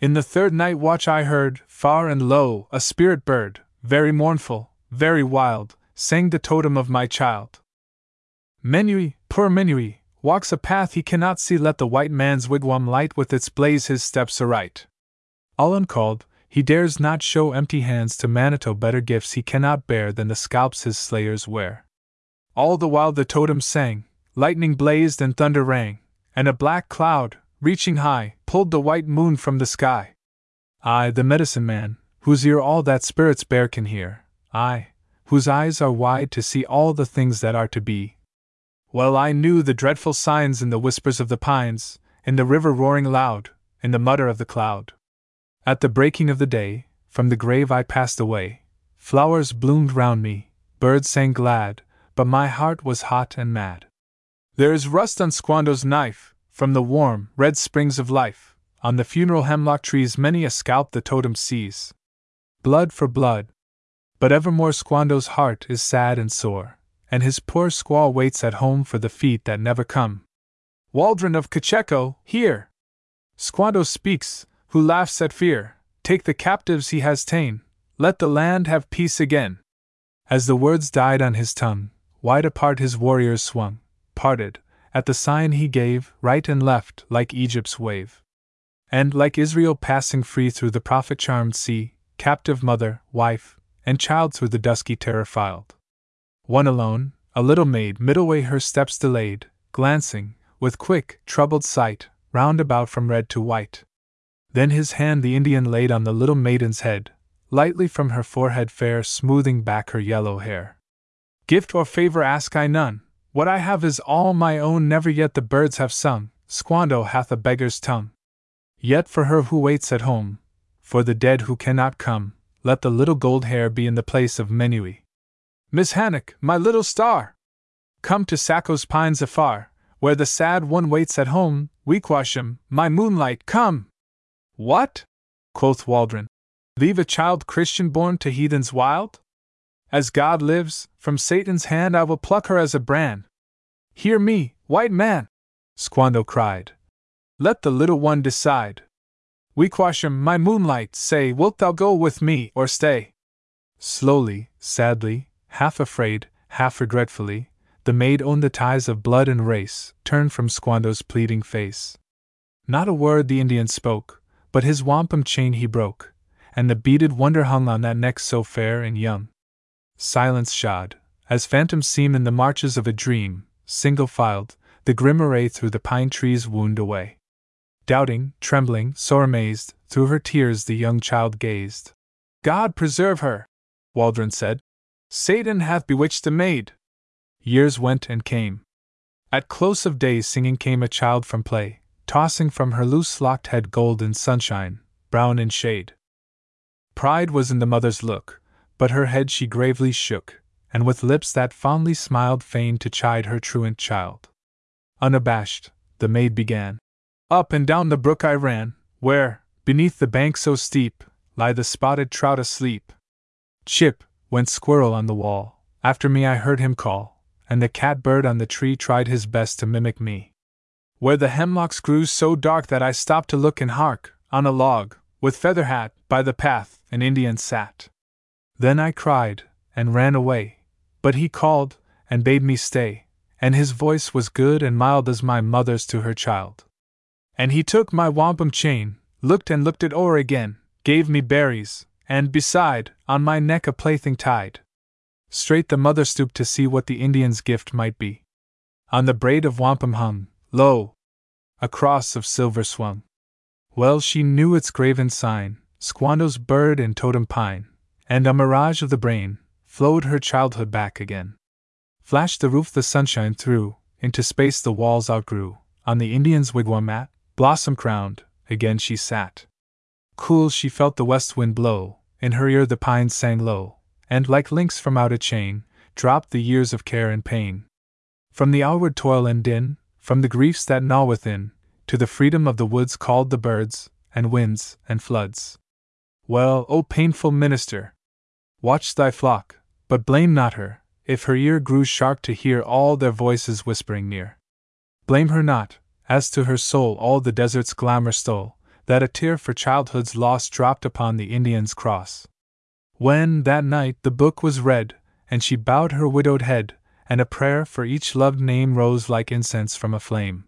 In the third night watch I heard, far and low, a spirit bird, very mournful, very wild, sang the totem of my child. Menewee, poor Menewee, walks a path he cannot see. Let the white man's wigwam light with its blaze his steps aright. All uncalled, he dares not show empty hands to Manitou better gifts he cannot bear than the scalps his slayers wear. All the while the totem sang, lightning blazed and thunder rang, and a black cloud, reaching high, pulled the white moon from the sky. I, the medicine man, whose ear all that spirits bear can hear, I, whose eyes are wide to see all the things that are to be. Well, I knew the dreadful signs in the whispers of the pines, in the river roaring loud, in the mutter of the cloud. At the breaking of the day, from the grave I passed away. Flowers bloomed round me, birds sang glad, but my heart was hot and mad. There is rust on Squando's knife, from the warm, red springs of life, on the funeral hemlock trees many a scalp the totem sees. Blood for blood. But evermore Squando's heart is sad and sore, and his poor squaw waits at home for the feet that never come. Waldron of Cocheco, here! Squando speaks, who laughs at fear. Take the captives he has ta'en, let the land have peace again. As the words died on his tongue, wide apart his warriors swung, parted, at the sign he gave, right and left, like Egypt's wave. And, like Israel passing free through the prophet charmed sea, captive mother, wife, and child through the dusky terror filed. One alone, a little maid, midway her steps delayed, glancing, with quick, troubled sight, round about from red to white. Then his hand the Indian laid on the little maiden's head, lightly from her forehead fair smoothing back her yellow hair. Gift or favor ask I none, what I have is all my own, never yet the birds have sung, Squando hath a beggar's tongue. Yet for her who waits at home, for the dead who cannot come, let the little gold hair be in the place of Menewee. Miss Hannock, my little star! Come to Saco's pines afar, where the sad one waits at home, Wequasham, my moonlight, come! What? quoth Waldron. Leave a child Christian born to heathens wild? As God lives, from Satan's hand I will pluck her as a brand. Hear me, white man! Squando cried. Let the little one decide. Wequasham, my moonlight, say, wilt thou go with me or stay? Slowly, sadly, half afraid, half regretfully, the maid owned the ties of blood and race, turned from Squando's pleading face. Not a word the Indian spoke, but his wampum chain he broke, and the beaded wonder hung on that neck so fair and young silence shod, as phantoms seem in the marches of a dream, single filed, the grim array through the pine trees wound away. Doubting, trembling, sore amazed, through her tears the young child gazed. God preserve her! Waldron said. Satan hath bewitched the maid. years went and came. At close of day singing came a child from play, tossing from her loose locked head gold in sunshine, brown in shade. Pride was in the mother's look, but her head she gravely shook, and with lips that fondly smiled feigned to chide her truant child. Unabashed, the maid began. Up and down the brook I ran, where, beneath the bank so steep, lie the spotted trout asleep. Chip, went squirrel on the wall, after me I heard him call, and the catbird on the tree tried his best to mimic me. Where the hemlocks grew so dark that I stopped to look and hark, on a log, with feather hat, by the path, an Indian sat. Then I cried, and ran away, but he called, and bade me stay, and his voice was good and mild as my mother's to her child. And he took my wampum chain, looked and looked it o'er again, gave me berries, and beside, on my neck a plaything tied. Straight the mother stooped to see what the Indian's gift might be. On the braid of wampum hung, lo, a cross of silver swung. Well she knew its graven sign, Squando's bird and totem pine, and a mirage of the brain, flowed her childhood back again. Flashed the roof the sunshine through, into space the walls outgrew. On the Indian's wigwam mat, blossom crowned, again she sat. Cool she felt the west wind blow, in her ear the pines sang low, and like links from out a chain, dropped the years of care and pain. From the outward toil and din, from the griefs that gnaw within, to the freedom of the woods called the birds, and winds, and floods. Well, O painful minister! Watch thy flock, but blame not her, if her ear grew sharp to hear all their voices whispering near. Blame her not, as to her soul all the desert's glamour stole, that a tear for childhood's loss dropped upon the Indian's cross. When, that night, the book was read, and she bowed her widowed head, and a prayer for each loved name rose like incense from a flame.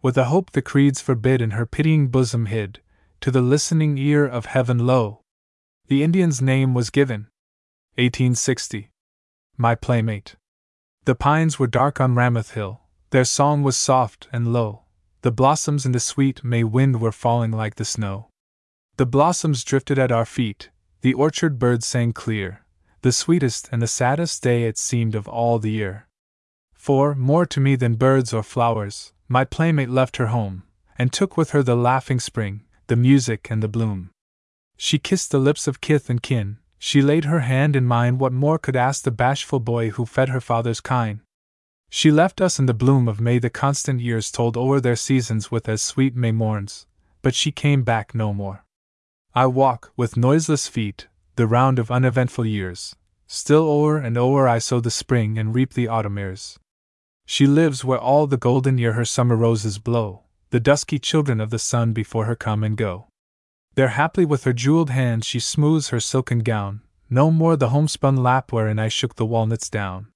With a hope the creeds forbid in her pitying bosom hid, to the listening ear of heaven lo! The Indian's name was given. 1860. My playmate. The pines were dark on Ramoth Hill, their song was soft and low. The blossoms in the sweet May wind were falling like the snow. The blossoms drifted at our feet, the orchard birds sang clear, the sweetest and the saddest day it seemed of all the year. For, more to me than birds or flowers, my playmate left her home, and took with her the laughing spring, the music and the bloom. She kissed the lips of kith and kin, she laid her hand in mine. What more could ask the bashful boy who fed her father's kine? She left us in the bloom of May. The constant years told o'er their seasons with as sweet May morns, but she came back no more. I walk, with noiseless feet, the round of uneventful years. Still o'er and o'er I sow the spring and reap the autumn ears. She lives where all the golden year her summer roses blow, the dusky children of the sun before her come and go. There haply with her jeweled hand she smooths her silken gown, no more the homespun lap wherein I shook the walnuts down.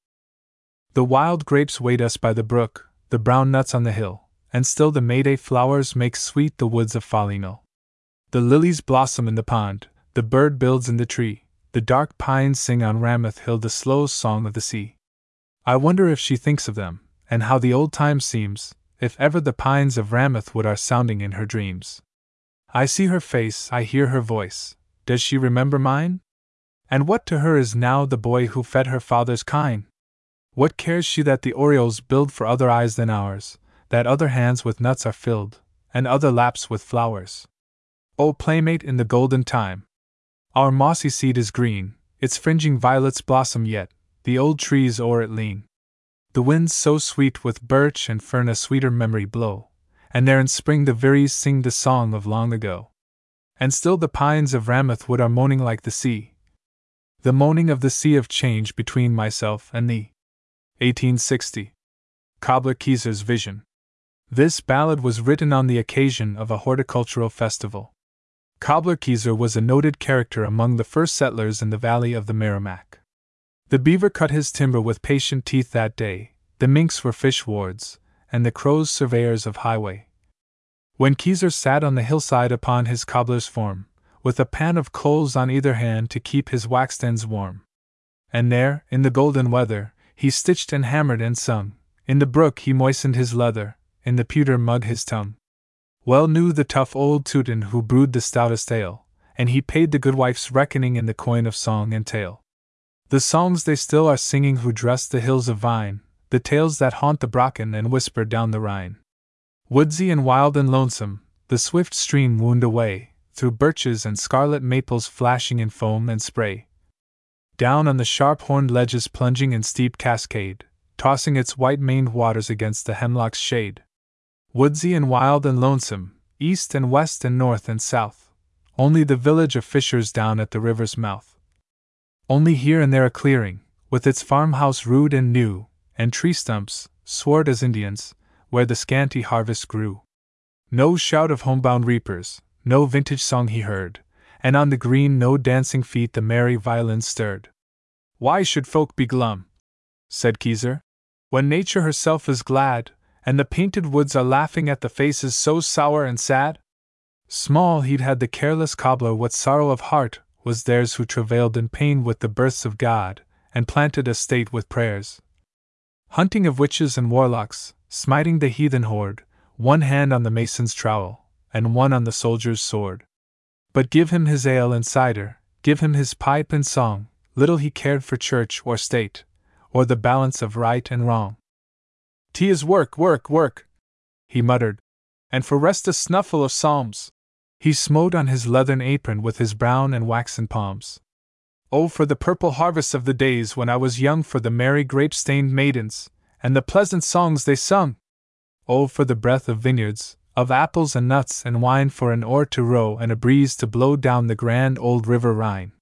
The wild grapes wait us by the brook, the brown nuts on the hill, and still the May Day flowers make sweet the woods of Folly Mill. The lilies blossom in the pond, the bird builds in the tree, the dark pines sing on Ramoth Hill the slow song of the sea. I wonder if she thinks of them, and how the old time seems, if ever the pines of Ramoth Wood are sounding in her dreams. I see her face, I hear her voice. Does she remember mine? And what to her is now the boy who fed her father's kine? What cares she that the orioles build for other eyes than ours, that other hands with nuts are filled, and other laps with flowers? O playmate in the golden time! Our mossy seed is green, its fringing violets blossom yet, the old trees o'er it lean. The winds so sweet with birch and fern a sweeter memory blow and there in spring the vireos sing the song of long ago. And still the pines of Ramoth Wood are moaning like the sea. The moaning of the sea of change between myself and thee. 1860. Cobbler Keezer's Vision. This ballad was written on the occasion of a horticultural festival. Cobbler Keezer was a noted character among the first settlers in the valley of the Merrimack. The beaver cut his timber with patient teeth that day, the minks were fish wards, and the crows surveyors of highway. When Keezer sat on the hillside upon his cobbler's form, with a pan of coals on either hand to keep his waxed ends warm. And there, in the golden weather, he stitched and hammered and sung. In the brook he moistened his leather, in the pewter mug his tongue. Well knew the tough old Teuton who brewed the stoutest ale, and he paid the goodwife's reckoning in the coin of song and tale. The songs they still are singing who dress the hills of vine, the tales that haunt the Brocken and whisper down the Rhine. Woodsy and wild and lonesome, the swift stream wound away, through birches and scarlet maples flashing in foam and spray. Down on the sharp horned ledges plunging in steep cascade, tossing its white maned waters against the hemlock's shade. Woodsy and wild and lonesome, east and west and north and south, only the village of fishers down at the river's mouth. Only here and there a clearing, with its farmhouse rude and new, and tree stumps, swart as Indians, where the scanty harvest grew. No shout of homebound reapers, no vintage song he heard, and on the green no dancing feet the merry violins stirred. Why should folk be glum? said Keezer. When nature herself is glad, and the painted woods are laughing at the faces so sour and sad? Small he'd had the careless cobbler what sorrow of heart was theirs who travailed in pain with the births of God, and planted a state with prayers. Hunting of witches and warlocks, smiting the heathen horde, one hand on the mason's trowel, and one on the soldier's sword. But give him his ale and cider, give him his pipe and song, little he cared for church or state, or the balance of right and wrong. Tea is work, work, work, he muttered, and for rest a snuffle of psalms. He smote on his leathern apron with his brown and waxen palms. Oh, for the purple harvest of the days when I was young, for the merry grape stained maidens, and the pleasant songs they sung! Oh, for the breath of vineyards, of apples and nuts and wine, for an oar to row and a breeze to blow down the grand old river Rhine!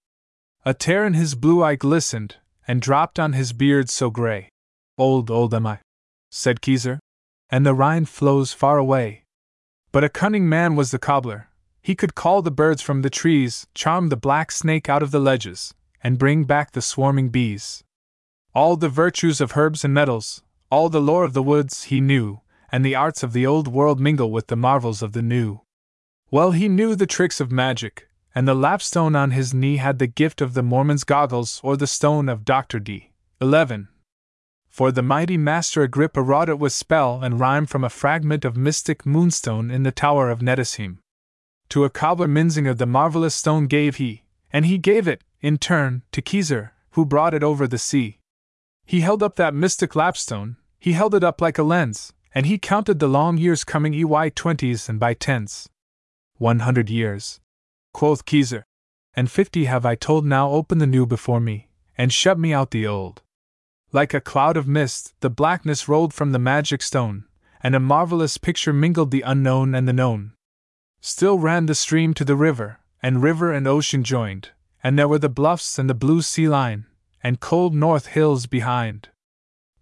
A tear in his blue eye glistened, and dropped on his beard so gray. Old, old am I, said Keezer, and the Rhine flows far away. But a cunning man was the cobbler, he could call the birds from the trees, charm the black snake out of the ledges, and bring back the swarming bees. All the virtues of herbs and metals, all the lore of the woods he knew, and the arts of the old world mingle with the marvels of the new. Well, he knew the tricks of magic, and the lapstone on his knee had the gift of the Mormon's goggles or the stone of Dr. Dee. 11. For the mighty master Agrippa wrought it with spell and rhyme from a fragment of mystic moonstone in the tower of Nettesheim. To a cobbler Minnesinger the marvelous stone gave he, and he gave it, in turn, to Keezer, who brought it over the sea. He held up that mystic lapstone, he held it up like a lens, and he counted the long years coming EY twenties and by tens. One hundred years, quoth Keezer, and fifty have I told now open the new before me, and shut me out the old. Like a cloud of mist, the blackness rolled from the magic stone, and a marvelous picture mingled the unknown and the known. Still ran the stream to the river, and river and ocean joined, and there were the bluffs and the blue sea line, and cold north hills behind.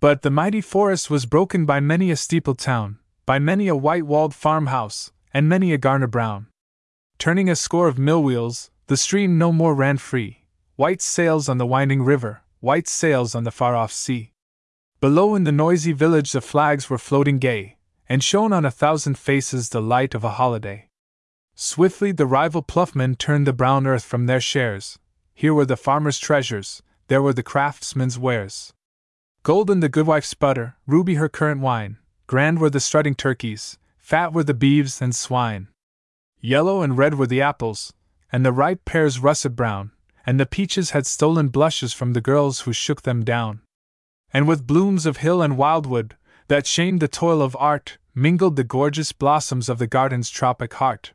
But the mighty forest was broken by many a steepled town, by many a white walled farmhouse, and many a garner brown. Turning a score of mill wheels, the stream no more ran free. White sails on the winding river, white sails on the far off sea. Below in the noisy village the flags were floating gay, and shone on a thousand faces the light of a holiday. Swiftly the rival ploughmen turned the brown earth from their shares. Here were the farmer's treasures, there were the craftsman's wares. Golden the goodwife's butter, ruby her currant wine, grand were the strutting turkeys, fat were the beeves and swine. Yellow and red were the apples, and the ripe pears russet brown, and the peaches had stolen blushes from the girls who shook them down. And with blooms of hill and wildwood, that shamed the toil of art, mingled the gorgeous blossoms of the garden's tropic heart.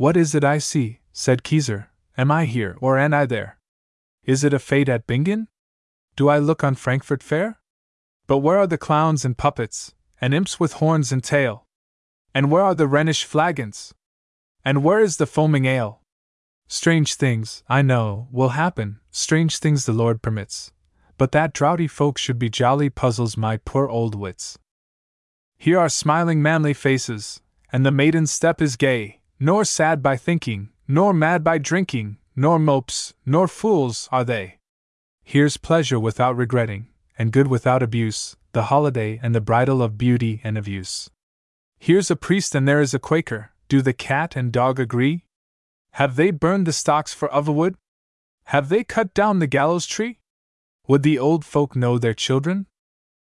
What is it I see? said Keezer. Am I here, or am I there? Is it a fete at Bingen? Do I look on Frankfurt Fair? But where are the clowns and puppets, and imps with horns and tail? And where are the Rhenish flagons? And where is the foaming ale? Strange things, I know, will happen, strange things the Lord permits. But that droughty folk should be jolly puzzles my poor old wits. Here are smiling manly faces, and the maiden's step is gay, nor sad by thinking, nor mad by drinking, nor mopes, nor fools are they. Here's pleasure without regretting, and good without abuse, the holiday and the bridal of beauty and of use. Here's a priest and there is a Quaker, do the cat and dog agree? Have they burned the stocks for otherwood? Have they cut down the gallows tree? Would the old folk know their children?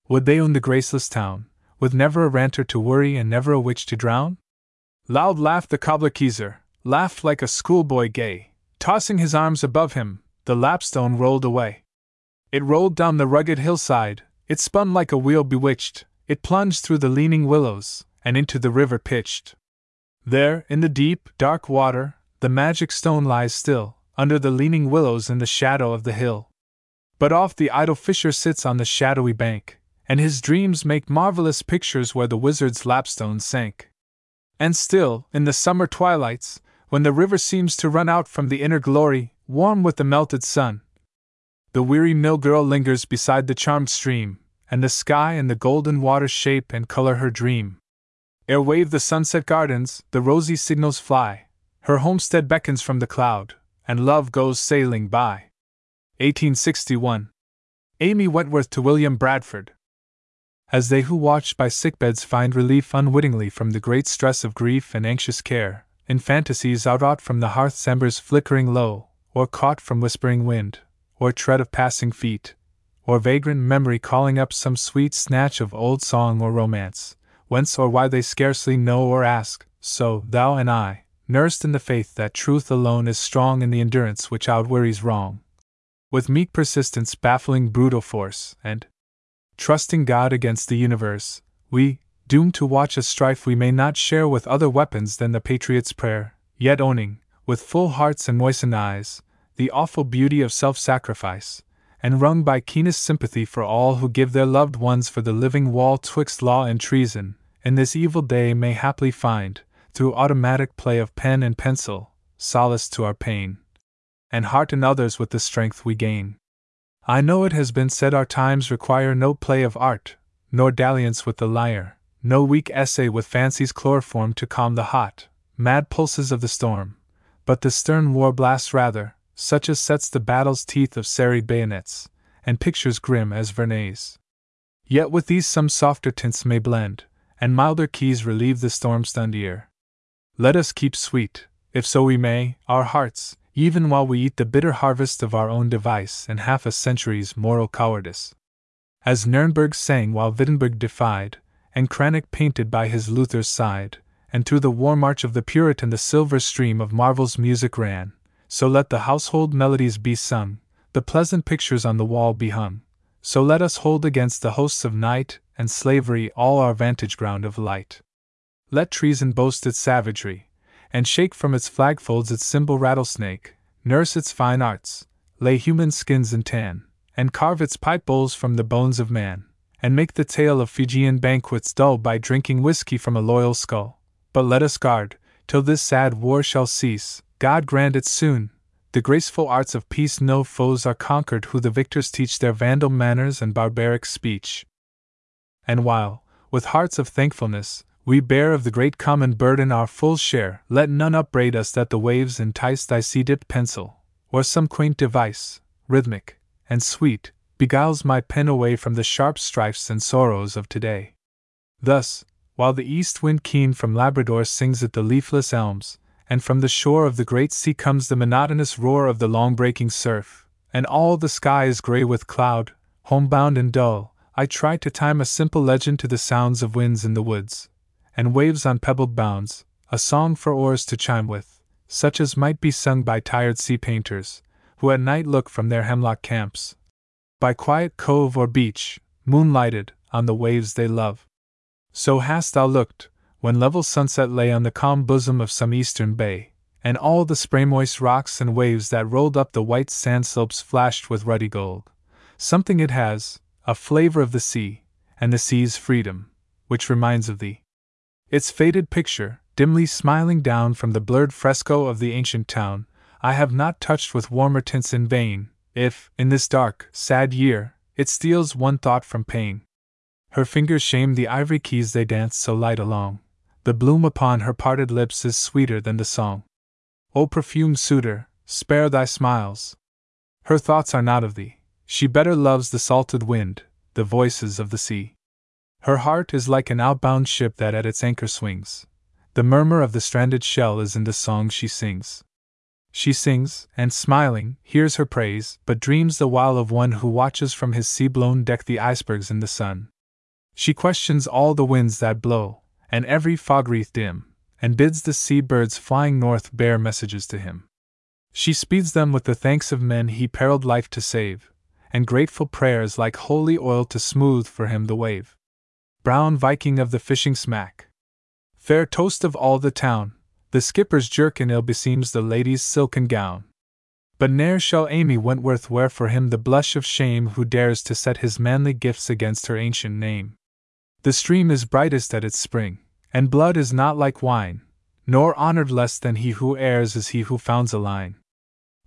Would they own the graceless town, with never a ranter to worry and never a witch to drown? Loud laughed the cobbler Keezer, laughed like a schoolboy gay. Tossing his arms above him, the lapstone rolled away. It rolled down the rugged hillside, it spun like a wheel bewitched, it plunged through the leaning willows, and into the river pitched. There, in the deep, dark water, the magic stone lies still, under the leaning willows in the shadow of the hill. But oft the idle fisher sits on the shadowy bank, and his dreams make marvelous pictures where the wizard's lapstone sank. And still, in the summer twilights, when the river seems to run out from the inner glory, warm with the melted sun, the weary mill girl lingers beside the charmed stream, and the sky and the golden waters shape and color her dream. Ere wave the sunset gardens, the rosy signals fly, her homestead beckons from the cloud, and love goes sailing by. 1861. Amy Wentworth to William Bradford. As they who watch by sickbeds find relief unwittingly from the great stress of grief and anxious care, in fantasies outwrought from the hearth's embers flickering low, or caught from whispering wind, or tread of passing feet, or vagrant memory calling up some sweet snatch of old song or romance, whence or why they scarcely know or ask, so, thou and I, nursed in the faith that truth alone is strong in the endurance which outwearies wrong, with meek persistence baffling brutal force, and trusting God against the universe, we, doomed to watch a strife we may not share with other weapons than the patriot's prayer, yet owning, with full hearts and moistened eyes, the awful beauty of self sacrifice, and wrung by keenest sympathy for all who give their loved ones for the living wall twixt law and treason, in this evil day may haply find, through automatic play of pen and pencil, solace to our pain, and hearten others with the strength we gain. I know it has been said our times require no play of art, nor dalliance with the lyre, no weak essay with fancy's chloroform to calm the hot, mad pulses of the storm, but the stern war blast rather, such as sets the battle's teeth of serried bayonets, and pictures grim as Vernet's. Yet with these some softer tints may blend, and milder keys relieve the storm stunned ear. Let us keep sweet, if so we may, our hearts, even while we eat the bitter harvest of our own device and half a century's moral cowardice. As Nurnberg sang while Wittenberg defied, and Cranach painted by his Luther's side, and through the war march of the Puritan the silver stream of Marvell's music ran, so let the household melodies be sung, the pleasant pictures on the wall be hung. So let us hold against the hosts of night and slavery all our vantage ground of light. Let treason boast its savagery, and shake from its flagfolds its symbol rattlesnake, nurse its fine arts, lay human skins in tan, and carve its pipe bowls from the bones of man, and make the tale of Fijian banquets dull by drinking whiskey from a loyal skull. But let us guard, till this sad war shall cease, God grant it soon. The graceful arts of peace no foes are conquered who the victors teach their vandal manners and barbaric speech. And while, with hearts of thankfulness, we bear of the great common burden our full share, let none upbraid us that the waves entice thy sea dipped pencil, or some quaint device, rhythmic and sweet, beguiles my pen away from the sharp strifes and sorrows of today. Thus, while the east wind keen from Labrador sings at the leafless elms, and from the shore of the great sea comes the monotonous roar of the long breaking surf, and all the sky is gray with cloud, homebound and dull. I try to time a simple legend to the sounds of winds in the woods, and waves on pebbled bounds, a song for oars to chime with, such as might be sung by tired sea painters, who at night look from their hemlock camps, by quiet cove or beach, moonlighted, on the waves they love. So hast thou looked, when level sunset lay on the calm bosom of some eastern bay, and all the spray moist rocks and waves that rolled up the white sand slopes flashed with ruddy gold. Something it has, a flavor of the sea, and the sea's freedom, which reminds of thee. Its faded picture, dimly smiling down from the blurred fresco of the ancient town, I have not touched with warmer tints in vain, if, in this dark, sad year, it steals one thought from pain. Her fingers shame the ivory keys they dance so light along the bloom upon her parted lips is sweeter than the song. O perfumed suitor, spare thy smiles. Her thoughts are not of thee, she better loves the salted wind, the voices of the sea. Her heart is like an outbound ship that at its anchor swings. The murmur of the stranded shell is in the song she sings. She sings, and smiling, hears her praise, but dreams the while of one who watches from his sea blown deck the icebergs in the sun. She questions all the winds that blow, and every fog wreath dim, and bids the sea birds flying north bear messages to him. She speeds them with the thanks of men he periled life to save, and grateful prayers like holy oil to smooth for him the wave. Brown Viking of the fishing smack. Fair toast of all the town, the skipper's jerkin ill beseems the lady's silken gown. But ne'er shall Amy Wentworth wear for him the blush of shame who dares to set his manly gifts against her ancient name. The stream is brightest at its spring, and blood is not like wine, nor honored less than he who errs is he who founds a line.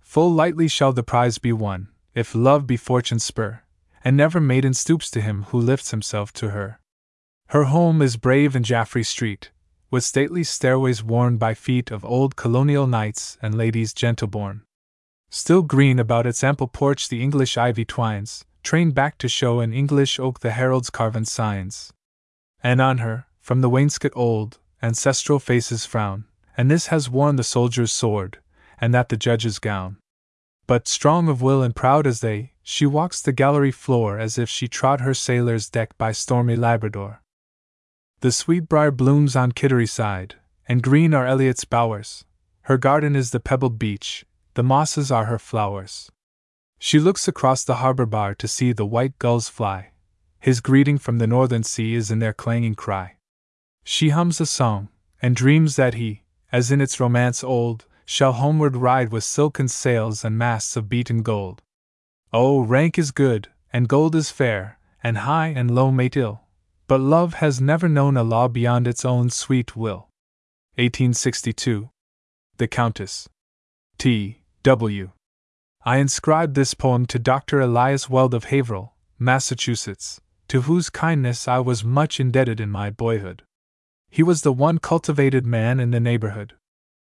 Full lightly shall the prize be won, if love be fortune's spur, and never maiden stoops to him who lifts himself to her. Her home is brave in Jaffrey Street, with stately stairways worn by feet of old colonial knights and ladies gentle born. Still green about its ample porch the English ivy twines, trained back to show in English oak the herald's carven signs. And on her, from the wainscot old, ancestral faces frown, and this has worn the soldier's sword, and that the judge's gown. But strong of will and proud as they, she walks the gallery floor as if she trod her sailor's deck by stormy Labrador. The sweetbriar blooms on Kittery side, and green are Eliot's bowers. Her garden is the pebbled beach, the mosses are her flowers. She looks across the harbor bar to see the white gulls fly. His greeting from the northern sea is in their clanging cry. She hums a song, and dreams that he, as in its romance old, shall homeward ride with silken sails and masts of beaten gold. Oh, rank is good, and gold is fair, and high and low mate ill, but love has never known a law beyond its own sweet will. 1862. The Countess. T. W. I inscribed this poem to Dr. Elias Weld of Haverhill, Massachusetts, to whose kindness I was much indebted in my boyhood. He was the one cultivated man in the neighborhood.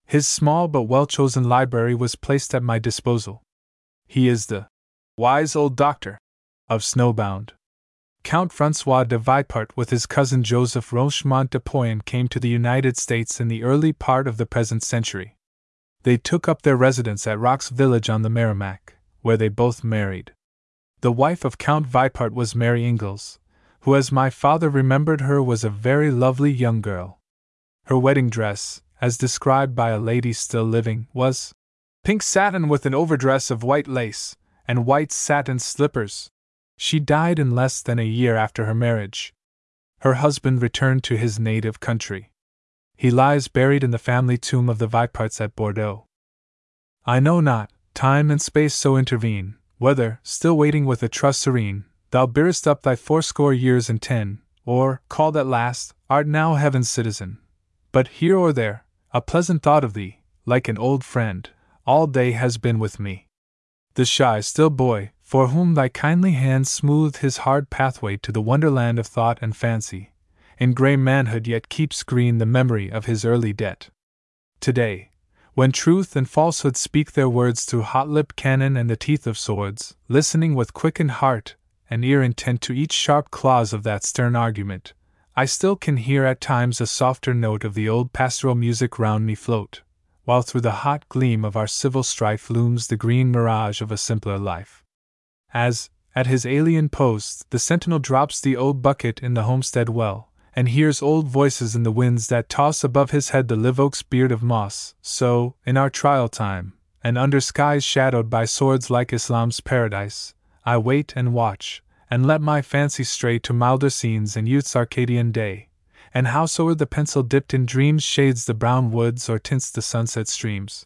His small but well chosen library was placed at my disposal. He is the wise old doctor of Snowbound. Count Francois de Vipart with his cousin Joseph Rochemont de Poyen came to the United States in the early part of the present century. They took up their residence at Rocks Village on the Merrimack, where they both married. The wife of Count Vipart was Mary Ingalls, who, as my father remembered her, was a very lovely young girl. Her wedding dress, as described by a lady still living, was pink satin with an overdress of white lace, and white satin slippers. She died in less than a year after her marriage. Her husband returned to his native country. He lies buried in the family tomb of the Viparts at Bordeaux. I know not, time and space so intervene, whether, still waiting with a trust serene, thou bearest up thy fourscore years and ten, or, called at last, art now heaven's citizen. But here or there, a pleasant thought of thee, like an old friend, all day has been with me. The shy, still boy, for whom thy kindly hand smoothed his hard pathway to the wonderland of thought and fancy, in grey manhood yet keeps green the memory of his early debt. Today, when truth and falsehood speak their words through hot lipped cannon and the teeth of swords, listening with quickened heart and ear intent to each sharp clause of that stern argument, I still can hear at times a softer note of the old pastoral music round me float, while through the hot gleam of our civil strife looms the green mirage of a simpler life. As, at his alien post, the sentinel drops the old bucket in the homestead well, and hears old voices in the winds that toss above his head the live oak's beard of moss, so, in our trial time, and under skies shadowed by swords like Islam's paradise, I wait and watch, and let my fancy stray to milder scenes in youth's Arcadian day, and howsoe'er the pencil dipped in dreams shades the brown woods or tints the sunset streams.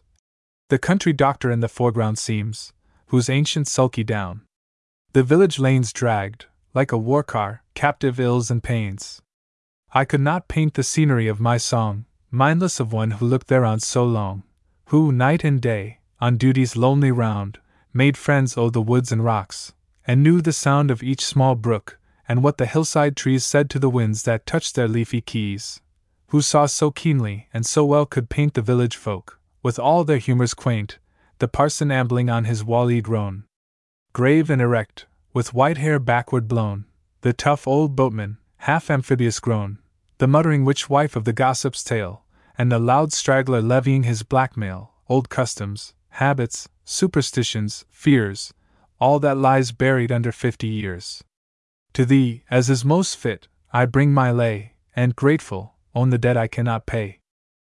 The country doctor in the foreground seems, whose ancient sulky down the village lanes dragged, like a war car, captive ills and pains, I could not paint the scenery of my song, mindless of one who looked thereon so long, who, night and day, on duty's lonely round, made friends o' the woods and rocks, and knew the sound of each small brook, and what the hillside trees said to the winds that touched their leafy keys, who saw so keenly and so well could paint the village folk, with all their humors quaint, the parson ambling on his wall-eyed roan, grave and erect, with white hair backward blown, the tough old boatman, half amphibious grown, the muttering witch wife of the gossip's tale, and the loud straggler levying his blackmail, old customs, habits, superstitions, fears, all that lies buried under fifty years. To thee, as is most fit, I bring my lay, and grateful, own the debt I cannot pay.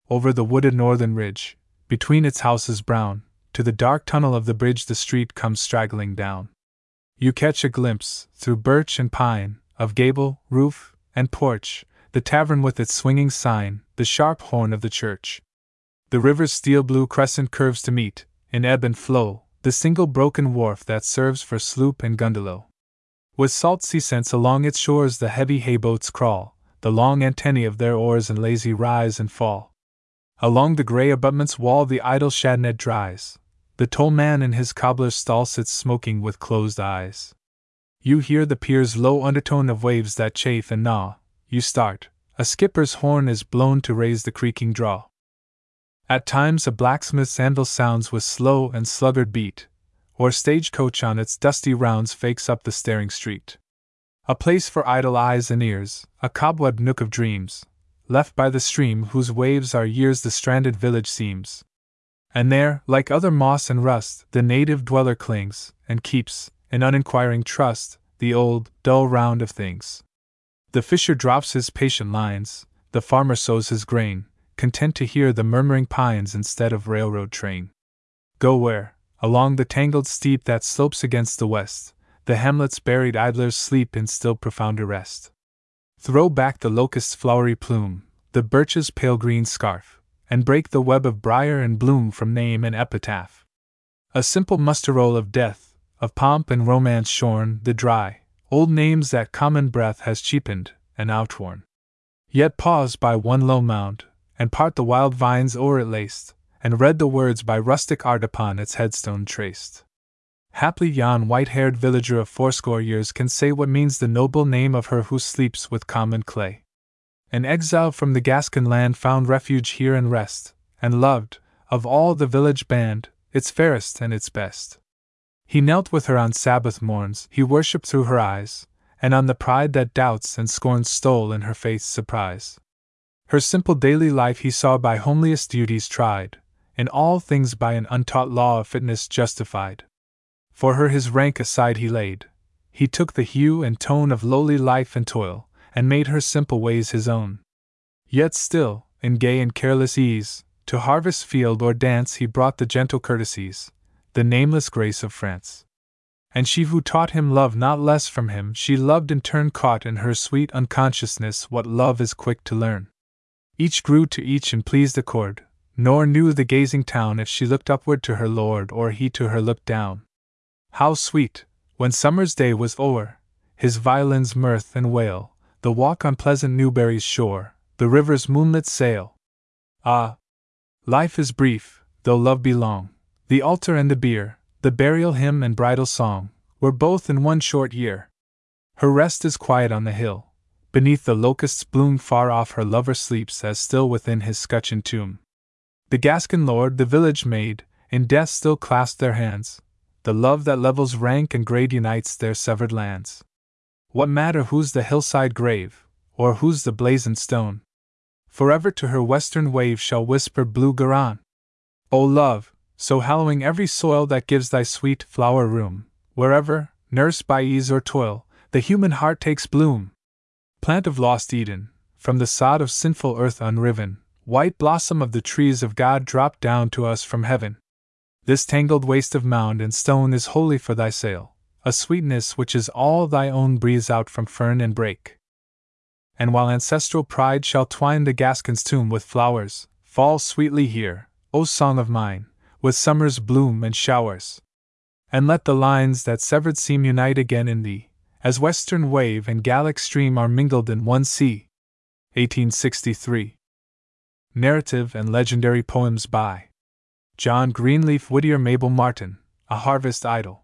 Over the wooded northern ridge, between its houses brown, to the dark tunnel of the bridge the street comes straggling down. You catch a glimpse, through birch and pine, of gable, roof, and porch, the tavern with its swinging sign, the sharp horn of the church. The river's steel blue crescent curves to meet, in ebb and flow, the single broken wharf that serves for sloop and gundalow. With salt sea scents along its shores, the heavy hay boats crawl, the long antennae of their oars and lazy rise and fall. Along the grey abutment's wall, the idle shadnet dries. The toll man in his cobbler's stall sits smoking with closed eyes. You hear the pier's low undertone of waves that chafe and gnaw. You start. A skipper's horn is blown to raise the creaking draw. At times a blacksmith's anvil sounds with slow and sluggard beat, or stagecoach on its dusty rounds fakes up the staring street. A place for idle eyes and ears, a cobwebbed nook of dreams, left by the stream whose waves are years the stranded village seems. And there, like other moss and rust, the native dweller clings, and keeps, in uninquiring trust, the old, dull round of things. The fisher drops his patient lines, the farmer sows his grain, content to hear the murmuring pines instead of railroad train. Go where, along the tangled steep that slopes against the west, the hamlet's buried idlers sleep in still profounder rest. Throw back the locust's flowery plume, the birch's pale green scarf, and break the web of briar and bloom from name and epitaph. A simple muster roll of death, of pomp and romance shorn, the dry, old names that common breath has cheapened and outworn. Yet pause by one low mound, and part the wild vines o'er it laced, and read the words by rustic art upon its headstone traced. Haply yon white haired villager of fourscore years can say what means the noble name of her who sleeps with common clay. An exile from the Gascon land found refuge here and rest, and loved, of all the village band, its fairest and its best. He knelt with her on Sabbath morns, he worshipped through her eyes, and on the pride that doubts and scorns stole in her faith's surprise. Her simple daily life he saw by homeliest duties tried, in all things by an untaught law of fitness justified. For her his rank aside he laid, he took the hue and tone of lowly life and toil, and made her simple ways his own. Yet still, in gay and careless ease, to harvest field or dance he brought the gentle courtesies, the nameless grace of France. And she who taught him love not less from him, she loved in turn caught in her sweet unconsciousness what love is quick to learn. Each grew to each in pleased accord, nor knew the gazing town if she looked upward to her lord or he to her looked down. How sweet, when summer's day was o'er, his violin's mirth and wail, the walk on pleasant Newbury's shore, the river's moonlit sail. Ah! Life is brief, though love be long. The altar and the bier, the burial hymn and bridal song, were both in one short year. Her rest is quiet on the hill, Beneath the locust's bloom, far off, her lover sleeps as still within his scutcheon tomb. The Gascon lord, the village maid, in death still clasp their hands. The love that levels rank and grade unites their severed lands. What matter whose the hillside grave, or whose the blazoned stone? Forever to her western wave shall whisper blue Garonne. O love, so hallowing every soil that gives thy sweet flower room, wherever, nursed by ease or toil, the human heart takes bloom, Plant of lost Eden, from the sod of sinful earth unriven, white blossom of the trees of God dropped down to us from heaven. This tangled waste of mound and stone is holy for thy sale, a sweetness which is all thy own breathes out from fern and brake. And while ancestral pride shall twine the Gascon's tomb with flowers, fall sweetly here, O song of mine, with summer's bloom and showers. And let the lines that severed seem unite again in thee, as western wave and Gallic stream are mingled in one sea. 1863. Narrative and Legendary Poems by John Greenleaf Whittier Mabel Martin, A Harvest Idyl.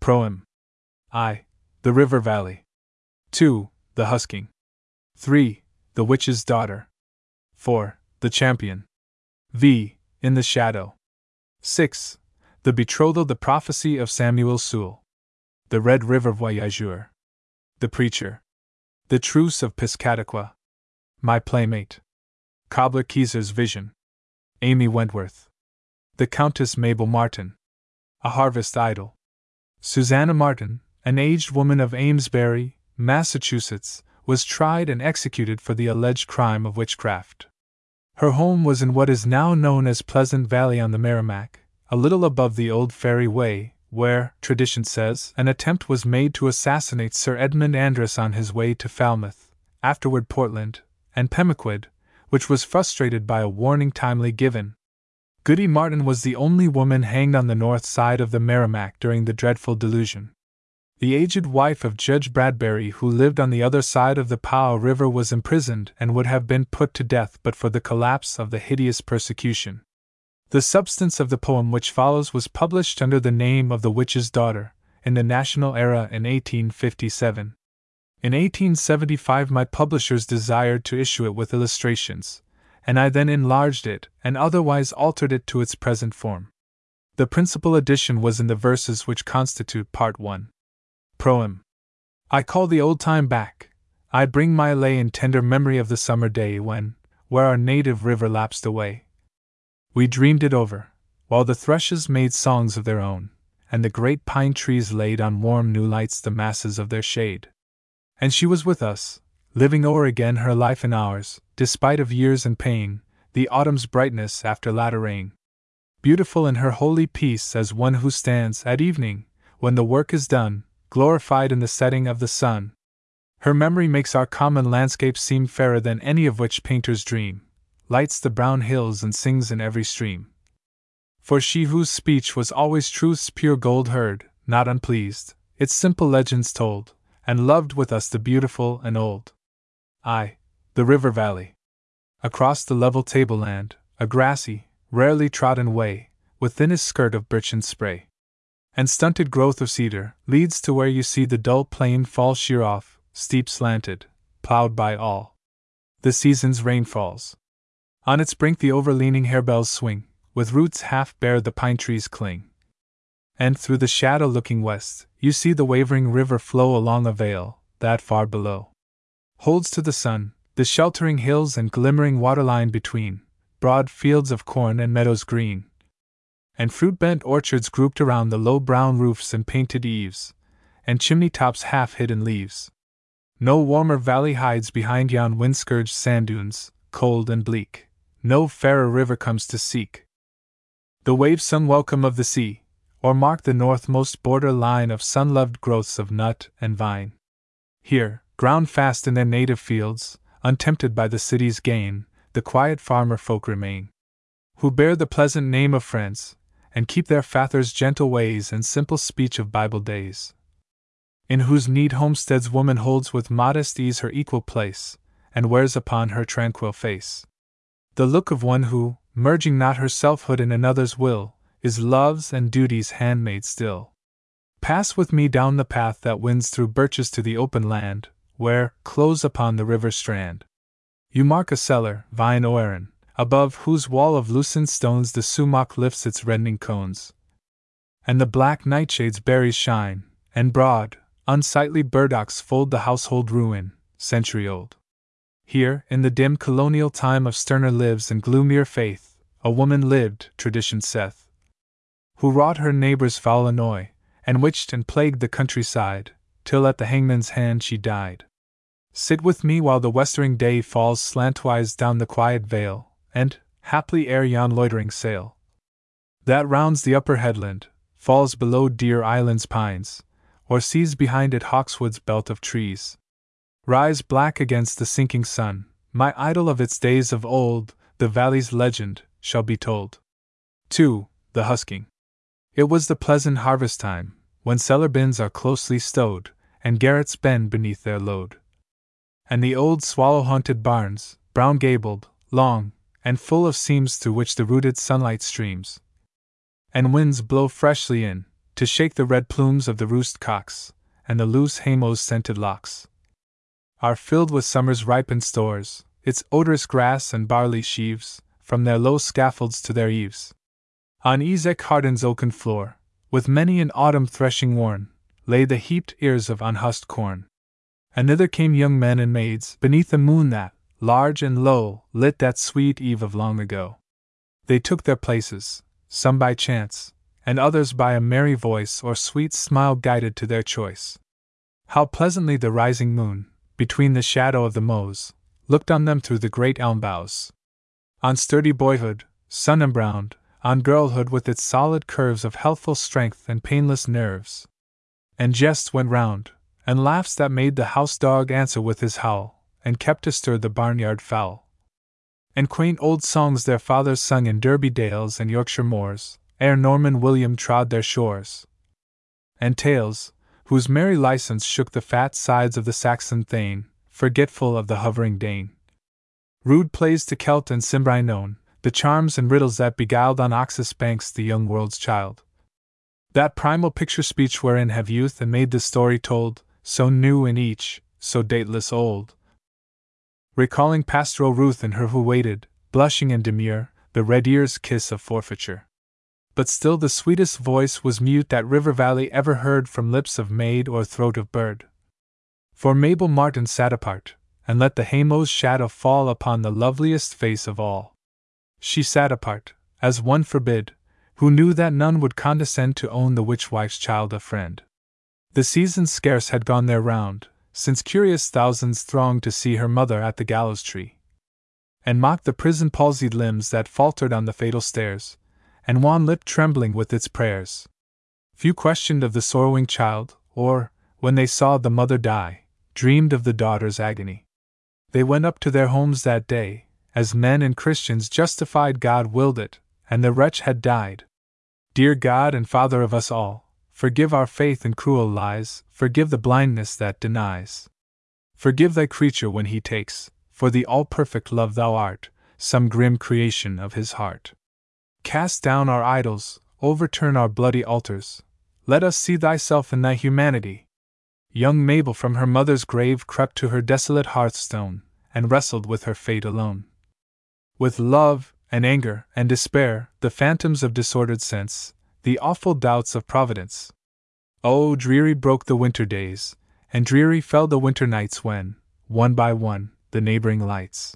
Proem. I. The River Valley. 2. The Husking. 3. The Witch's Daughter. 4. The Champion. V. In the Shadow. 6. The Betrothal The Prophecy of Samuel Sewall. The Red River Voyageur. The Preacher. The Truce of Piscataqua. My Playmate. Cobbler Keezer's Vision. Amy Wentworth. The Countess Mabel Martin. A Harvest Idyl. Susanna Martin, an aged woman of Amesbury, Massachusetts, was tried and executed for the alleged crime of witchcraft. Her home was in what is now known as Pleasant Valley on the Merrimack, a little above the old ferry way, where, tradition says, an attempt was made to assassinate Sir Edmund Andros on his way to Falmouth, afterward Portland, and Pemaquid, which was frustrated by a warning timely given. Goody Martin was the only woman hanged on the north side of the Merrimack during the dreadful delusion. The aged wife of Judge Bradbury, who lived on the other side of the Powow River, was imprisoned and would have been put to death but for the collapse of the hideous persecution. The substance of the poem which follows was published under the name of The Witch's Daughter in the National Era in 1857. In 1875, my publishers desired to issue it with illustrations, and I then enlarged it and otherwise altered it to its present form. The principal addition was in the verses which constitute Part 1. Proem. I call the old time back. I bring my lay in tender memory of the summer day when, where our native river lapsed away, we dreamed it over, while the thrushes made songs of their own, and the great pine trees laid on warm new lights the masses of their shade. And she was with us, living o'er again her life and ours, despite of years and pain, the autumn's brightness after latter rain. Beautiful in her holy peace as one who stands at evening, when the work is done, glorified in the setting of the sun. Her memory makes our common landscape seem fairer than any of which painters dream, lights the brown hills and sings in every stream. For she whose speech was always truth's pure gold heard, not unpleased, its simple legends told, and loved with us the beautiful and old. I, the river valley. Across the level tableland, a grassy, rarely trodden way, within thinnest skirt of birchen spray and stunted growth of cedar, leads to where you see the dull plain fall sheer off, steep slanted, plowed by all the season's rainfalls. On its brink the overleaning harebells swing, with roots half bare the pine trees cling. And through the shadow looking west, you see the wavering river flow along a vale, that far below holds to the sun, the sheltering hills and glimmering waterline between, broad fields of corn and meadows green, and fruit bent orchards grouped around the low brown roofs and painted eaves, and chimney tops half hid in leaves. No warmer valley hides behind yon wind scourged sand dunes, cold and bleak. No fairer river comes to seek the waves welcome of the sea, or mark the northmost border line of sun loved growths of nut and vine. Here, ground fast in their native fields, untempted by the city's gain, the quiet farmer folk remain, who bear the pleasant name of friends, and keep their father's gentle ways and simple speech of Bible days. In whose neat homesteads woman holds with modest ease her equal place, and wears upon her tranquil face the look of one who, merging not her selfhood in another's will, is love's and duty's handmaid still. Pass with me down the path that winds through birches to the open land, where, close upon the river strand, you mark a cellar, vine oerin, above whose wall of loosened stones the sumac lifts its rending cones. And the black nightshade's berries shine, and broad, unsightly burdocks fold the household ruin, century old. Here, in the dim colonial time of sterner lives and gloomier faith, a woman lived, tradition saith, who wrought her neighbor's foul annoy, and witched and plagued the countryside, till at the hangman's hand she died. Sit with me while the westering day falls slantwise down the quiet vale, and, haply ere yon loitering sail, that rounds the upper headland, falls below Deer Island's pines, or sees behind it Hawkswood's belt of trees. Rise black against the sinking sun, my idyl of its days of old, the valley's legend, shall be told. 2. The husking. It was the pleasant harvest time, when cellar bins are closely stowed, and garrets bend beneath their load. And the old swallow haunted barns, brown gabled, long, and full of seams through which the rooted sunlight streams. And winds blow freshly in, to shake the red plumes of the roost cocks, and the loose haymows' scented locks. Are filled with summer's ripened stores, its odorous grass and barley sheaves, from their low scaffolds to their eaves. On Esek Harden's oaken floor, with many an autumn threshing worn, lay the heaped ears of unhusked corn. And thither came young men and maids, beneath the moon that, large and low, lit that sweet eve of long ago. They took their places, some by chance, and others by a merry voice or sweet smile guided to their choice. How pleasantly the rising moon, between the shadow of the mows, looked on them through the great elm boughs. On sturdy boyhood, sun embrowned, on girlhood with its solid curves of healthful strength and painless nerves. And jests went round, and laughs that made the house dog answer with his howl, and kept astir the barnyard fowl. And quaint old songs their fathers sung in Derby dales and Yorkshire moors, ere Norman William trod their shores. And tales, whose merry license shook the fat sides of the Saxon thane, forgetful of the hovering Dane. Rude plays to Celt and Cimbri known, the charms and riddles that beguiled on Oxus banks the young world's child. That primal picture speech wherein have youth and made the story told, so new in each, so dateless old. Recalling pastoral Ruth and her who waited, blushing and demure, the red ear's kiss of forfeiture. But still the sweetest voice was mute that River Valley ever heard from lips of maid or throat of bird. For Mabel Martin sat apart, and let the haymow's shadow fall upon the loveliest face of all. She sat apart, as one forbid, who knew that none would condescend to own the witch wife's child a friend. The seasons scarce had gone their round, since curious thousands thronged to see her mother at the gallows tree, and mocked the prison palsied limbs that faltered on the fatal stairs, and wan lip trembling with its prayers. Few questioned of the sorrowing child, or, when they saw the mother die, dreamed of the daughter's agony. They went up to their homes that day, as men and Christians justified God willed it, and the wretch had died. Dear God and Father of us all, Forgive our faith in cruel lies, forgive the blindness that denies. Forgive thy creature when he takes, for the all perfect love thou art, some grim creation of his heart. Cast down our idols, overturn our bloody altars, let us see thyself in thy humanity. Young Mabel from her mother's grave crept to her desolate hearthstone, and wrestled with her fate alone. With love, and anger, and despair, the phantoms of disordered sense, the awful doubts of Providence. Oh, dreary broke the winter days, and dreary fell the winter nights when, one by one, the neighboring lights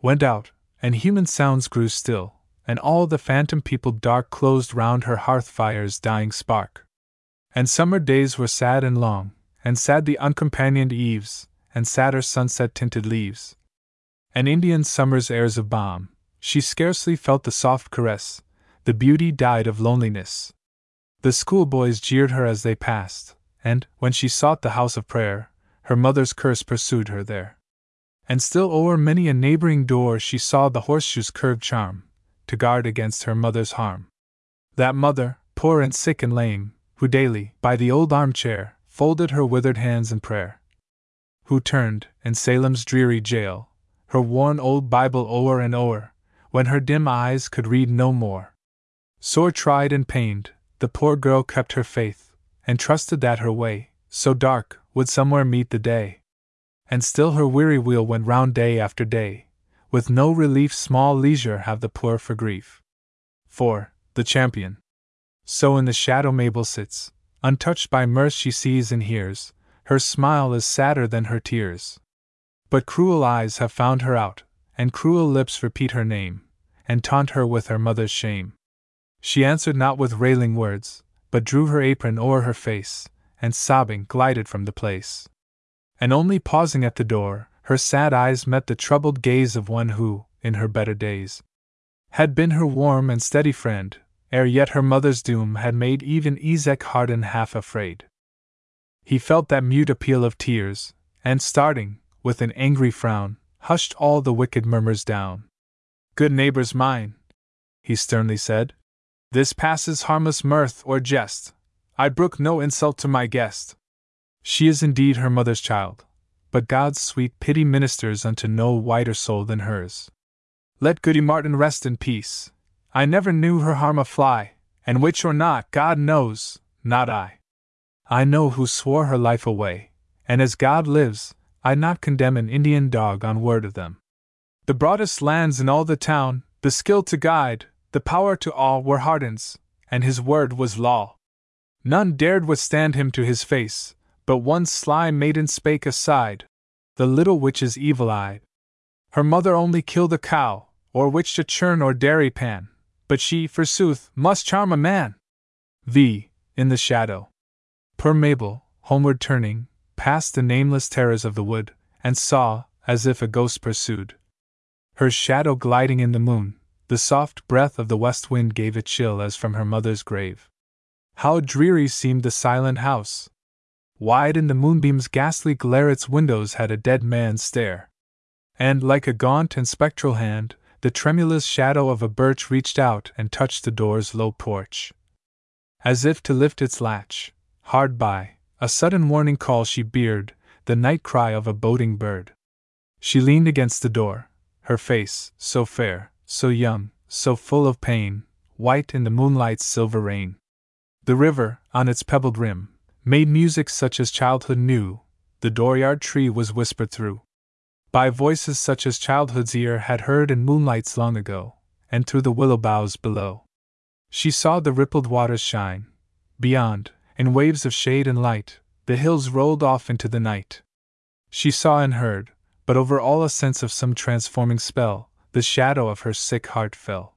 went out, and human sounds grew still, and all the phantom people dark closed round her hearth fire's dying spark. And summer days were sad and long, and sad the uncompanioned eves, and sadder sunset tinted leaves. And Indian summer's airs of balm, she scarcely felt the soft caress, the beauty died of loneliness. The schoolboys jeered her as they passed, and, when she sought the house of prayer, her mother's curse pursued her there. And still o'er many a neighboring door she saw the horseshoe's curved charm, to guard against her mother's harm. That mother, poor and sick and lame, who daily, by the old armchair, folded her withered hands in prayer. Who turned, in Salem's dreary jail, her worn old Bible o'er and o'er, when her dim eyes could read no more. Sore tried and pained, the poor girl kept her faith, and trusted that her way, so dark, would somewhere meet the day. And still her weary wheel went round day after day, with no relief, small leisure have the poor for grief. For, the champion. So in the shadow Mabel sits, untouched by mirth she sees and hears, her smile is sadder than her tears. But cruel eyes have found her out, and cruel lips repeat her name, and taunt her with her mother's shame. She answered not with railing words, but drew her apron o'er her face, and sobbing glided from the place. And only pausing at the door, her sad eyes met the troubled gaze of one who, in her better days, had been her warm and steady friend, ere yet her mother's doom had made even Esek Harden half afraid. He felt that mute appeal of tears, and starting, with an angry frown, hushed all the wicked murmurs down. Good neighbors mine, he sternly said, this passes harmless mirth or jest. I brook no insult to my guest. She is indeed her mother's child, but God's sweet pity ministers unto no whiter soul than hers. Let Goody Martin rest in peace. I never knew her harm a fly, and witch or not, God knows, not I. I know who swore her life away, and as God lives, I not condemn an Indian dog on word of them. The broadest lands in all the town, the skill to guide, the power to all were Harden's, and his word was law. None dared withstand him to his face, but one sly maiden spake aside, the little witch is evil eyed. Her mother only killed a cow, or witched a churn or dairy pan, but she, forsooth, must charm a man. V. In the shadow. Poor Mabel, homeward turning, passed the nameless terrors of the wood, and saw, as if a ghost pursued, her shadow gliding in the moon, The soft breath of the west wind gave a chill as from her mother's grave. How dreary seemed the silent house! Wide in the moonbeam's ghastly glare, its windows had a dead man's stare. And, like a gaunt and spectral hand, the tremulous shadow of a birch reached out and touched the door's low porch. As if to lift its latch, hard by, a sudden warning call she beard, the night cry of a boding bird. She leaned against the door, her face, so fair, so young, so full of pain, white in the moonlight's silver rain. The river, on its pebbled rim, made music such as childhood knew, the dooryard tree was whispered through by voices such as childhood's ear had heard in moonlights long ago, and through the willow boughs below. She saw the rippled waters shine. Beyond, in waves of shade and light, the hills rolled off into the night. She saw and heard, but over all a sense of some transforming spell, the shadow of her sick heart fell.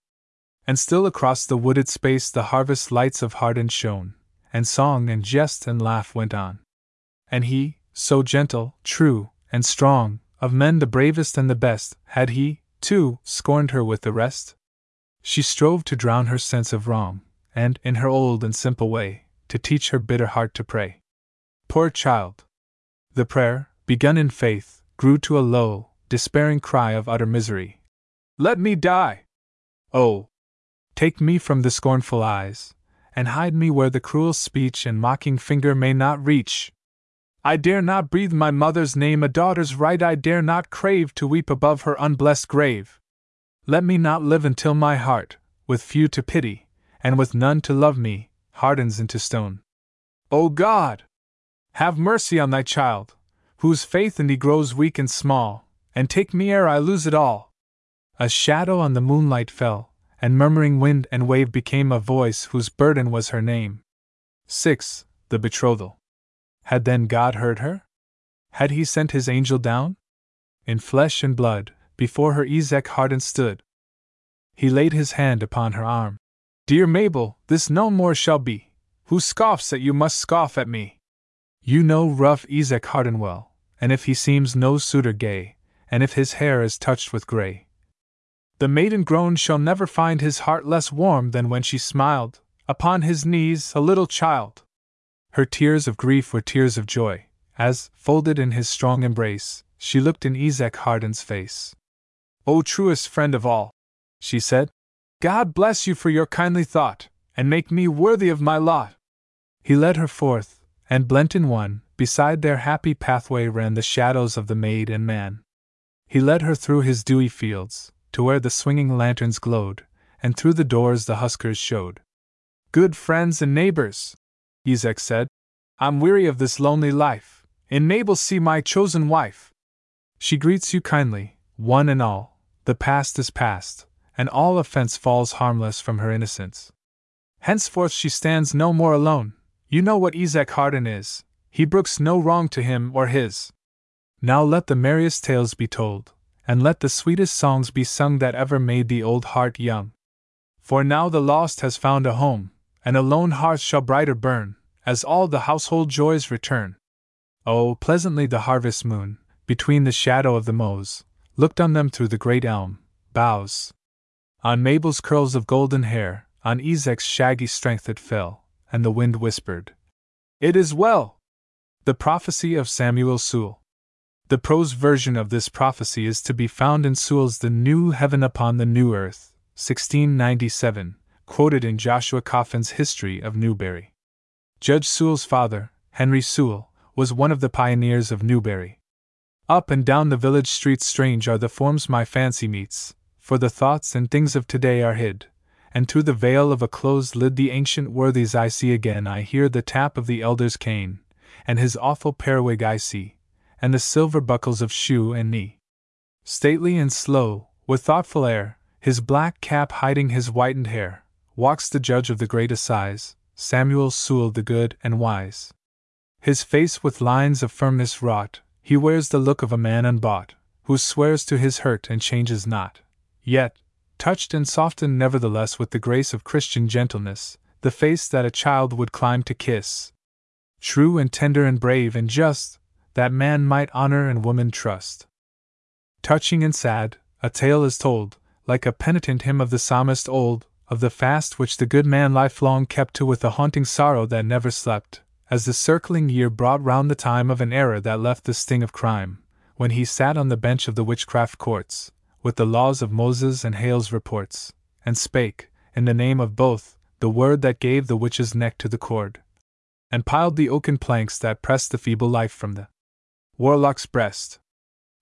And still across the wooded space the harvest lights of Harden shone, and song and jest and laugh went on. And he, so gentle, true, and strong, of men the bravest and the best, had he, too, scorned her with the rest? She strove to drown her sense of wrong, and, in her old and simple way, to teach her bitter heart to pray. Poor child! The prayer, begun in faith, grew to a low, despairing cry of utter misery. Let me die! Oh! Take me from the scornful eyes, and hide me where the cruel speech and mocking finger may not reach. I dare not breathe my mother's name, a daughter's right, I dare not crave to weep above her unblessed grave. Let me not live until my heart, with few to pity, and with none to love me, hardens into stone. O God! Have mercy on thy child, whose faith in thee grows weak and small, and take me ere I lose it all. A shadow on the moonlight fell, and murmuring wind and wave became a voice whose burden was her name. 6. The Betrothal. Had then God heard her? Had he sent his angel down? In flesh and blood, before her Esek Harden stood. He laid his hand upon her arm. Dear Mabel, this no more shall be. Who scoffs at you must scoff at me. You know rough Esek Harden well, and if he seems no suitor gay, and if his hair is touched with gray, the maiden grown shall never find his heart less warm than when she smiled, upon his knees, a little child. Her tears of grief were tears of joy, as, folded in his strong embrace, she looked in Esek Harden's face. O truest friend of all, she said, God bless you for your kindly thought, and make me worthy of my lot. He led her forth, and blent in one, beside their happy pathway ran the shadows of the maid and man. He led her through his dewy fields, to where the swinging lanterns glowed, and through the doors the huskers showed. Good friends and neighbors, Esek said. I'm weary of this lonely life. Mabel see my chosen wife. She greets you kindly, one and all. The past is past, and all offense falls harmless from her innocence. Henceforth she stands no more alone. You know what Esek Harden is. He brooks no wrong to him or his. Now let the merriest tales be told, and let the sweetest songs be sung that ever made the old heart young. For now the lost has found a home, and a lone hearth shall brighter burn, as all the household joys return. Oh, pleasantly the harvest moon, between the shadow of the mows, looked on them through the great elm boughs. On Mabel's curls of golden hair, on Esek's shaggy strength it fell, and the wind whispered, It is well! The prophecy of Samuel Sewall. The prose version of this prophecy is to be found in Sewall's The New Heaven Upon the New Earth, 1697, quoted in Joshua Coffin's History of Newbury. Judge Sewall's father, Henry Sewall, was one of the pioneers of Newbury. Up and down the village streets, strange are the forms my fancy meets, for the thoughts and things of today are hid, and through the veil of a closed lid the ancient worthies I see again. I hear the tap of the elder's cane, and his awful periwig I see, and the silver buckles of shoe and knee. Stately and slow, with thoughtful air, his black cap hiding his whitened hair, walks the judge of the great assize, Samuel Sewall the good and wise. His face with lines of firmness wrought, he wears the look of a man unbought, who swears to his hurt and changes not. Yet, touched and softened nevertheless with the grace of Christian gentleness, the face that a child would climb to kiss. True and tender and brave and just, that man might honor and woman trust. Touching and sad, a tale is told like a penitent hymn of the psalmist old, of the fast which the good man lifelong kept to with a haunting sorrow that never slept, as the circling year brought round the time of an era that left the sting of crime, when he sat on the bench of the witchcraft courts, with the laws of Moses and Hale's reports, and spake, in the name of both, the word that gave the witch's neck to the cord, and piled the oaken planks that pressed the feeble life from the warlock's breast.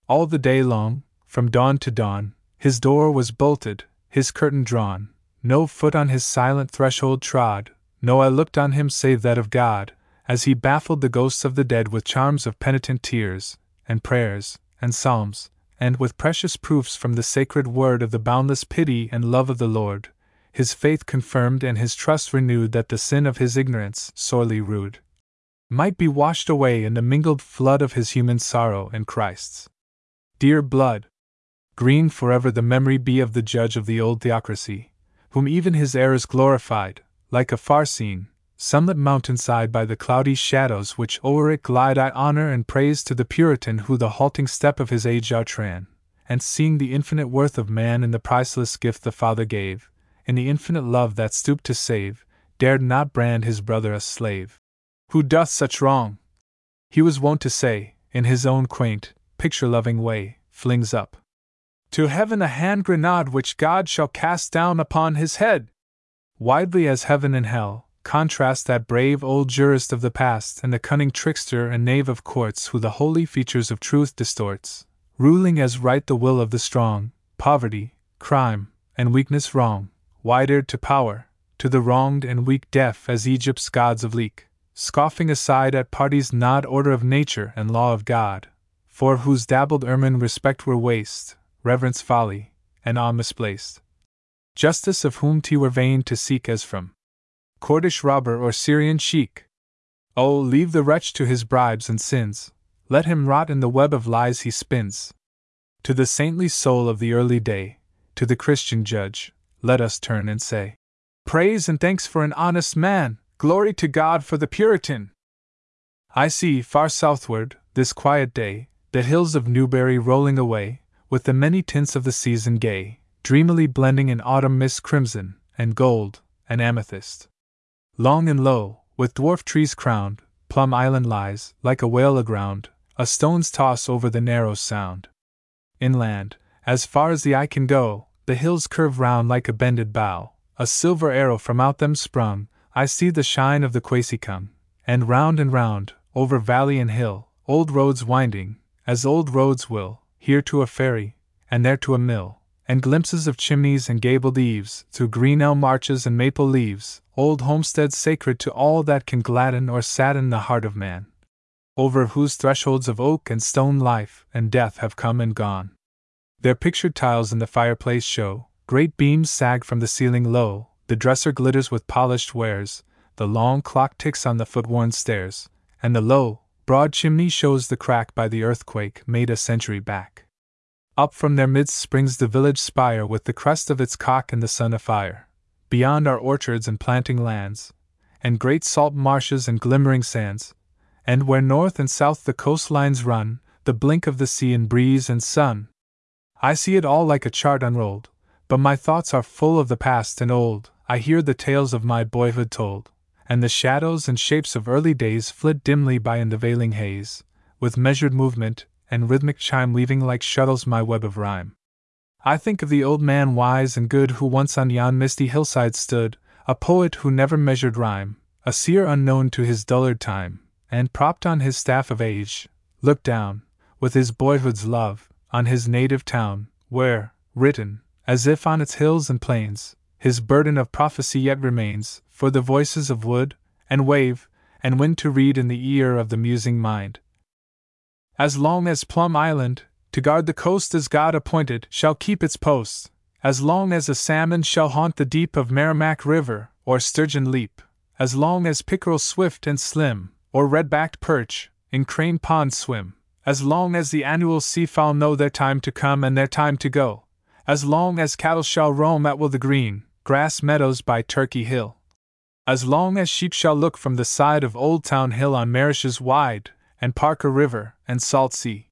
All the day long, from dawn to dawn, his door was bolted, his curtain drawn, no foot on his silent threshold trod, no eye looked on him save that of God, as he baffled the ghosts of the dead with charms of penitent tears, and prayers, and psalms, and with precious proofs from the sacred word of the boundless pity and love of the Lord, his faith confirmed and his trust renewed that the sin of his ignorance, sorely rude, might be washed away in the mingled flood of his human sorrow and Christ's. Dear blood! Green forever the memory be of the judge of the old theocracy, whom even his errors glorified, like a far seen, sunlit mountainside by the cloudy shadows which o'er it glide. I honor and praise to the Puritan who the halting step of his age outran, and seeing the infinite worth of man in the priceless gift the Father gave, in the infinite love that stooped to save, dared not brand his brother a slave. Who doth such wrong? He was wont to say, in his own quaint, picture loving way, flings up to heaven a hand grenade which God shall cast down upon his head. Widely as heaven and hell, contrast that brave old jurist of the past and the cunning trickster and knave of courts who the holy features of truth distorts, ruling as right the will of the strong, poverty, crime, and weakness wrong, wide to power, to the wronged and weak deaf as Egypt's gods of leek, scoffing aside at parties not order of nature and law of God, for whose dabbled ermine respect were waste, reverence folly, and awe misplaced. Justice of whom t were vain to seek as from Kurdish robber or Syrian sheik. Oh, leave the wretch to his bribes and sins, let him rot in the web of lies he spins. To the saintly soul of the early day, to the Christian judge, let us turn and say, Praise and thanks for an honest man, glory to God for the Puritan! I see, far southward, this quiet day, the hills of Newbury rolling away, with the many tints of the season gay, dreamily blending in autumn mist crimson, and gold, and amethyst. Long and low, with dwarf trees crowned, Plum Island lies, like a whale aground, a stone's toss over the narrow sound. Inland, as far as the eye can go, the hills curve round like a bended bow, a silver arrow from out them sprung, I see the shine of the Quasycung, and round and round, over valley and hill, old roads winding, as old roads will, here to a ferry, and there to a mill, and glimpses of chimneys and gabled eaves, through green elm arches and maple leaves, old homesteads sacred to all that can gladden or sadden the heart of man, over whose thresholds of oak and stone life and death have come and gone. Their pictured tiles in the fireplace show, great beams sag from the ceiling low, the dresser glitters with polished wares, the long clock ticks on the foot worn stairs, and the low, broad chimney shows the crack by the earthquake made a century back. Up from their midst springs the village spire with the crest of its cock and the sun afire. Beyond are orchards and planting lands, and great salt marshes and glimmering sands, and where north and south the coastlines run, the blink of the sea in breeze and sun. I see it all like a chart unrolled, but my thoughts are full of the past and old. I hear the tales of my boyhood told and the shadows and shapes of early days flit dimly by in the veiling haze, with measured movement and rhythmic chime weaving like shuttles my web of rhyme. I think of the old man wise and good who once on yon misty hillside stood, a poet who never measured rhyme, a seer unknown to his dullard time, and propped on his staff of age, looked down, with his boyhood's love, on his native town, where, written, as if on its hills and plains, his burden of prophecy yet remains, for the voices of wood, and wave, and wind to read in the ear of the musing mind. As long as Plum Island, to guard the coast as God appointed, shall keep its posts, as long as a salmon shall haunt the deep of Merrimack River, or sturgeon leap, as long as pickerel swift and slim, or red backed perch, in Crane Pond swim, as long as the annual seafowl know their time to come and their time to go, as long as cattle shall roam at will the green, grass meadows by Turkey Hill. As long as sheep shall look from the side of Old Town Hill on Marish's wide, and Parker River, and Salt Sea.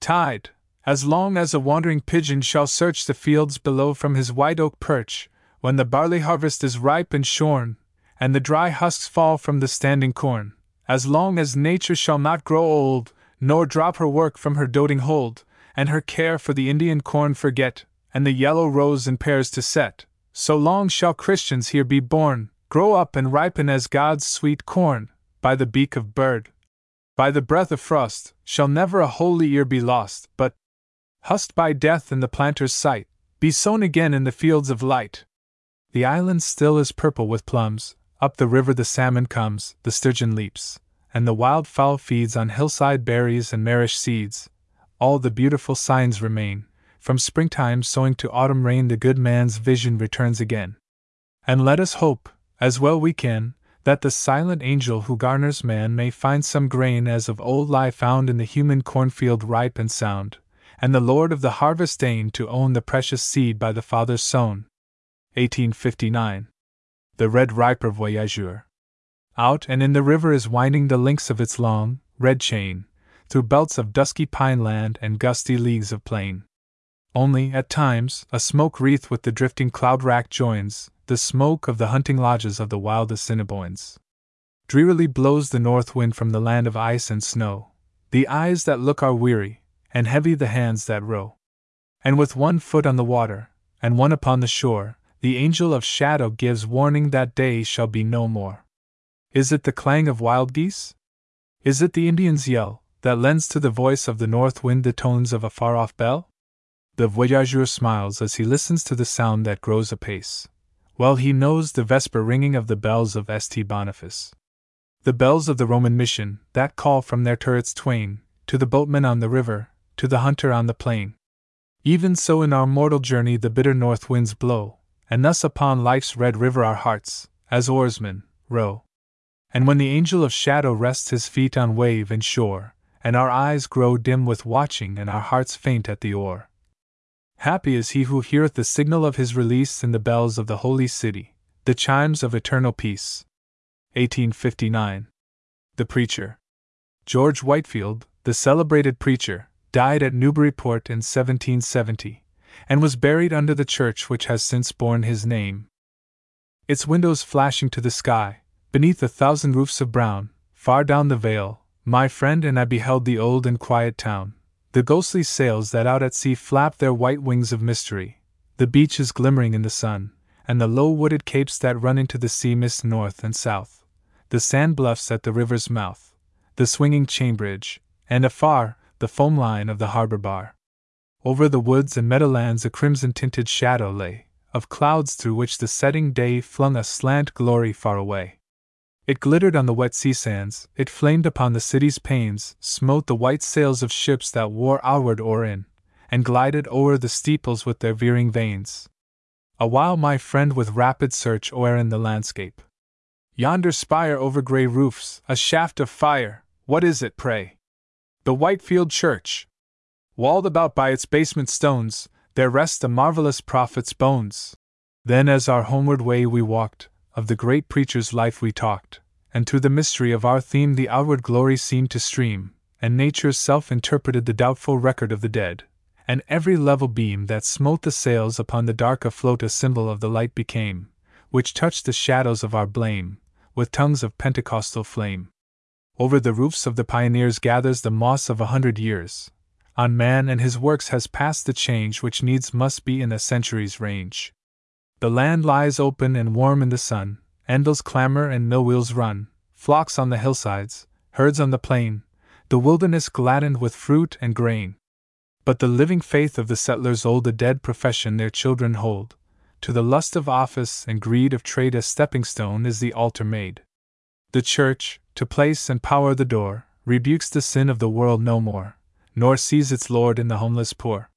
Tide, as long as a wandering pigeon shall search the fields below from his white oak perch, when the barley harvest is ripe and shorn, and the dry husks fall from the standing corn, as long as nature shall not grow old, nor drop her work from her doting hold, and her care for the Indian corn forget, and the yellow rose and pears to set, so long shall Christians here be born, grow up and ripen as God's sweet corn, by the beak of bird, by the breath of frost, shall never a holy ear be lost, but, husked by death in the planter's sight, be sown again in the fields of light. The island still is purple with plums, up the river the salmon comes, the sturgeon leaps, and the wild fowl feeds on hillside berries and marish seeds. All the beautiful signs remain. From springtime sowing to autumn rain, the good man's vision returns again. And let us hope, as well we can, that the silent angel who garners man may find some grain as of old lie found in the human cornfield ripe and sound, and the Lord of the harvest deign to own the precious seed by the Father sown. 1859. The Red River Voyageur. Out and in the river is winding the links of its long, red chain, through belts of dusky pine land and gusty leagues of plain. Only, at times, a smoke wreath with the drifting cloud rack joins, the smoke of the hunting lodges of the wild Assiniboines. Drearily blows the north wind from the land of ice and snow. The eyes that look are weary, and heavy the hands that row. And with one foot on the water, and one upon the shore, the angel of shadow gives warning that day shall be no more. Is it the clang of wild geese? Is it the Indian's yell, that lends to the voice of the north wind the tones of a far off bell? The voyageur smiles as he listens to the sound that grows apace. Well, he knows the vesper ringing of the bells of St. Boniface. The bells of the Roman mission, that call from their turrets twain, to the boatman on the river, to the hunter on the plain. Even so in our mortal journey the bitter north winds blow, and thus upon life's red river our hearts, as oarsmen, row. And when the angel of shadow rests his feet on wave and shore, and our eyes grow dim with watching and our hearts faint at the oar, happy is he who heareth the signal of his release in the bells of the holy city, the chimes of eternal peace. 1859. The Preacher. George Whitefield, the celebrated preacher, died at Newburyport in 1770 and was buried under the church which has since borne his name. Its windows flashing to the sky, beneath a thousand roofs of brown, far down the vale, my friend and I beheld the old and quiet town, the ghostly sails that out at sea flap their white wings of mystery, the beaches glimmering in the sun, and the low wooded capes that run into the sea mist north and south, the sand bluffs at the river's mouth, the swinging chain bridge, and afar, the foam line of the harbor bar. Over the woods and meadowlands a crimson tinted shadow lay, of clouds through which the setting day flung a slant glory far away. It glittered on the wet sea sands, it flamed upon the city's panes, smote the white sails of ships that wore outward or in, and glided o'er the steeples with their veering vanes. Awhile my friend with rapid search o'er in the landscape. Yonder spire over grey roofs, a shaft of fire, what is it, pray? The Whitefield Church, Walled about by its basement stones, there rest a marvelous prophet's bones. Then, as our homeward way we walked, of the great preacher's life we talked, and to the mystery of our theme the outward glory seemed to stream, and nature's self interpreted the doubtful record of the dead, and every level beam that smote the sails upon the dark afloat a symbol of the light became, which touched the shadows of our blame, with tongues of Pentecostal flame. Over the roofs of the pioneers gathers the moss of a hundred years, on man and his works has passed the change which needs must be in a century's range. The land lies open and warm in the sun, endles clamor and mill wheels run, flocks on the hillsides, herds on the plain, the wilderness gladdened with fruit and grain. But the living faith of the settlers old a dead profession their children hold. To the lust of office and greed of trade a stepping stone is the altar made. The church, to place and power the door, rebukes the sin of the world no more nor sees its Lord in the homeless poor.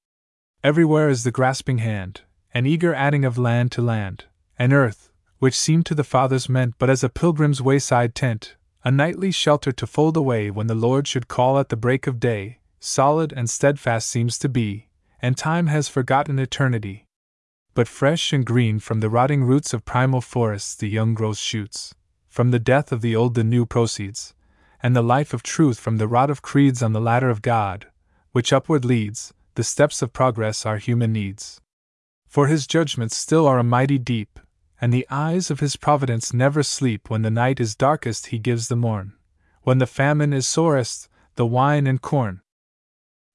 Everywhere is the grasping hand, an eager adding of land to land, an earth, which seemed to the fathers meant but as a pilgrim's wayside tent, a nightly shelter to fold away when the Lord should call at the break of day, solid and steadfast seems to be, and time has forgotten eternity. But fresh and green from the rotting roots of primal forests the young growth shoots, from the death of the old the new proceeds, and the life of truth from the rod of creeds on the ladder of God, which upward leads, the steps of progress are human needs. For his judgments still are a mighty deep, and the eyes of his providence never sleep when the night is darkest he gives the morn, when the famine is sorest, the wine and corn.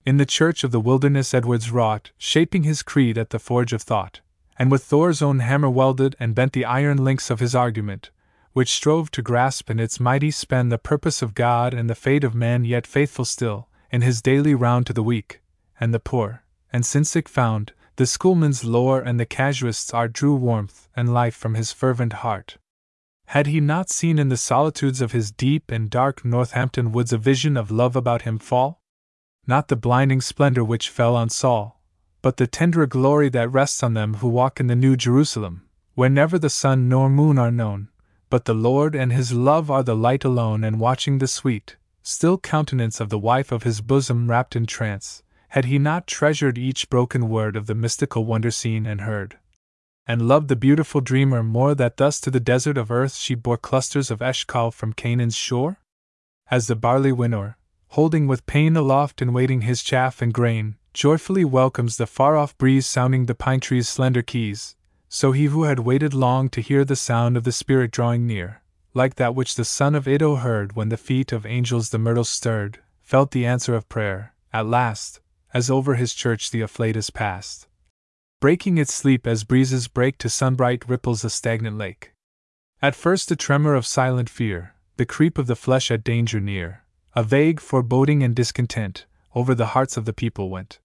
In the church of the wilderness Edwards wrought, shaping his creed at the forge of thought, and with Thor's own hammer welded and bent the iron links of his argument, which strove to grasp in its mighty span the purpose of God and the fate of man, yet faithful still, in his daily round to the weak, and the poor, and sin sick found, the schoolman's lore and the casuist's art drew warmth and life from his fervent heart. Had he not seen in the solitudes of his deep and dark Northampton woods a vision of love about him fall? Not the blinding splendor which fell on Saul, but the tenderer glory that rests on them who walk in the New Jerusalem, where never the sun nor moon are known, but the Lord and His love are the light alone, and watching the sweet, still countenance of the wife of his bosom wrapped in trance, had he not treasured each broken word of the mystical wonder seen and heard? And loved the beautiful dreamer more that thus to the desert of earth she bore clusters of Eshcol from Canaan's shore? As the barley winnower, holding with pain aloft and waiting his chaff and grain, joyfully welcomes the far off breeze sounding the pine tree's slender keys, so he who had waited long to hear the sound of the Spirit drawing near, like that which the son of Iddo heard when the feet of angels the myrtle stirred, felt the answer of prayer, at last, as over his church the afflatus passed. Breaking its sleep as breezes break to sunbright ripples a stagnant lake. At first a tremor of silent fear, the creep of the flesh at danger near, a vague foreboding and discontent, over the hearts of the people went.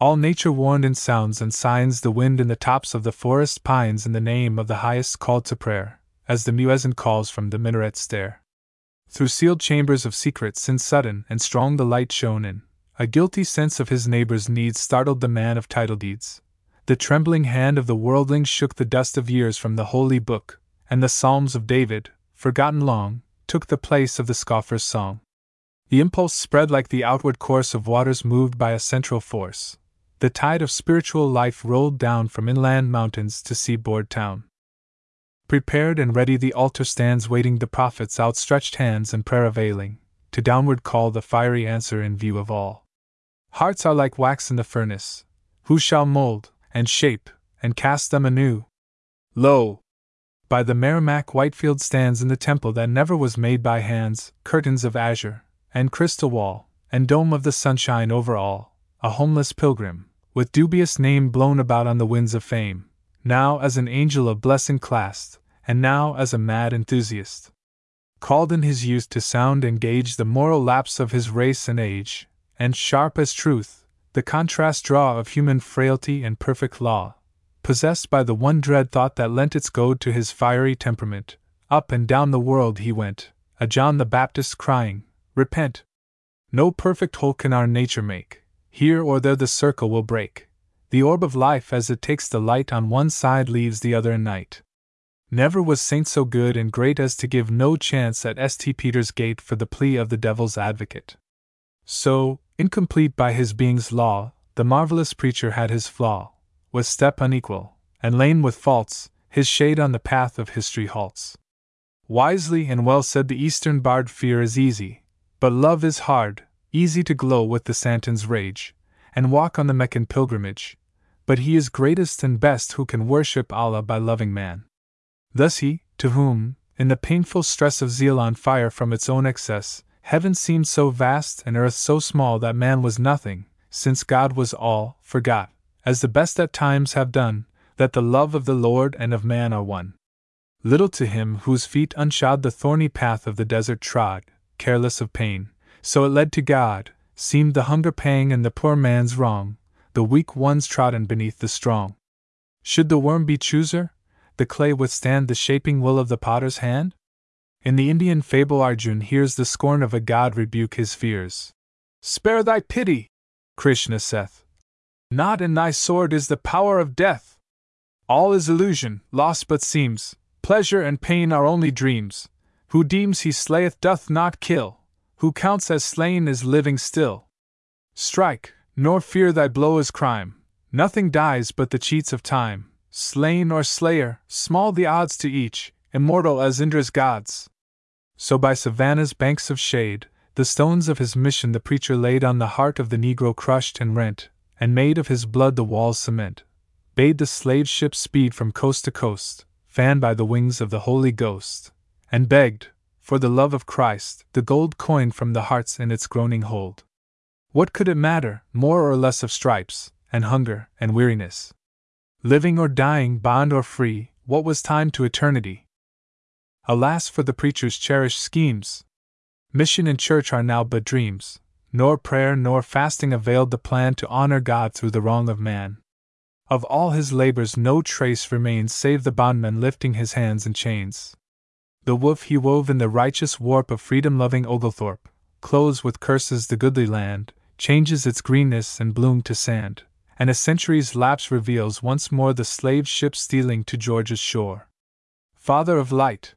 All nature warned in sounds and signs the wind in the tops of the forest pines in the name of the highest called to prayer, as the muezzin calls from the minaret stair. Through sealed chambers of secrets sin sudden and strong the light shone in, a guilty sense of his neighbor's needs startled the man of title deeds. The trembling hand of the worldling shook the dust of years from the holy book, and the Psalms of David, forgotten long, took the place of the scoffer's song. The impulse spread like the outward course of waters moved by a central force, the tide of spiritual life rolled down from inland mountains to seaboard town. Prepared and ready, the altar stands waiting the prophet's outstretched hands and prayer availing, to downward call the fiery answer in view of all. Hearts are like wax in the furnace. Who shall mold, and shape, and cast them anew? Lo! By the Merrimack Whitefield stands in the temple that never was made by hands, curtains of azure, and crystal wall, and dome of the sunshine over all, a homeless pilgrim, with dubious name blown about on the winds of fame, now as an angel of blessing classed, and now as a mad enthusiast. Called in his youth to sound and gauge the moral lapse of his race and age, and sharp as truth, the contrast draw of human frailty and perfect law, possessed by the one dread thought that lent its goad to his fiery temperament, up and down the world he went, a John the Baptist crying, Repent! No perfect whole can our nature make here or there the circle will break. The orb of life, as it takes the light on one side, leaves the other in night. Never was saint so good and great as to give no chance at St. Peter's gate for the plea of the devil's advocate. So, incomplete by his being's law, the marvelous preacher had his flaw, with step unequal, and lame with faults, his shade on the path of history halts. Wisely and well said the Eastern bard fear is easy, but love is hard, easy to glow with the Santon's rage, and walk on the Meccan pilgrimage, but he is greatest and best who can worship Allah by loving man. Thus he, to whom, in the painful stress of zeal on fire from its own excess, heaven seemed so vast and earth so small that man was nothing, since God was all, forgot, as the best at times have done, that the love of the Lord and of man are one. Little to him whose feet unshod the thorny path of the desert trod, careless of pain, so it led to God, seemed the hunger pang and the poor man's wrong, the weak ones trodden beneath the strong. Should the worm be chooser, the clay withstand the shaping will of the potter's hand? In the Indian fable, Arjun hears the scorn of a god rebuke his fears. Spare thy pity, Krishna saith. Not in thy sword is the power of death. All is illusion, lost but seems. Pleasure and pain are only dreams. Who deems he slayeth doth not kill who counts as slain is living still. Strike, nor fear thy blow is crime. Nothing dies but the cheats of time. Slain or slayer, small the odds to each, immortal as Indra's gods. So by Savannah's banks of shade, the stones of his mission the preacher laid on the heart of the Negro crushed and rent, and made of his blood the wall's cement, bade the slave ship speed from coast to coast, fanned by the wings of the Holy Ghost, and begged, for the love of Christ, the gold coin from the hearts in its groaning hold. What could it matter, more or less of stripes, and hunger, and weariness? Living or dying, bond or free, what was time to eternity? Alas for the preacher's cherished schemes! Mission and church are now but dreams, nor prayer nor fasting availed the plan to honor God through the wrong of man. Of all his labors, no trace remains save the bondman lifting his hands in chains. The woof he wove in the righteous warp of freedom loving Oglethorpe, clothes with curses the goodly land, changes its greenness and bloom to sand, and a century's lapse reveals once more the slave ship stealing to Georgia's shore. Father of light,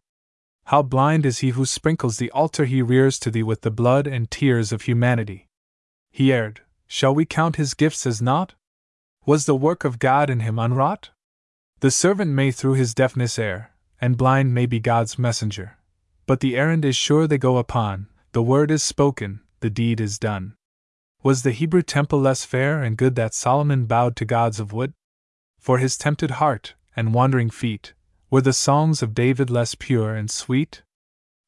how blind is he who sprinkles the altar he rears to thee with the blood and tears of humanity! He erred, shall we count his gifts as naught? Was the work of God in him unwrought? The servant may through his deafness err, and blind may be God's messenger. But the errand is sure they go upon, the word is spoken, the deed is done. Was the Hebrew temple less fair and good that Solomon bowed to gods of wood? For his tempted heart and wandering feet, were the songs of David less pure and sweet?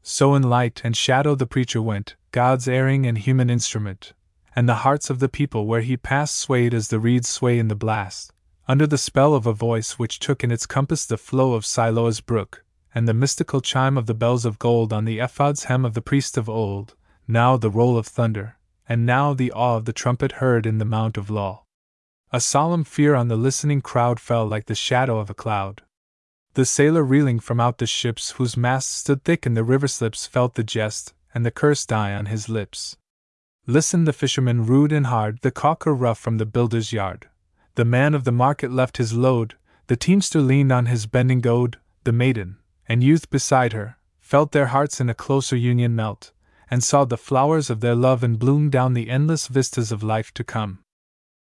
So in light and shadow the preacher went, God's erring and human instrument, and the hearts of the people where he passed swayed as the reeds sway in the blast, under the spell of a voice which took in its compass the flow of Siloah's brook, and the mystical chime of the bells of gold on the ephod's hem of the priest of old, now the roll of thunder, and now the awe of the trumpet heard in the Mount of Law. A solemn fear on the listening crowd fell like the shadow of a cloud. The sailor reeling from out the ships whose masts stood thick in the river slips felt the jest and the curse die on his lips. Listen, the fisherman rude and hard, the caulker rough from the builder's yard. The man of the market left his load, the teamster leaned on his bending goad, the maiden, and youth beside her, felt their hearts in a closer union melt, and saw the flowers of their love in bloom down the endless vistas of life to come.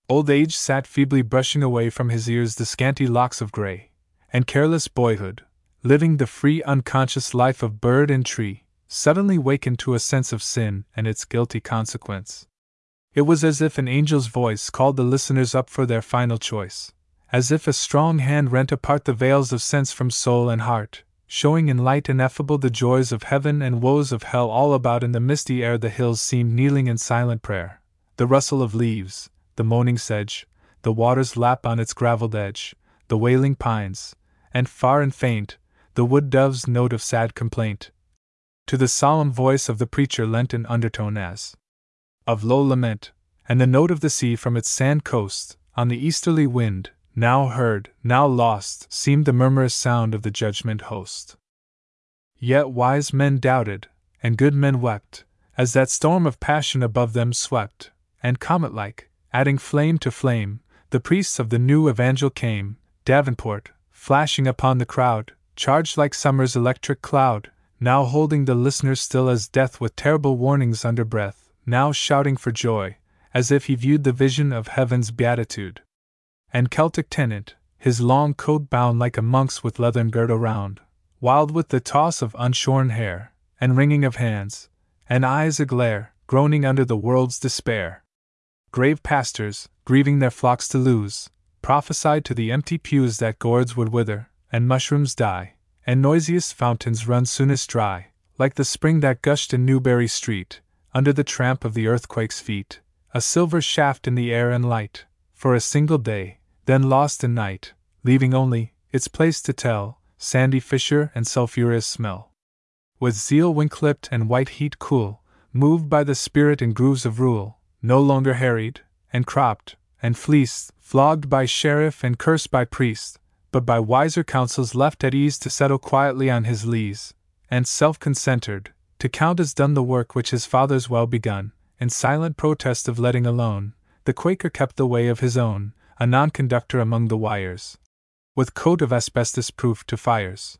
Old age sat feebly brushing away from his ears the scanty locks of gray, and careless boyhood, living the free unconscious life of bird and tree, suddenly wakened to a sense of sin and its guilty consequence. It was as if an angel's voice called the listeners up for their final choice, as if a strong hand rent apart the veils of sense from soul and heart, showing in light ineffable the joys of heaven and woes of hell all about in the misty air the hills seemed kneeling in silent prayer, the rustle of leaves, the moaning sedge, the water's lap on its gravelled edge, the wailing pines, and far and faint, the wood dove's note of sad complaint. To the solemn voice of the preacher lent an undertone as of low lament, and the note of the sea from its sand coast, on the easterly wind, now heard, now lost, seemed the murmurous sound of the judgment host. Yet wise men doubted, and good men wept, as that storm of passion above them swept, and comet like, adding flame to flame, the priests of the new evangel came, Davenport, flashing upon the crowd, charged like summer's electric cloud, now holding the listeners still as death with terrible warnings under breath, now shouting for joy, as if he viewed the vision of heaven's beatitude. And Celtic Tennent, his long coat bound like a monk's with leathern girdle round, wild with the toss of unshorn hair, and wringing of hands, and eyes aglare, groaning under the world's despair. Grave pastors, grieving their flocks to lose, prophesied to the empty pews that gourds would wither, and mushrooms die, and noisiest fountains run soonest dry, like the spring that gushed in Newbury Street, under the tramp of the earthquake's feet, a silver shaft in the air and light, for a single day, then lost in night, leaving only, its place to tell, sandy fissure and sulphurous smell. With zeal when clipped and white heat cool, moved by the spirit in grooves of rule, no longer harried, and cropped, and fleeced, flogged by sheriff and cursed by priest, but by wiser counsels left at ease to settle quietly on his lees, and self concentered, to count as done the work which his fathers well begun, in silent protest of letting alone, the Quaker kept the way of his own, a non conductor among the wires, with coat of asbestos proof to fires.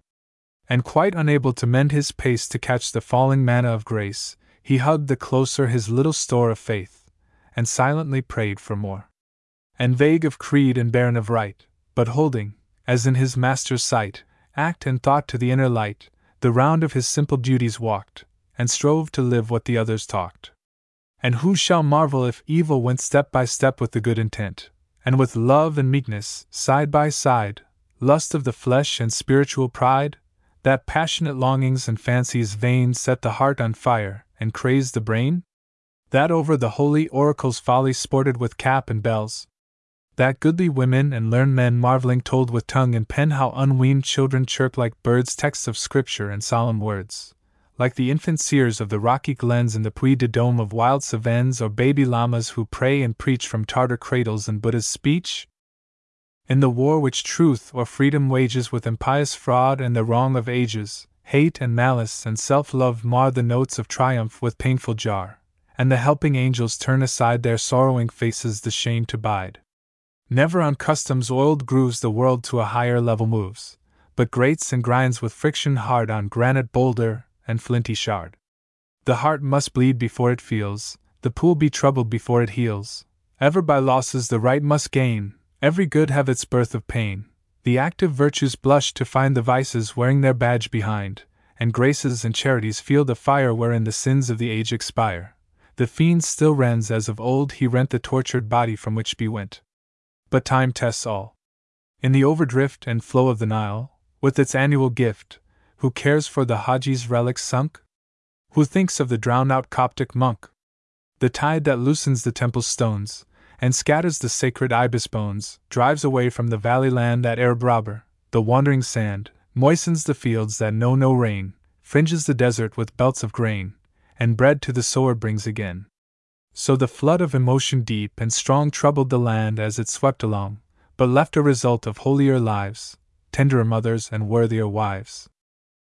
And quite unable to mend his pace to catch the falling manna of grace, he hugged the closer his little store of faith, and silently prayed for more and vague of creed and barren of right, but holding, as in his master's sight, act and thought to the inner light, the round of his simple duties walked, and strove to live what the others talked. And who shall marvel if evil went step by step with the good intent, and with love and meekness, side by side, lust of the flesh and spiritual pride, that passionate longings and fancies vain set the heart on fire and crazed the brain? That over the holy oracle's folly sported with cap and bells? That goodly women and learned men marveling told with tongue and pen how unweaned children chirp like birds texts of scripture and solemn words? Like the infant seers of the rocky glens and the Puy de Dome of wild Cevennes or baby lamas who pray and preach from Tartar cradles in Buddha's speech? In the war which truth or freedom wages with impious fraud and the wrong of ages, hate and malice and self love mar the notes of triumph with painful jar, and the helping angels turn aside their sorrowing faces the shame to bide. Never on customs oiled grooves the world to a higher level moves, but grates and grinds with friction hard on granite boulder and flinty shard. The heart must bleed before it feels, the pool be troubled before it heals. Ever by losses the right must gain, Every good have its birth of pain. The active virtues blush to find the vices wearing their badge behind, and graces and charities feel the fire wherein the sins of the age expire. The fiend still rends as of old he rent the tortured body from which be went. But time tests all. In the overdrift and flow of the Nile, with its annual gift, who cares for the Haji's relics sunk? Who thinks of the drowned out Coptic monk? The tide that loosens the temple stones, and scatters the sacred ibis bones, drives away from the valley land that Arab robber, the wandering sand, moistens the fields that know no rain, fringes the desert with belts of grain, and bread to the sower brings again. So the flood of emotion deep and strong troubled the land as it swept along, but left a result of holier lives, tenderer mothers, and worthier wives.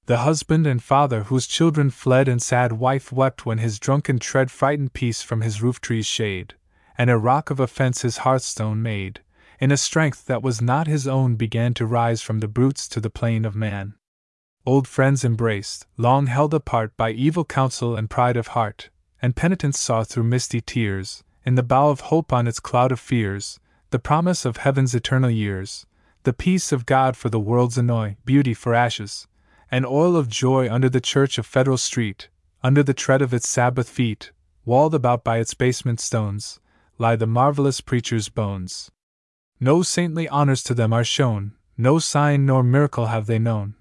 The husband and father whose children fled and sad wife wept when his drunken tread frightened peace from his roof tree's shade, and a rock of offense his hearthstone made, in a strength that was not his own began to rise from the brutes to the plane of man. Old friends embraced, long held apart by evil counsel and pride of heart, and penitence saw through misty tears, in the bow of hope on its cloud of fears, the promise of heaven's eternal years, the peace of God for the world's annoy, beauty for ashes, and oil of joy under the church of Federal Street, under the tread of its Sabbath feet, walled about by its basement stones, lie the marvelous preacher's bones. No saintly honors to them are shown, no sign nor miracle have they known.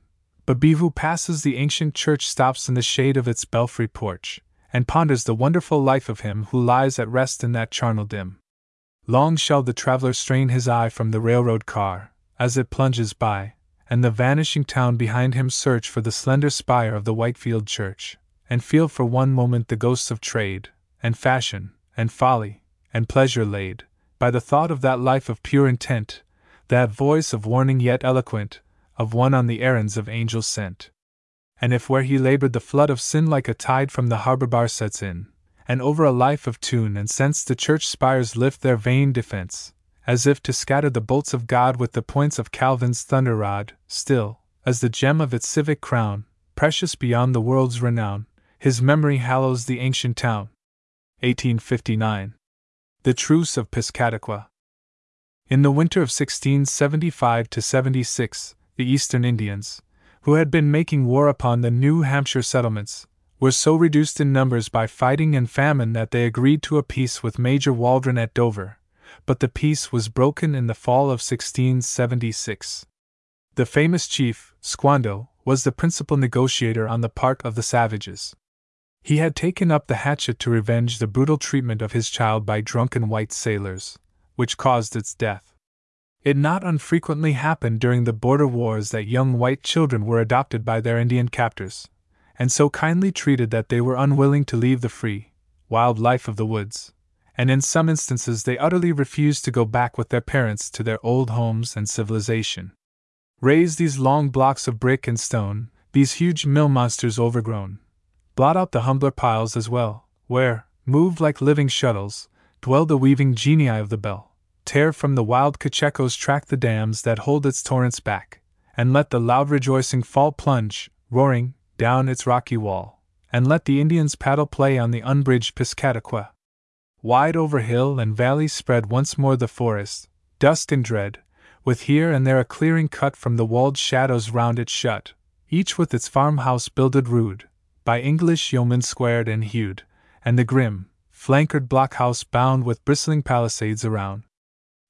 But Bivu passes the ancient church, stops in the shade of its belfry porch, and ponders the wonderful life of him who lies at rest in that charnel dim. Long shall the traveler strain his eye from the railroad car, as it plunges by, and the vanishing town behind him search for the slender spire of the Whitefield church, and feel for one moment the ghosts of trade, and fashion, and folly, and pleasure laid, by the thought of that life of pure intent, that voice of warning yet eloquent, of one on the errands of angels sent. And if where he labored the flood of sin like a tide from the harbor bar sets in, and over a life of tune and sense the church spires lift their vain defense, as if to scatter the bolts of God with the points of Calvin's thunder rod, still, as the gem of its civic crown, precious beyond the world's renown, his memory hallows the ancient town. 1859. The Truce of Piscataqua. In the winter of 1675 76, the Eastern Indians, who had been making war upon the New Hampshire settlements, were so reduced in numbers by fighting and famine that they agreed to a peace with Major Waldron at Dover, but the peace was broken in the fall of 1676. The famous chief, Squando, was the principal negotiator on the part of the savages. He had taken up the hatchet to revenge the brutal treatment of his child by drunken white sailors, which caused its death. It not unfrequently happened during the border wars that young white children were adopted by their Indian captors, and so kindly treated that they were unwilling to leave the free, wild life of the woods, and in some instances they utterly refused to go back with their parents to their old homes and civilization. Raise these long blocks of brick and stone, these huge mill monsters overgrown, blot out the humbler piles as well, where, moved like living shuttles, dwell the weaving genii of the bell. Tear from the wild Cocheco's track the dams that hold its torrents back, and let the loud rejoicing fall plunge, roaring, down its rocky wall, and let the Indians paddle play on the unbridged Piscataqua. Wide over hill and valley spread once more the forest, dusk and dread, with here and there a clearing cut from the walled shadows round it shut, each with its farmhouse builded rude, by English yeomen squared and hewed, and the grim, flankered blockhouse bound with bristling palisades around.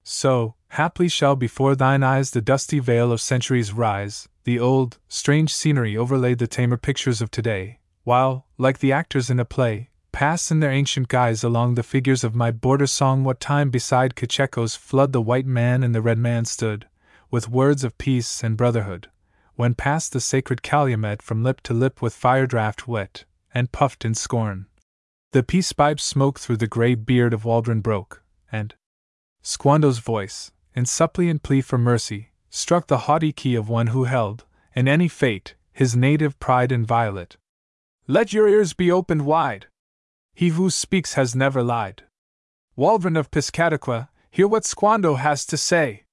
So, haply shall before thine eyes the dusty veil of centuries rise, the old, strange scenery overlay the tamer pictures of today, while, like the actors in a play, pass in their ancient guise along the figures of my border song what time beside Cocheco's flood the white man and the red man stood, with words of peace and brotherhood, when passed the sacred calumet from lip to lip with fire draught wet, and puffed in scorn. The peace pipe smoke through the grey beard of Waldron broke, and Squando's voice, in suppliant plea for mercy, struck the haughty key of one who held, in any fate, his native pride inviolate. Let your ears be opened wide! He who speaks has never lied. Waldron of Piscataqua, hear what Squando has to say.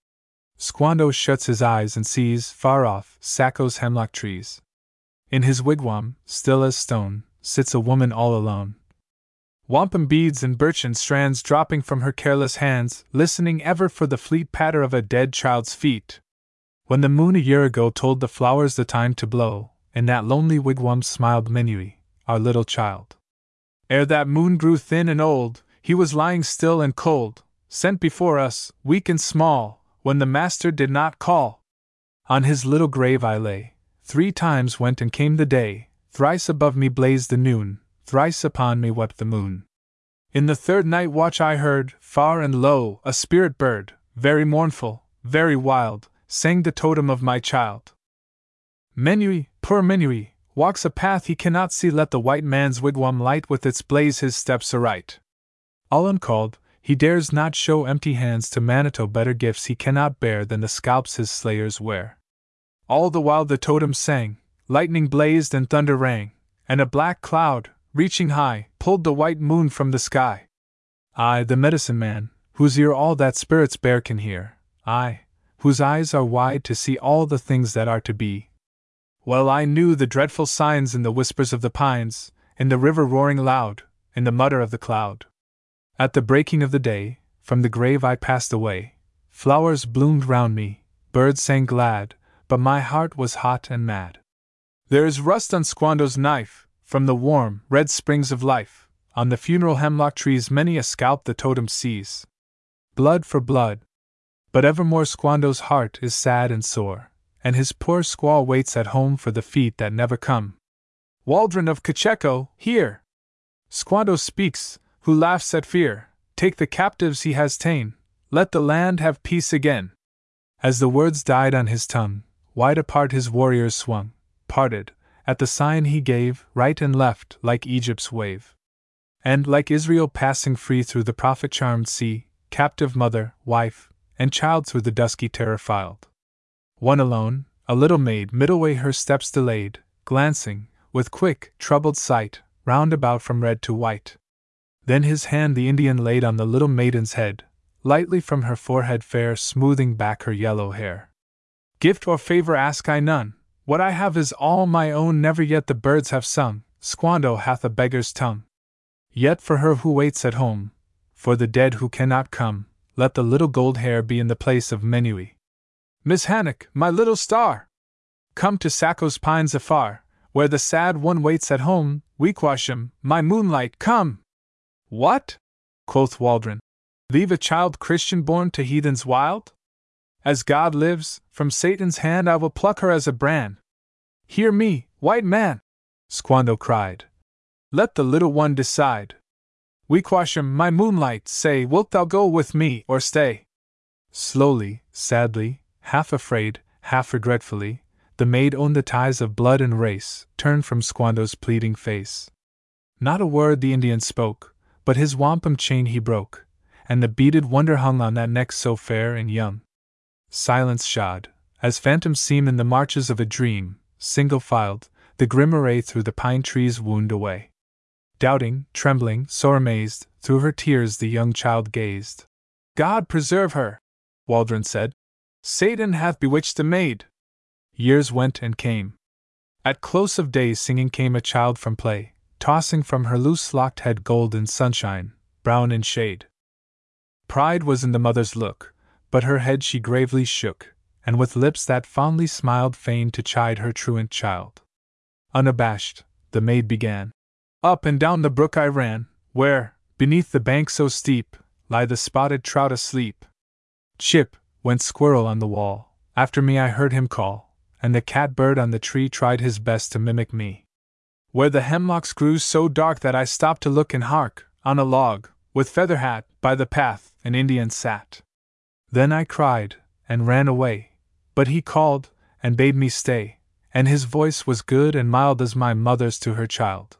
Squando shuts his eyes and sees, far off, Saco's hemlock trees. In his wigwam, still as stone, sits a woman all alone. Wampum beads and birchen strands dropping from her careless hands, listening ever for the fleet patter of a dead child's feet. When the moon a year ago told the flowers the time to blow, in that lonely wigwam smiled Menewee, our little child. Ere that moon grew thin and old, he was lying still and cold, sent before us, weak and small, when the master did not call. On his little grave I lay. Three times went and came the day, thrice above me blazed the noon, thrice upon me wept the moon. In the third night watch I heard, far and low, a spirit bird, very mournful, very wild, sang the totem of my child. Menewee, poor Menewee, walks a path he cannot see. Let the white man's wigwam light with its blaze his steps aright. All uncalled, he dares not show empty hands to Manitou better gifts he cannot bear than the scalps his slayers wear. All the while the totem sang, lightning blazed and thunder rang, and a black cloud, reaching high, pulled the white moon from the sky. I, the medicine man, whose ear all that spirits bear can hear, I, whose eyes are wide to see all the things that are to be. Well, I knew the dreadful signs in the whispers of the pines, in the river roaring loud, in the mutter of the cloud. At the breaking of the day, from the grave I passed away. Flowers bloomed round me, birds sang glad, but my heart was hot and mad. There is rust on Squando's knife, from the warm, red springs of life. On the funeral hemlock trees, many a scalp the totem sees. Blood for blood. But evermore Squando's heart is sad and sore, and his poor squaw waits at home for the feet that never come. Waldron of Cocheco, here! Squando speaks, who laughs at fear, take the captives he has ta'en, let the land have peace again. As the words died on his tongue, wide apart his warriors swung, parted, at the sign he gave, right and left, like Egypt's wave. And, like Israel passing free through the prophet charmed sea, captive mother, wife, and child through the dusky terror filed. One alone, a little maid, midway her steps delayed, glancing, with quick, troubled sight, round about from red to white. Then his hand the Indian laid on the little maiden's head, lightly from her forehead fair smoothing back her yellow hair. Gift or favor ask I none, what I have is all my own, never yet the birds have sung, Squando hath a beggar's tongue. Yet for her who waits at home, for the dead who cannot come, let the little gold hair be in the place of Menewee. Miss Hannock, my little star! Come to Saco's pines afar, where the sad one waits at home, Wequasham, my moonlight, come! What? quoth Waldron. Leave a child Christian born to heathens wild? As God lives, from Satan's hand I will pluck her as a brand. Hear me, white man! Squando cried. Let the little one decide. Wequasham, my moonlight, say, wilt thou go with me or stay? Slowly, sadly, half afraid, half regretfully, the maid owned the ties of blood and race, turned from Squando's pleading face. Not a word the Indian spoke, but his wampum chain he broke, and the beaded wonder hung on that neck so fair and young. Silence shod, as phantoms seem in the marches of a dream, single filed, the grim array through the pine trees wound away. Doubting, trembling, sore amazed, through her tears the young child gazed. God preserve her! Waldron said. Satan hath bewitched the maid. Years went and came. At close of day singing came a child from play, tossing from her loose locked head gold in sunshine, brown in shade. Pride was in the mother's look, but her head she gravely shook, and with lips that fondly smiled feigned to chide her truant child. Unabashed, the maid began. Up and down the brook I ran, where, Beneath the bank so steep, lie the spotted trout asleep. Chip, went squirrel on the wall, after me I heard him call, and the catbird on the tree tried his best to mimic me. Where the hemlocks grew so dark that I stopped to look and hark, on a log, with feather hat, by the path, an Indian sat. Then I cried, and ran away, but he called, and bade me stay, and his voice was good and mild as my mother's to her child.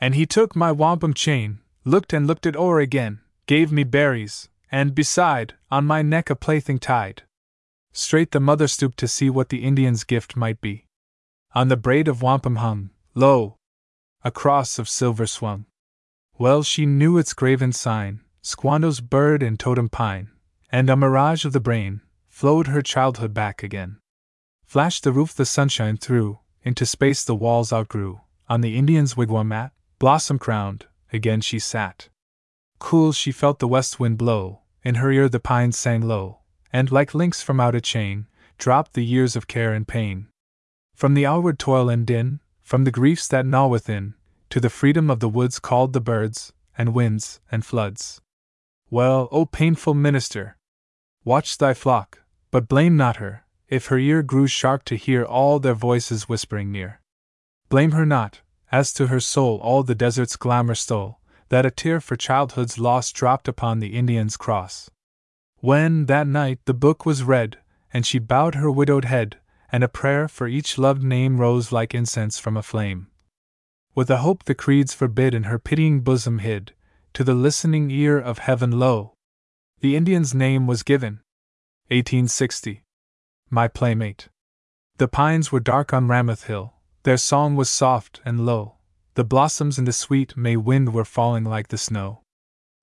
And he took my wampum chain, looked and looked it o'er again, gave me berries, and beside, on my neck a plaything tied. Straight the mother stooped to see what the Indian's gift might be. On the braid of wampum hung, lo! A cross of silver swung. Well she knew its graven sign, Squando's bird and totem pine, and a mirage of the brain flowed her childhood back again. Flashed the roof the sunshine through, into space the walls outgrew. On the Indian's wigwam mat, blossom crowned, again she sat. Cool she felt the west wind blow, in her ear the pines sang low, and like links from out a chain, dropped the years of care and pain. From the outward toil and din, from the griefs that gnaw within, to the freedom of the woods called the birds, and winds, and floods. Well, O painful minister! Watch thy flock, but blame not her, if her ear grew sharp to hear all their voices whispering near. Blame her not, as to her soul all the desert's glamour stole, that a tear for childhood's loss dropped upon the Indian's cross. When, that night, the book was read, and she bowed her widowed head, and a prayer for each loved name rose like incense from a flame. With a hope the creeds forbid in her pitying bosom hid, to the listening ear of heaven, lo! The Indian's name was given. 1860 my playmate. The pines were dark on Ramoth Hill, their song was soft and low. The blossoms in the sweet May wind were falling like the snow.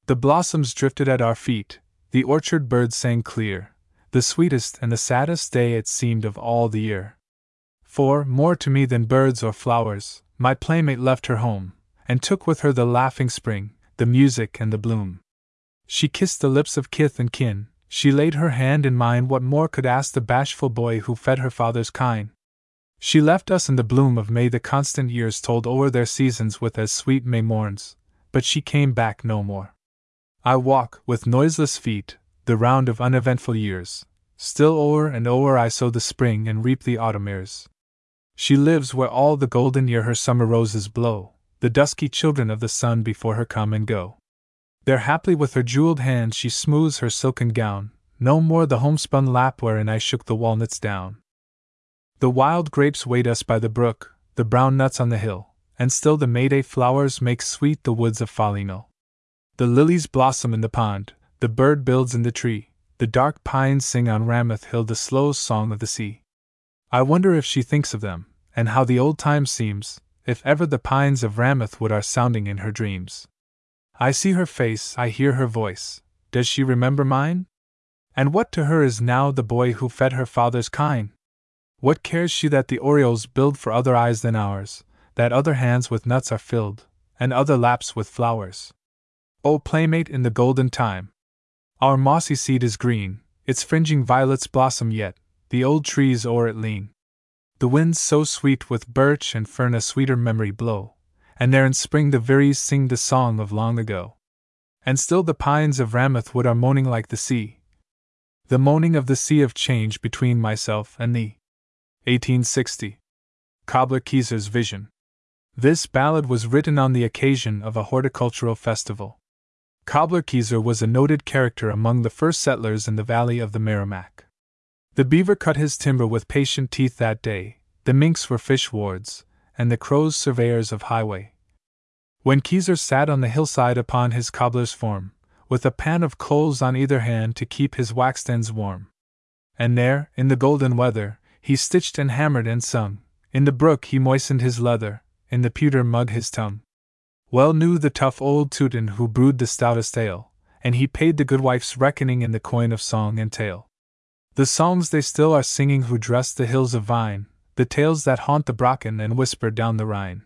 The blossoms drifted at our feet, the orchard birds sang clear, the sweetest and the saddest day it seemed of all the year. For, more to me than birds or flowers, my playmate left her home, and took with her the laughing spring, the music and the bloom. She kissed the lips of kith and kin, she laid her hand in mine, what more could ask the bashful boy who fed her father's kine? She left us in the bloom of May, the constant years told o'er their seasons with as sweet May morns, but she came back no more. I walk, with noiseless feet, the round of uneventful years, still o'er and o'er I sow the spring and reap the autumn ears. She lives where all the golden year her summer roses blow, the dusky children of the sun before her come and go. There haply with her jeweled hand she smooths her silken gown, no more the homespun lap wherein I shook the walnuts down. The wild grapes wait us by the brook, the brown nuts on the hill, and still the Mayday flowers make sweet the woods of Folly Mill. The lilies blossom in the pond, the bird builds in the tree, the dark pines sing on Ramoth Hill the slow song of the sea. I wonder if she thinks of them, and how the old time seems, if ever the pines of Ramoth Wood are sounding in her dreams. I see her face, I hear her voice. Does she remember mine? And what to her is now the boy who fed her father's kine? What cares she that the orioles build for other eyes than ours, that other hands with nuts are filled, and other laps with flowers? O playmate in the golden time! Our mossy seed is green, its fringing violets blossom yet, the old trees o'er it lean. The winds so sweet with birch and fern a sweeter memory blow and there in spring the vireos sing the song of long ago. And still the pines of Ramoth Wood are moaning like the sea. The moaning of the sea of change between myself and thee. 1860. Cobbler Keezer's Vision. This ballad was written on the occasion of a horticultural festival. Cobbler Keezer was a noted character among the first settlers in the valley of the Merrimack. The beaver cut his timber with patient teeth that day, the minks were fish wards, and the crows surveyors of highway. When Keezer sat on the hillside upon his cobbler's form, with a pan of coals on either hand to keep his waxed ends warm. And there, in the golden weather, he stitched and hammered and sung. In the brook he moistened his leather, in the pewter mug his tongue. Well knew the tough old Teuton who brewed the stoutest ale, and he paid the good wife's reckoning in the coin of song and tale. The songs they still are singing who dress the hills of vine, the tales that haunt the Brocken and whisper down the Rhine.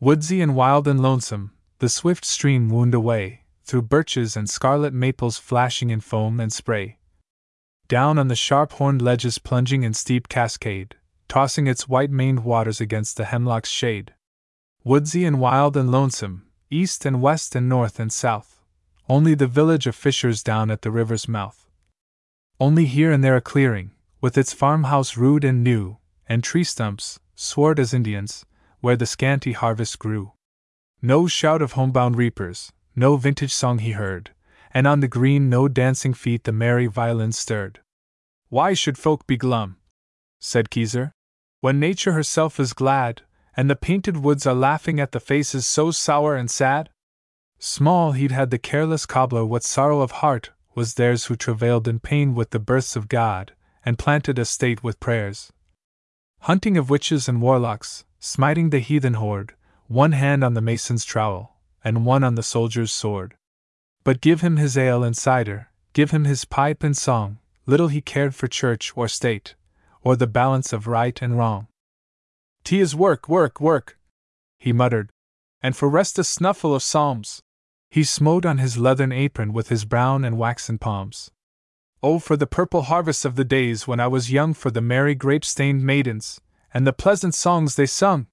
Woodsy and wild and lonesome, the swift stream wound away, through birches and scarlet maples flashing in foam and spray. Down on the sharp horned ledges plunging in steep cascade, tossing its white maned waters against the hemlock's shade. Woodsy and wild and lonesome, east and west and north and south. Only the village of fishers down at the river's mouth. Only here and there a clearing, with its farmhouse rude and new, and tree stumps, swart as Indians, where the scanty harvest grew. No shout of homebound reapers, no vintage song he heard, and on the green no dancing feet the merry violins stirred. Why should folk be glum? said Keezer. When nature herself is glad, and the painted woods are laughing at the faces so sour and sad? Small heed had the careless cobbler what sorrow of heart was theirs who travailed in pain with the births of God, and planted a state with prayers. Hunting of witches and warlocks, smiting the heathen horde, one hand on the mason's trowel, and one on the soldier's sword. But give him his ale and cider, give him his pipe and song, little he cared for church or state, or the balance of right and wrong. Tea is work, work, work, he muttered, and for rest a snuffle of psalms. He smote on his leathern apron with his brown and waxen palms. Oh, for the purple harvest of the days when I was young, for the merry grape stained maidens, and the pleasant songs they sung!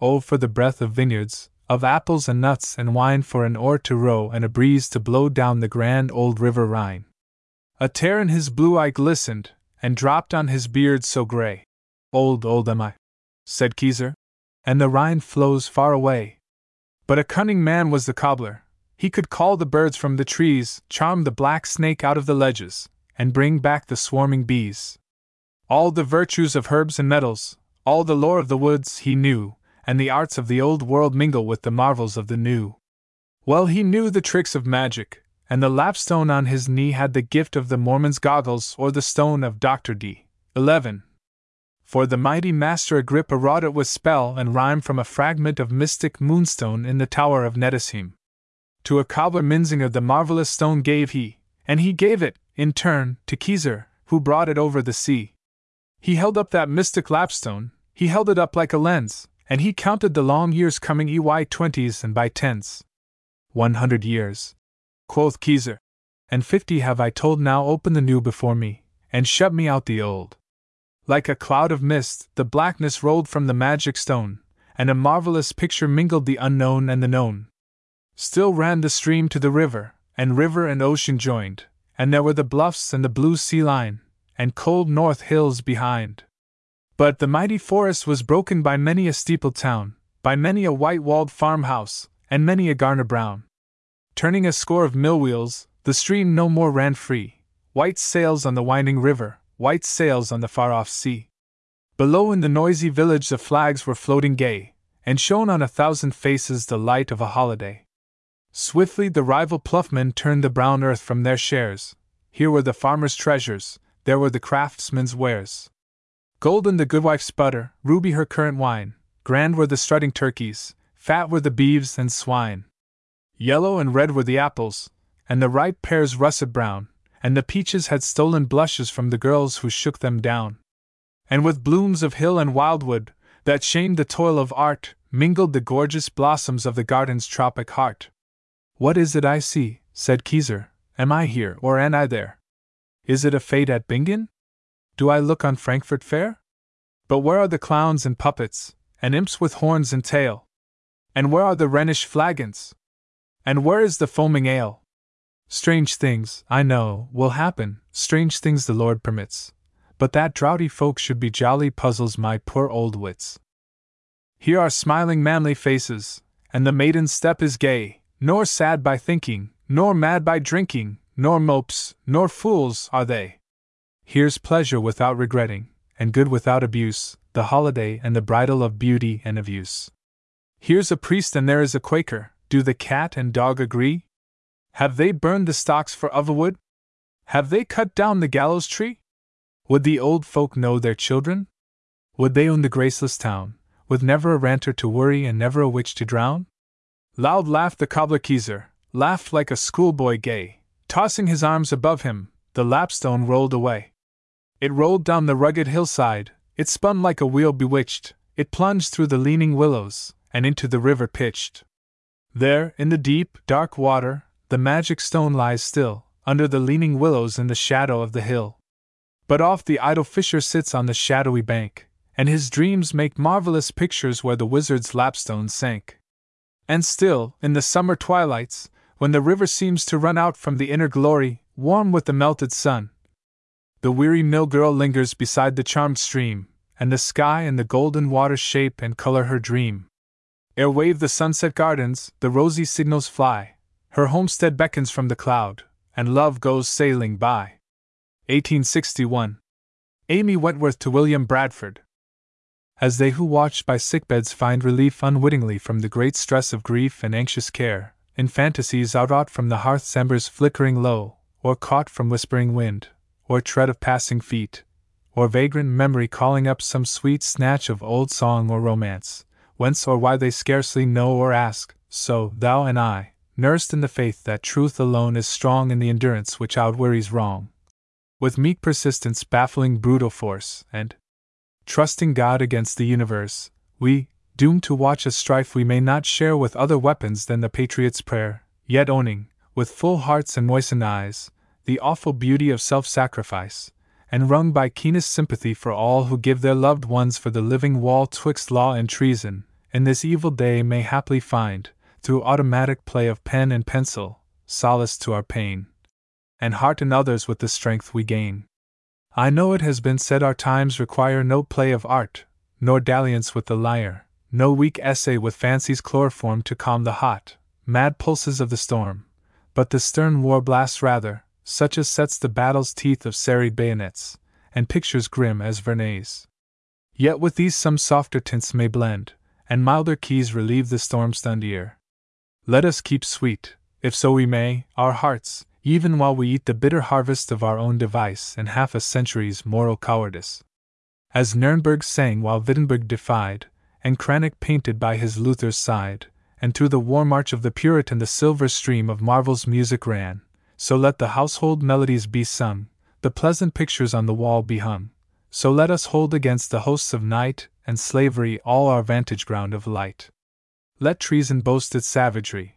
Oh, for the breath of vineyards, of apples and nuts and wine, for an oar to row and a breeze to blow down the grand old river Rhine! A tear in his blue eye glistened, and dropped on his beard so gray. Old, old am I, said Keezer, and the Rhine flows far away. But a cunning man was the cobbler. He could call the birds from the trees, charm the black snake out of the ledges, and bring back the swarming bees. All the virtues of herbs and metals, all the lore of the woods he knew, and the arts of the old world mingle with the marvels of the new. Well, he knew the tricks of magic, and the lapstone on his knee had the gift of the Mormon's goggles or the stone of Dr. Dee 11. For the mighty Master Agrippa wrought it with spell and rhyme from a fragment of mystic moonstone in the tower of Nettesheim. To a cobbler Minnesinger the marvelous stone gave he, and he gave it, in turn, to Keezer, who brought it over the sea. He held up that mystic lapstone, he held it up like a lens, and he counted the long years coming EY twenties and by tens. One hundred years, quoth Keezer, and fifty have I told now open the new before me, and shut me out the old. Like a cloud of mist, the blackness rolled from the magic stone, and a marvelous picture mingled the unknown and the known. Still ran the stream to the river, and river and ocean joined, and there were the bluffs and the blue sea line, and cold north hills behind. But the mighty forest was broken by many a steepled town, by many a white walled farmhouse, and many a garner brown. Turning a score of mill wheels, the stream no more ran free. White sails on the winding river, white sails on the far off sea. Below in the noisy village the flags were floating gay, and shone on a thousand faces the light of a holiday. Swiftly the rival ploughmen turned the brown earth from their shares. Here were the farmer's treasures, there were the craftsman's wares. Golden the goodwife's butter, ruby her currant wine, grand were the strutting turkeys, fat were the beeves and swine. Yellow and red were the apples, and the ripe pears russet brown, and the peaches had stolen blushes from the girls who shook them down. And with blooms of hill and wildwood, that shamed the toil of art, mingled the gorgeous blossoms of the garden's tropic heart. What is it I see? said Keezer. Am I here, or am I there? Is it a fete at Bingen? Do I look on Frankfurt Fair? But where are the clowns and puppets, and imps with horns and tail? And where are the Rhenish flagons? And where is the foaming ale? Strange things, I know, will happen, strange things the Lord permits. But that droughty folk should be jolly puzzles my poor old wits. Here are smiling manly faces, and the maiden's step is gay, nor sad by thinking, nor mad by drinking, nor mopes, nor fools are they. Here's pleasure without regretting, and good without abuse, the holiday and the bridal of beauty and of use. Here's a priest and there is a Quaker, do the cat and dog agree? Have they burned the stocks for otherwood? Have they cut down the gallows tree? Would the old folk know their children? Would they own the graceless town, with never a ranter to worry and never a witch to drown? Loud laughed the cobbler Keezer, laughed like a schoolboy gay, tossing his arms above him, the lapstone rolled away. It rolled down the rugged hillside, it spun like a wheel bewitched, it plunged through the leaning willows, and into the river pitched. There, in the deep, dark water, the magic stone lies still, under the leaning willows in the shadow of the hill. But oft the idle fisher sits on the shadowy bank, and his dreams make marvelous pictures where the wizard's lapstone sank. And still, in the summer twilights, when the river seems to run out from the inner glory, warm with the melted sun, the weary mill girl lingers beside the charmed stream, and the sky and the golden water shape and color her dream. Ere wave the sunset gardens, the rosy signals fly, her homestead beckons from the cloud, and love goes sailing by. 1861. Amy Wentworth to William Bradford. As they who watch by sickbeds find relief unwittingly from the great stress of grief and anxious care, in fantasies outwrought from the hearth's embers flickering low, or caught from whispering wind, or tread of passing feet, or vagrant memory calling up some sweet snatch of old song or romance, whence or why they scarcely know or ask, so, thou and I, nursed in the faith that truth alone is strong in the endurance which outwearies wrong, with meek persistence baffling brutal force, and trusting God against the universe, we, doomed to watch a strife we may not share with other weapons than the patriot's prayer, yet owning, with full hearts and moistened eyes, the awful beauty of self sacrifice, and wrung by keenest sympathy for all who give their loved ones for the living wall twixt law and treason, in this evil day may haply find, through automatic play of pen and pencil, solace to our pain, and hearten others with the strength we gain. I know it has been said our times require no play of art, nor dalliance with the lyre, no weak essay with fancy's chloroform to calm the hot, mad pulses of the storm, but the stern war blast rather, such as sets the battle's teeth of serried bayonets, and pictures grim as Vernet's. Yet with these some softer tints may blend, and milder keys relieve the storm stunned ear. Let us keep sweet, if so we may, our hearts, even while we eat the bitter harvest of our own device and half a century's moral cowardice. As Nurnberg sang while Wittenberg defied, and Cranach painted by his Luther's side, and through the war march of the Puritan the silver stream of Marvell's music ran, so let the household melodies be sung, the pleasant pictures on the wall be hung. So let us hold against the hosts of night and slavery all our vantage ground of light. Let treason boast its savagery,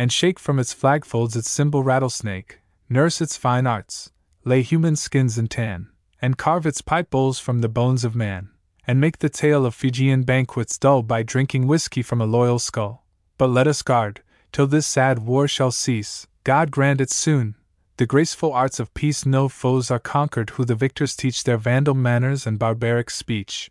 and shake from its flagfolds its symbol rattlesnake, nurse its fine arts, lay human skins in tan, and carve its pipe bowls from the bones of man, and make the tale of Fijian banquets dull by drinking whiskey from a loyal skull. But let us guard, till this sad war shall cease, God grant it soon. The graceful arts of peace no foes are conquered who the victors teach their vandal manners and barbaric speech.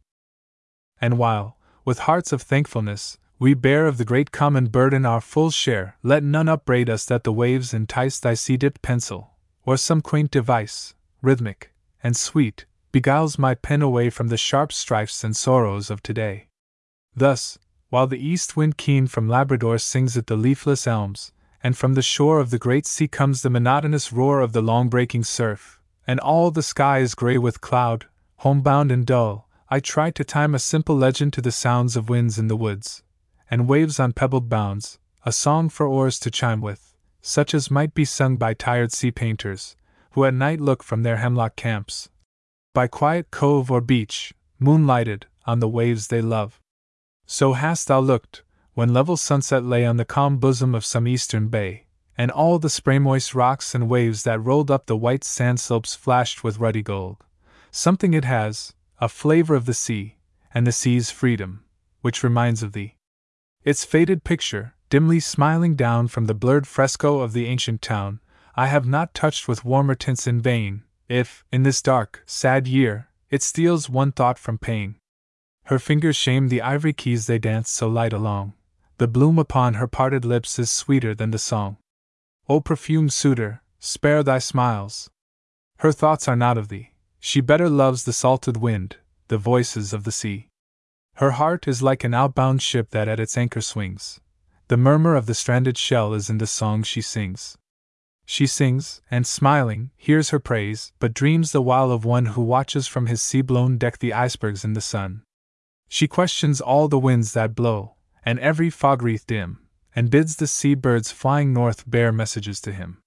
And while, with hearts of thankfulness, we bear of the great common burden our full share, let none upbraid us that the waves entice thy sea dipped pencil, or some quaint device, rhythmic and sweet, beguiles my pen away from the sharp strifes and sorrows of today. Thus, while the east wind keen from Labrador sings at the leafless elms, and from the shore of the great sea comes the monotonous roar of the long breaking surf, and all the sky is gray with cloud, homebound and dull, I try to time a simple legend to the sounds of winds in the woods, and waves on pebbled bounds, a song for oars to chime with, such as might be sung by tired sea painters, who at night look from their hemlock camps, by quiet cove or beach, moonlighted, on the waves they love. So hast thou looked, when level sunset lay on the calm bosom of some eastern bay, and all the spray moist rocks and waves that rolled up the white sand slopes flashed with ruddy gold. Something it has, a flavor of the sea, and the sea's freedom, which reminds of thee. Its faded picture, dimly smiling down from the blurred fresco of the ancient town, I have not touched with warmer tints in vain, if, in this dark, sad year, it steals one thought from pain. Her fingers shame the ivory keys they dance so light along. The bloom upon her parted lips is sweeter than the song. O perfumed suitor, spare thy smiles. Her thoughts are not of thee. She better loves the salted wind, the voices of the sea. Her heart is like an outbound ship that at its anchor swings. The murmur of the stranded shell is in the song she sings. She sings, and smiling, hears her praise, but dreams the while of one who watches from his sea blown deck the icebergs in the sun. She questions all the winds that blow, and every fog wreath dim, and bids the sea birds flying north bear messages to him.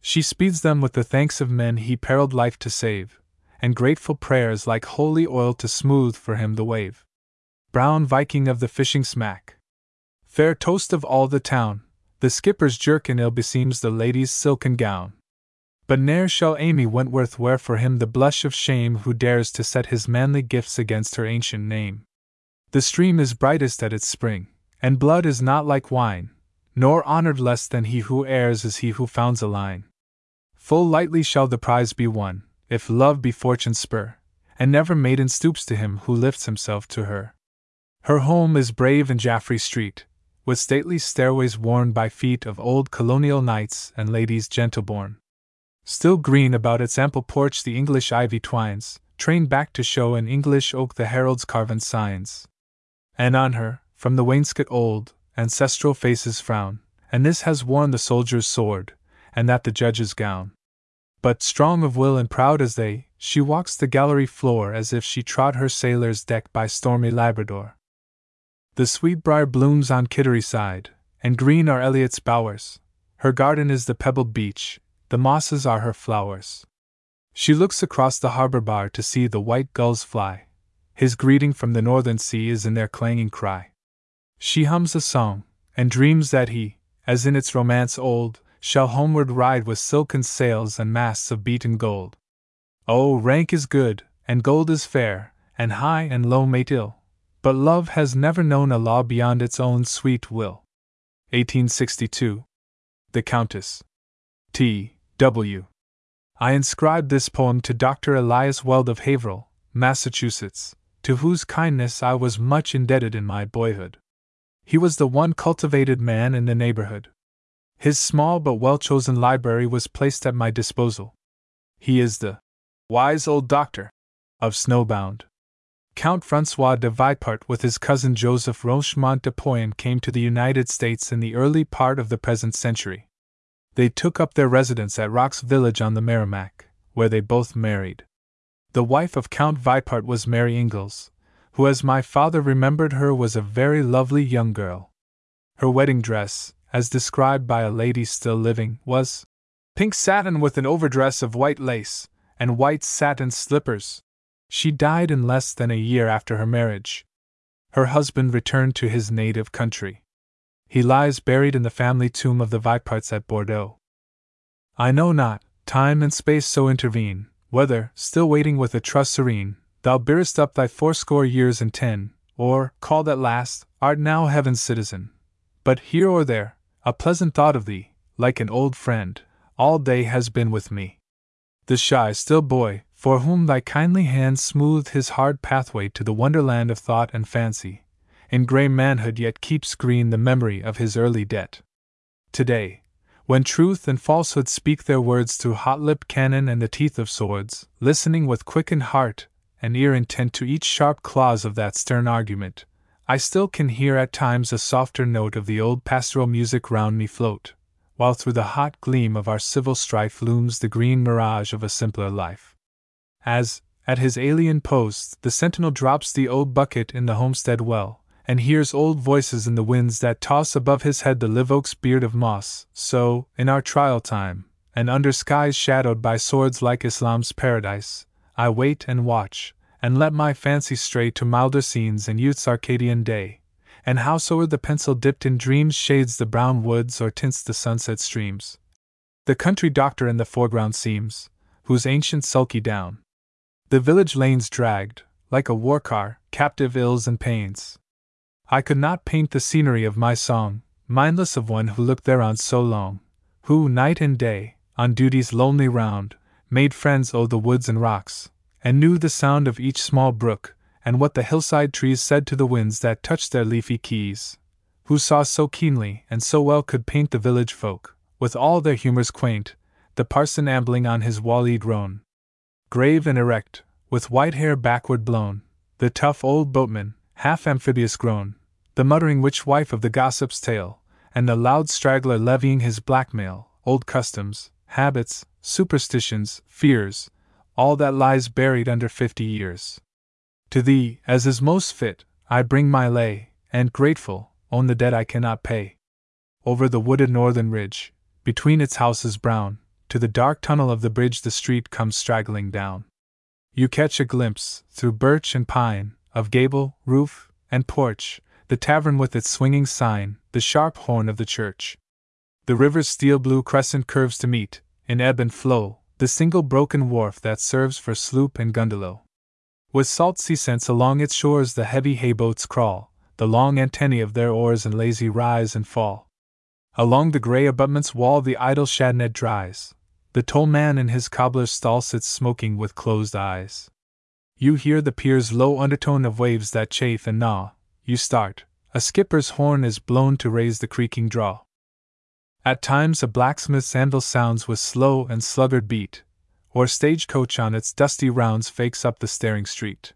She speeds them with the thanks of men he periled life to save, and grateful prayers like holy oil to smooth for him the wave. Brown Viking of the fishing smack. Fair toast of all the town, the skipper's jerkin ill beseems the lady's silken gown. But ne'er shall Amy Wentworth wear for him the blush of shame who dares to set his manly gifts against her ancient name. The stream is brightest at its spring, and blood is not like wine, nor honored less than he who errs is he who founds a line. Full lightly shall the prize be won, if love be fortune's spur, and never maiden stoops to him who lifts himself to her. Her home is brave in Jaffrey Street, with stately stairways worn by feet of old colonial knights and ladies gentle born. Still green about its ample porch the English ivy twines, trained back to show in English oak the herald's carven signs. And on her, from the wainscot old, ancestral faces frown, and this has worn the soldier's sword, and that the judge's gown. But strong of will and proud as they, she walks the gallery floor as if she trod her sailor's deck by stormy Labrador. The sweetbriar blooms on Kittery side, and green are Eliot's bowers. Her garden is the pebbled beach, the mosses are her flowers. She looks across the harbor bar to see the white gulls fly. His greeting from the northern sea is in their clanging cry. She hums a song, and dreams that he, as in its romance old, shall homeward ride with silken sails and masts of beaten gold. Oh, rank is good, and gold is fair, and high and low mate ill, but love has never known a law beyond its own sweet will. 1862. The Countess. T. W. I inscribed this poem to Dr. Elias Weld of Haverhill, Massachusetts, to whose kindness I was much indebted in my boyhood. He was the one cultivated man in the neighborhood. His small but well chosen library was placed at my disposal. He is the wise old doctor of Snowbound. Count Francois de Vipart with his cousin Joseph Rochemont de Poyen came to the United States in the early part of the present century. They took up their residence at Rock's Village on the Merrimack, where they both married. The wife of Count Vipart was Mary Ingalls, who, as my father remembered her, was a very lovely young girl. Her wedding dress, as described by a lady still living, was pink satin with an overdress of white lace, and white satin slippers. She died in less than a year after her marriage. Her husband returned to his native country. He lies buried in the family tomb of the Viparts at Bordeaux. I know not, time and space so intervene, whether, still waiting with a trust serene, thou bearest up thy fourscore years and ten, or, called at last, art now heaven's citizen. But here or there, a pleasant thought of thee, like an old friend, all day has been with me. The shy, still boy, for whom thy kindly hand smoothed his hard pathway to the wonderland of thought and fancy, in grey manhood yet keeps green the memory of his early debt. Today, when truth and falsehood speak their words through hot lipped cannon and the teeth of swords, listening with quickened heart and ear intent to each sharp clause of that stern argument, I still can hear at times a softer note of the old pastoral music round me float, while through the hot gleam of our civil strife looms the green mirage of a simpler life. As, at his alien post, the sentinel drops the old bucket in the homestead well, and hears old voices in the winds that toss above his head the live oak's beard of moss, so, in our trial time, and under skies shadowed by swords like Islam's paradise, I wait and watch, and let my fancy stray to milder scenes in youth's Arcadian day. And howsoe'er the pencil dipped in dreams shades the brown woods or tints the sunset streams, the country doctor in the foreground seems, whose ancient sulky down the village lanes dragged, like a war car, captive ills and pains. I could not paint the scenery of my song, mindless of one who looked thereon so long, who, night and day, on duty's lonely round, made friends o' the woods and rocks, and knew the sound of each small brook, and what the hillside trees said to the winds that touched their leafy keys, who saw so keenly and so well could paint the village folk, with all their humors quaint, the parson ambling on his wall-eyed roan. Grave and erect, with white hair backward blown, the tough old boatman, half amphibious grown, the muttering witch wife of the gossip's tale, and the loud straggler levying his blackmail, old customs, habits, superstitions, fears, all that lies buried under fifty years. To thee, as is most fit, I bring my lay, and, grateful, own the debt I cannot pay. Over the wooded northern ridge, between its houses brown, to the dark tunnel of the bridge the street comes straggling down. You catch a glimpse, through birch and pine, of gable, roof, and porch, the tavern with its swinging sign, the sharp horn of the church. The river's steel blue crescent curves to meet, in ebb and flow, the single broken wharf that serves for sloop and gundelow. With salt sea scents along its shores the heavy hay boats crawl, the long antennae of their oars in lazy rise and fall. Along the grey abutment's wall the idle shadnet dries. The toll man in his cobbler's stall sits smoking with closed eyes. You hear the pier's low undertone of waves that chafe and gnaw. You start. A skipper's horn is blown to raise the creaking draw. At times a blacksmith's anvil sounds with slow and sluggard beat, or stagecoach on its dusty rounds fakes up the staring street.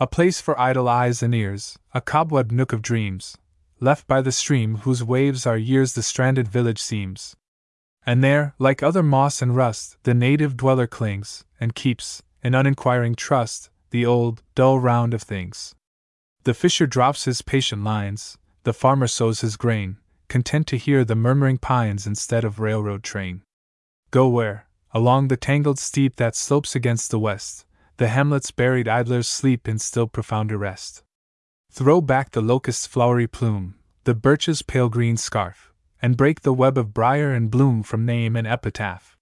A place for idle eyes and ears, a cobweb nook of dreams, left by the stream whose waves are years the stranded village seems. And there, like other moss and rust, the native dweller clings, and keeps, in uninquiring trust, the old, dull round of things. The fisher drops his patient lines, the farmer sows his grain, content to hear the murmuring pines instead of railroad train. Go where, along the tangled steep that slopes against the west, the hamlet's buried idlers sleep in still profounder rest. Throw back the locust's flowery plume, the birch's pale green scarf, and break the web of briar and bloom from name and epitaph.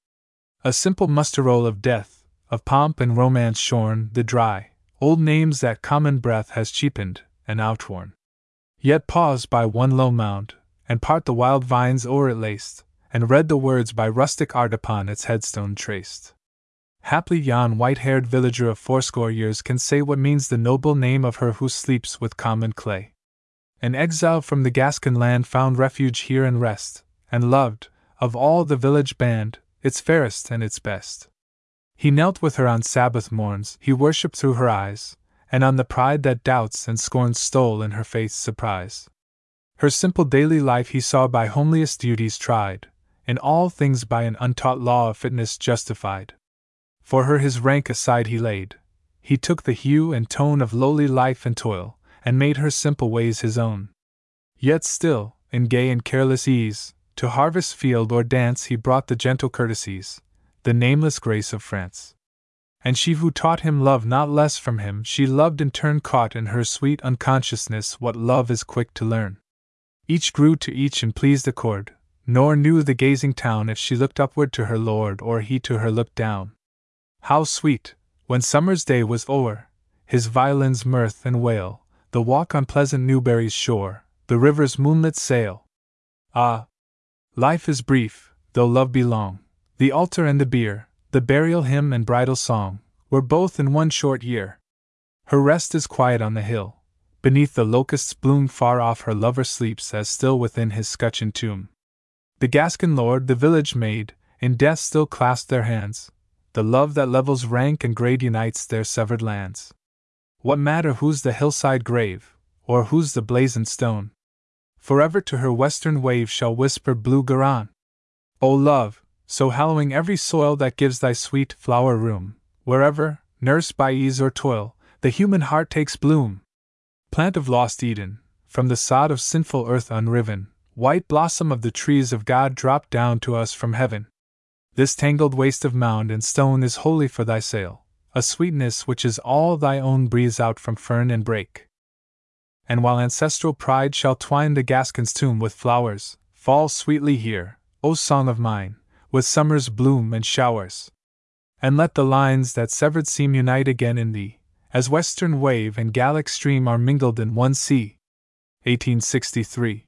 A simple muster roll of death, of pomp and romance shorn, the dry, old names that common breath has cheapened and outworn. Yet pause by one low mound, and part the wild vines o'er it laced, and read the words by rustic art upon its headstone traced. Haply yon white haired villager of fourscore years can say what means the noble name of her who sleeps with common clay. An exile from the Gascon land found refuge here and rest, and loved, of all the village band, its fairest and its best. He knelt with her on Sabbath morns, he worshipped through her eyes, and on the pride that doubts and scorns stole in her faith's surprise. Her simple daily life he saw by homeliest duties tried, in all things by an untaught law of fitness justified. For her his rank aside he laid. He took the hue and tone of lowly life and toil, and made her simple ways his own. Yet still, in gay and careless ease, to harvest field or dance he brought the gentle courtesies, the nameless grace of France. And she who taught him love not less from him, she loved in turn caught in her sweet unconsciousness what love is quick to learn. Each grew to each in pleased accord, nor knew the gazing town if she looked upward to her lord or he to her looked down. How sweet, when summer's day was o'er, his violin's mirth and wail, the walk on pleasant Newbury's shore, the river's moonlit sail. Ah! Life is brief, though love be long. The altar and the bier, the burial hymn and bridal song, were both in one short year. Her rest is quiet on the hill. Beneath the locust's bloom far off her lover sleeps as still within his scutcheon tomb. The Gascon lord, the village maid, in death still clasp their hands, the love that levels rank and grade unites their severed lands. What matter whose the hillside grave, or whose the blazoned stone? Forever to her western wave shall whisper blue Garonne. O love, so hallowing every soil that gives thy sweet flower room, wherever, nursed by ease or toil, the human heart takes bloom. Plant of lost Eden, from the sod of sinful earth unriven, white blossom of the trees of God drop down to us from heaven. This tangled waste of mound and stone is holy for thy sail, a sweetness which is all thy own breathes out from fern and brake. And while ancestral pride shall twine the Gascon's tomb with flowers, fall sweetly here, O song of mine, with summer's bloom and showers. And let the lines that severed seem unite again in thee, as western wave and Gallic stream are mingled in one sea. 1863.